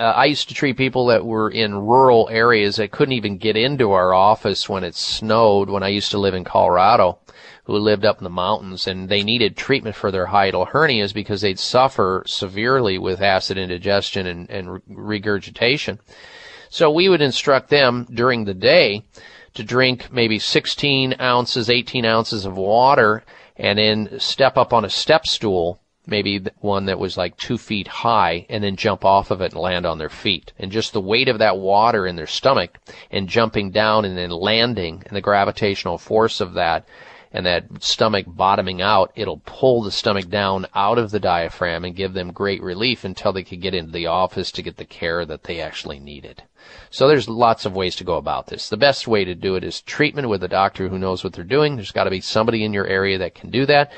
uh, I used to treat people that were in rural areas that couldn't even get into our office when it snowed when I used to live in Colorado, who lived up in the mountains, and they needed treatment for their hiatal hernias because they'd suffer severely with acid indigestion and, and regurgitation. So we would instruct them during the day to drink maybe 16 ounces, 18 ounces of water, and then step up on a step stool maybe one that was like two feet high and then jump off of it and land on their feet. And just the weight of that water in their stomach and jumping down and then landing and the gravitational force of that and that stomach bottoming out, it'll pull the stomach down out of the diaphragm and give them great relief until they can get into the office to get the care that they actually needed. So there's lots of ways to go about this. The best way to do it is treatment with a doctor who knows what they're doing. There's got to be somebody in your area that can do that.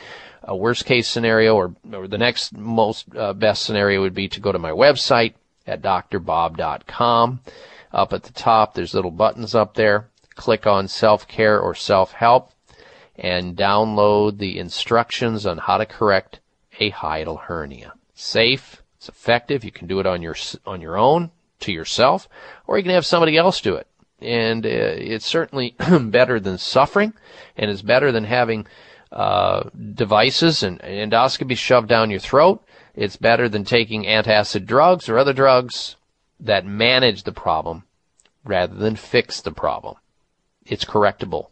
A worst case scenario or, or the next most uh, best scenario would be to go to my website at drbob.com. Up at the top, there's little buttons up there. Click on self-care or self-help and download the instructions on how to correct a hiatal hernia. Safe, it's effective. You can do it on your on your own to yourself, or you can have somebody else do it. And uh, it's certainly [clears throat] better than suffering, and it's better than having uh, devices and endoscopy shoved down your throat. It's better than taking antacid drugs or other drugs that manage the problem rather than fix the problem. It's correctable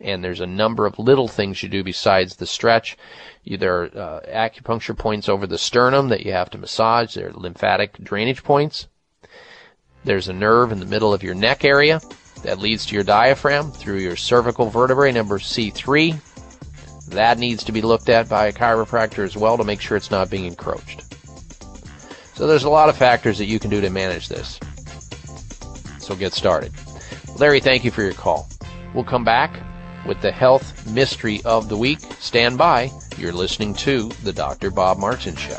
and there's a number of little things you do besides the stretch. There are uh, acupuncture points over the sternum that you have to massage. There are lymphatic drainage points. There's a nerve in the middle of your neck area that leads to your diaphragm through your cervical vertebrae, number C3. That needs to be looked at by a chiropractor as well to make sure it's not being encroached. So there's a lot of factors that you can do to manage this. So get started. Larry, thank you for your call. We'll come back with the health mystery of the week. Stand by. You're listening to The Dr. Bob Martin Show.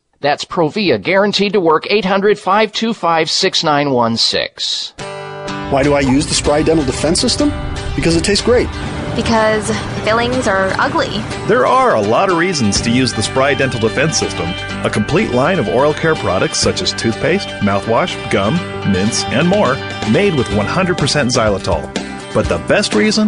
That's Provia, guaranteed to work 800 525 6916. Why do I use the Spry Dental Defense System? Because it tastes great. Because fillings are ugly. There are a lot of reasons to use the Spry Dental Defense System, a complete line of oral care products such as toothpaste, mouthwash, gum, mints, and more, made with 100% xylitol. But the best reason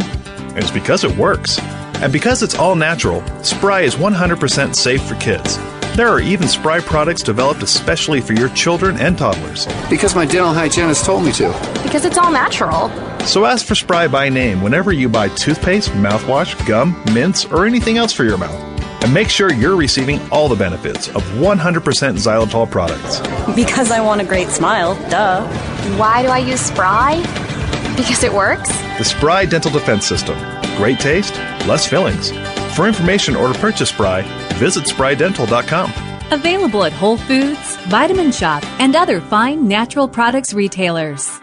is because it works. And because it's all natural, Spry is 100% safe for kids. There are even Spry products developed especially for your children and toddlers. Because my dental hygienist told me to. Because it's all natural. So ask for Spry by name whenever you buy toothpaste, mouthwash, gum, mints, or anything else for your mouth. And make sure you're receiving all the benefits of 100% xylitol products. Because I want a great smile, duh. Why do I use Spry? Because it works? The Spry Dental Defense System. Great taste, less fillings. For information or to purchase Spry, visit sprydental.com. Available at Whole Foods, Vitamin Shoppe, and other fine natural products retailers.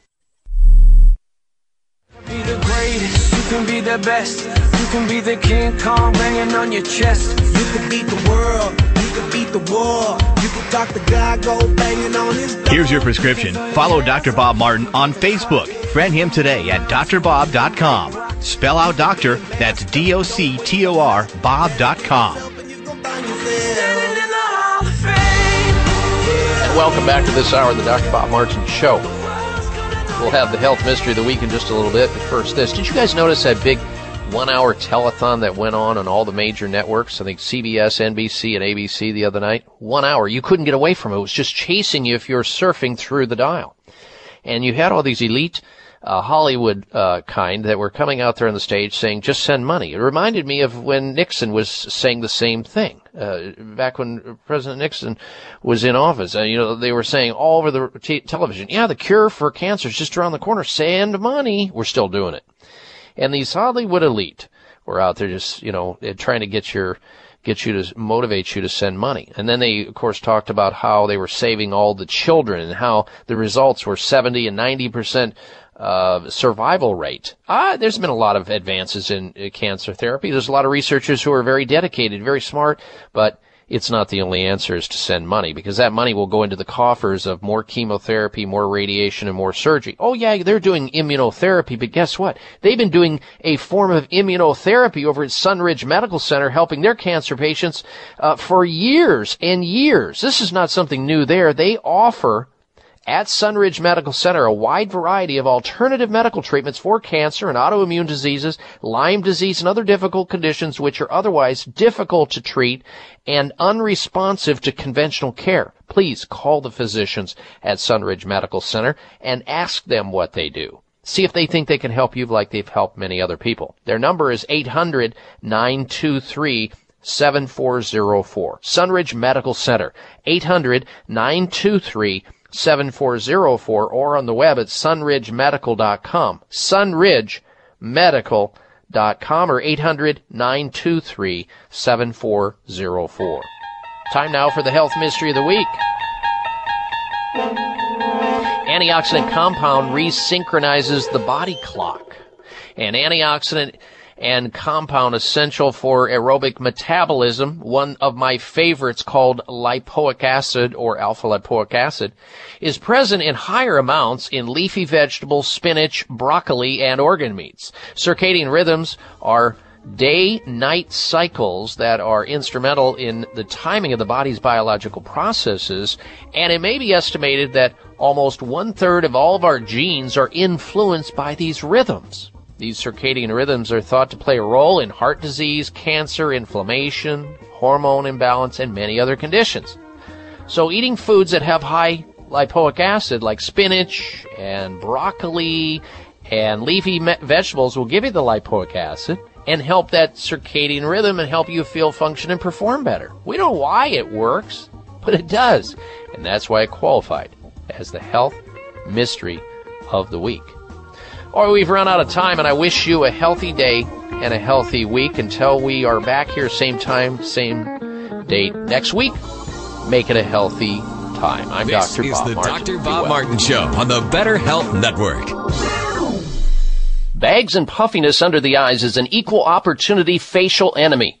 Can be the best. You can be the King Kong banging on your chest. You can beat the world, you can beat the war. You can talk the guy, go banging on his door. Here's your prescription. Follow Dr. Bob Martin on Facebook. Friend him today at drbob.com. Spell out doctor, that's D O C T O R, Bob.com. And welcome back to this hour of the Dr. Bob Martin Show. We'll have the health mystery of the week in just a little bit, but first this. Did you guys notice that big one hour telethon that went on on all the major networks? I think CBS, NBC, and ABC the other night. One hour. You couldn't get away from it. It was just chasing you if you were surfing through the dial. And you had all these elite uh, Hollywood uh, kind that were coming out there on the stage saying, just send money. It reminded me of when Nixon was saying the same thing. Uh, back when President Nixon was in office, you know, they were saying all over the t- television, yeah, the cure for cancer is just around the corner. Send money. We're still doing it. And these Hollywood elite were out there just, you know, trying to get your, get you to motivate you to send money. And then they, of course, talked about how they were saving all the children and how the results were 70 and 90 percent uh, survival rate. Ah, there's been a lot of advances in uh, cancer therapy. There's a lot of researchers who are very dedicated, very smart, but it's not the only answer is to send money because that money will go into the coffers of more chemotherapy, more radiation, and more surgery. Oh yeah, they're doing immunotherapy, but guess what? They've been doing a form of immunotherapy over at Sunridge Medical Center, helping their cancer patients uh, for years and years. This is not something new there. They offer at Sunridge Medical Center a wide variety of alternative medical treatments for cancer and autoimmune diseases, Lyme disease, and other difficult conditions which are otherwise difficult to treat and unresponsive to conventional care. Please call the physicians at Sunridge Medical Center and ask them what they do. See if they think they can help you like they've helped many other people. Their number is 800 923 7404. Sunridge Medical Center. 800 923 7404 or on the web at sunridgemedical.com. Sunridgemedical.com or 800 923 7404. Time now for the health mystery of the week. Antioxidant compound resynchronizes the body clock. An antioxidant and compound essential for aerobic metabolism. One of my favorites called lipoic acid or alpha lipoic acid is present in higher amounts in leafy vegetables, spinach, broccoli, and organ meats. Circadian rhythms are day-night cycles that are instrumental in the timing of the body's biological processes, and it may be estimated that almost one third of all of our genes are influenced by these rhythms. These circadian rhythms are thought to play a role in heart disease, cancer, inflammation, hormone imbalance, and many other conditions. So eating foods that have high lipoic acid like spinach and broccoli and leafy vegetables will give you the lipoic acid and help that circadian rhythm and help you feel, function, and perform better. We don't know why it works, but it does. And that's why it qualified as the health mystery of the week. Or we've run out of time, and I wish you a healthy day and a healthy week until we are back here, same time, same date next week. Make it a healthy time. I'm this Dr. is the Martin. Dr. Bob well. Martin Show on the Better Health Network. Bags and puffiness under the eyes is an equal opportunity facial enemy.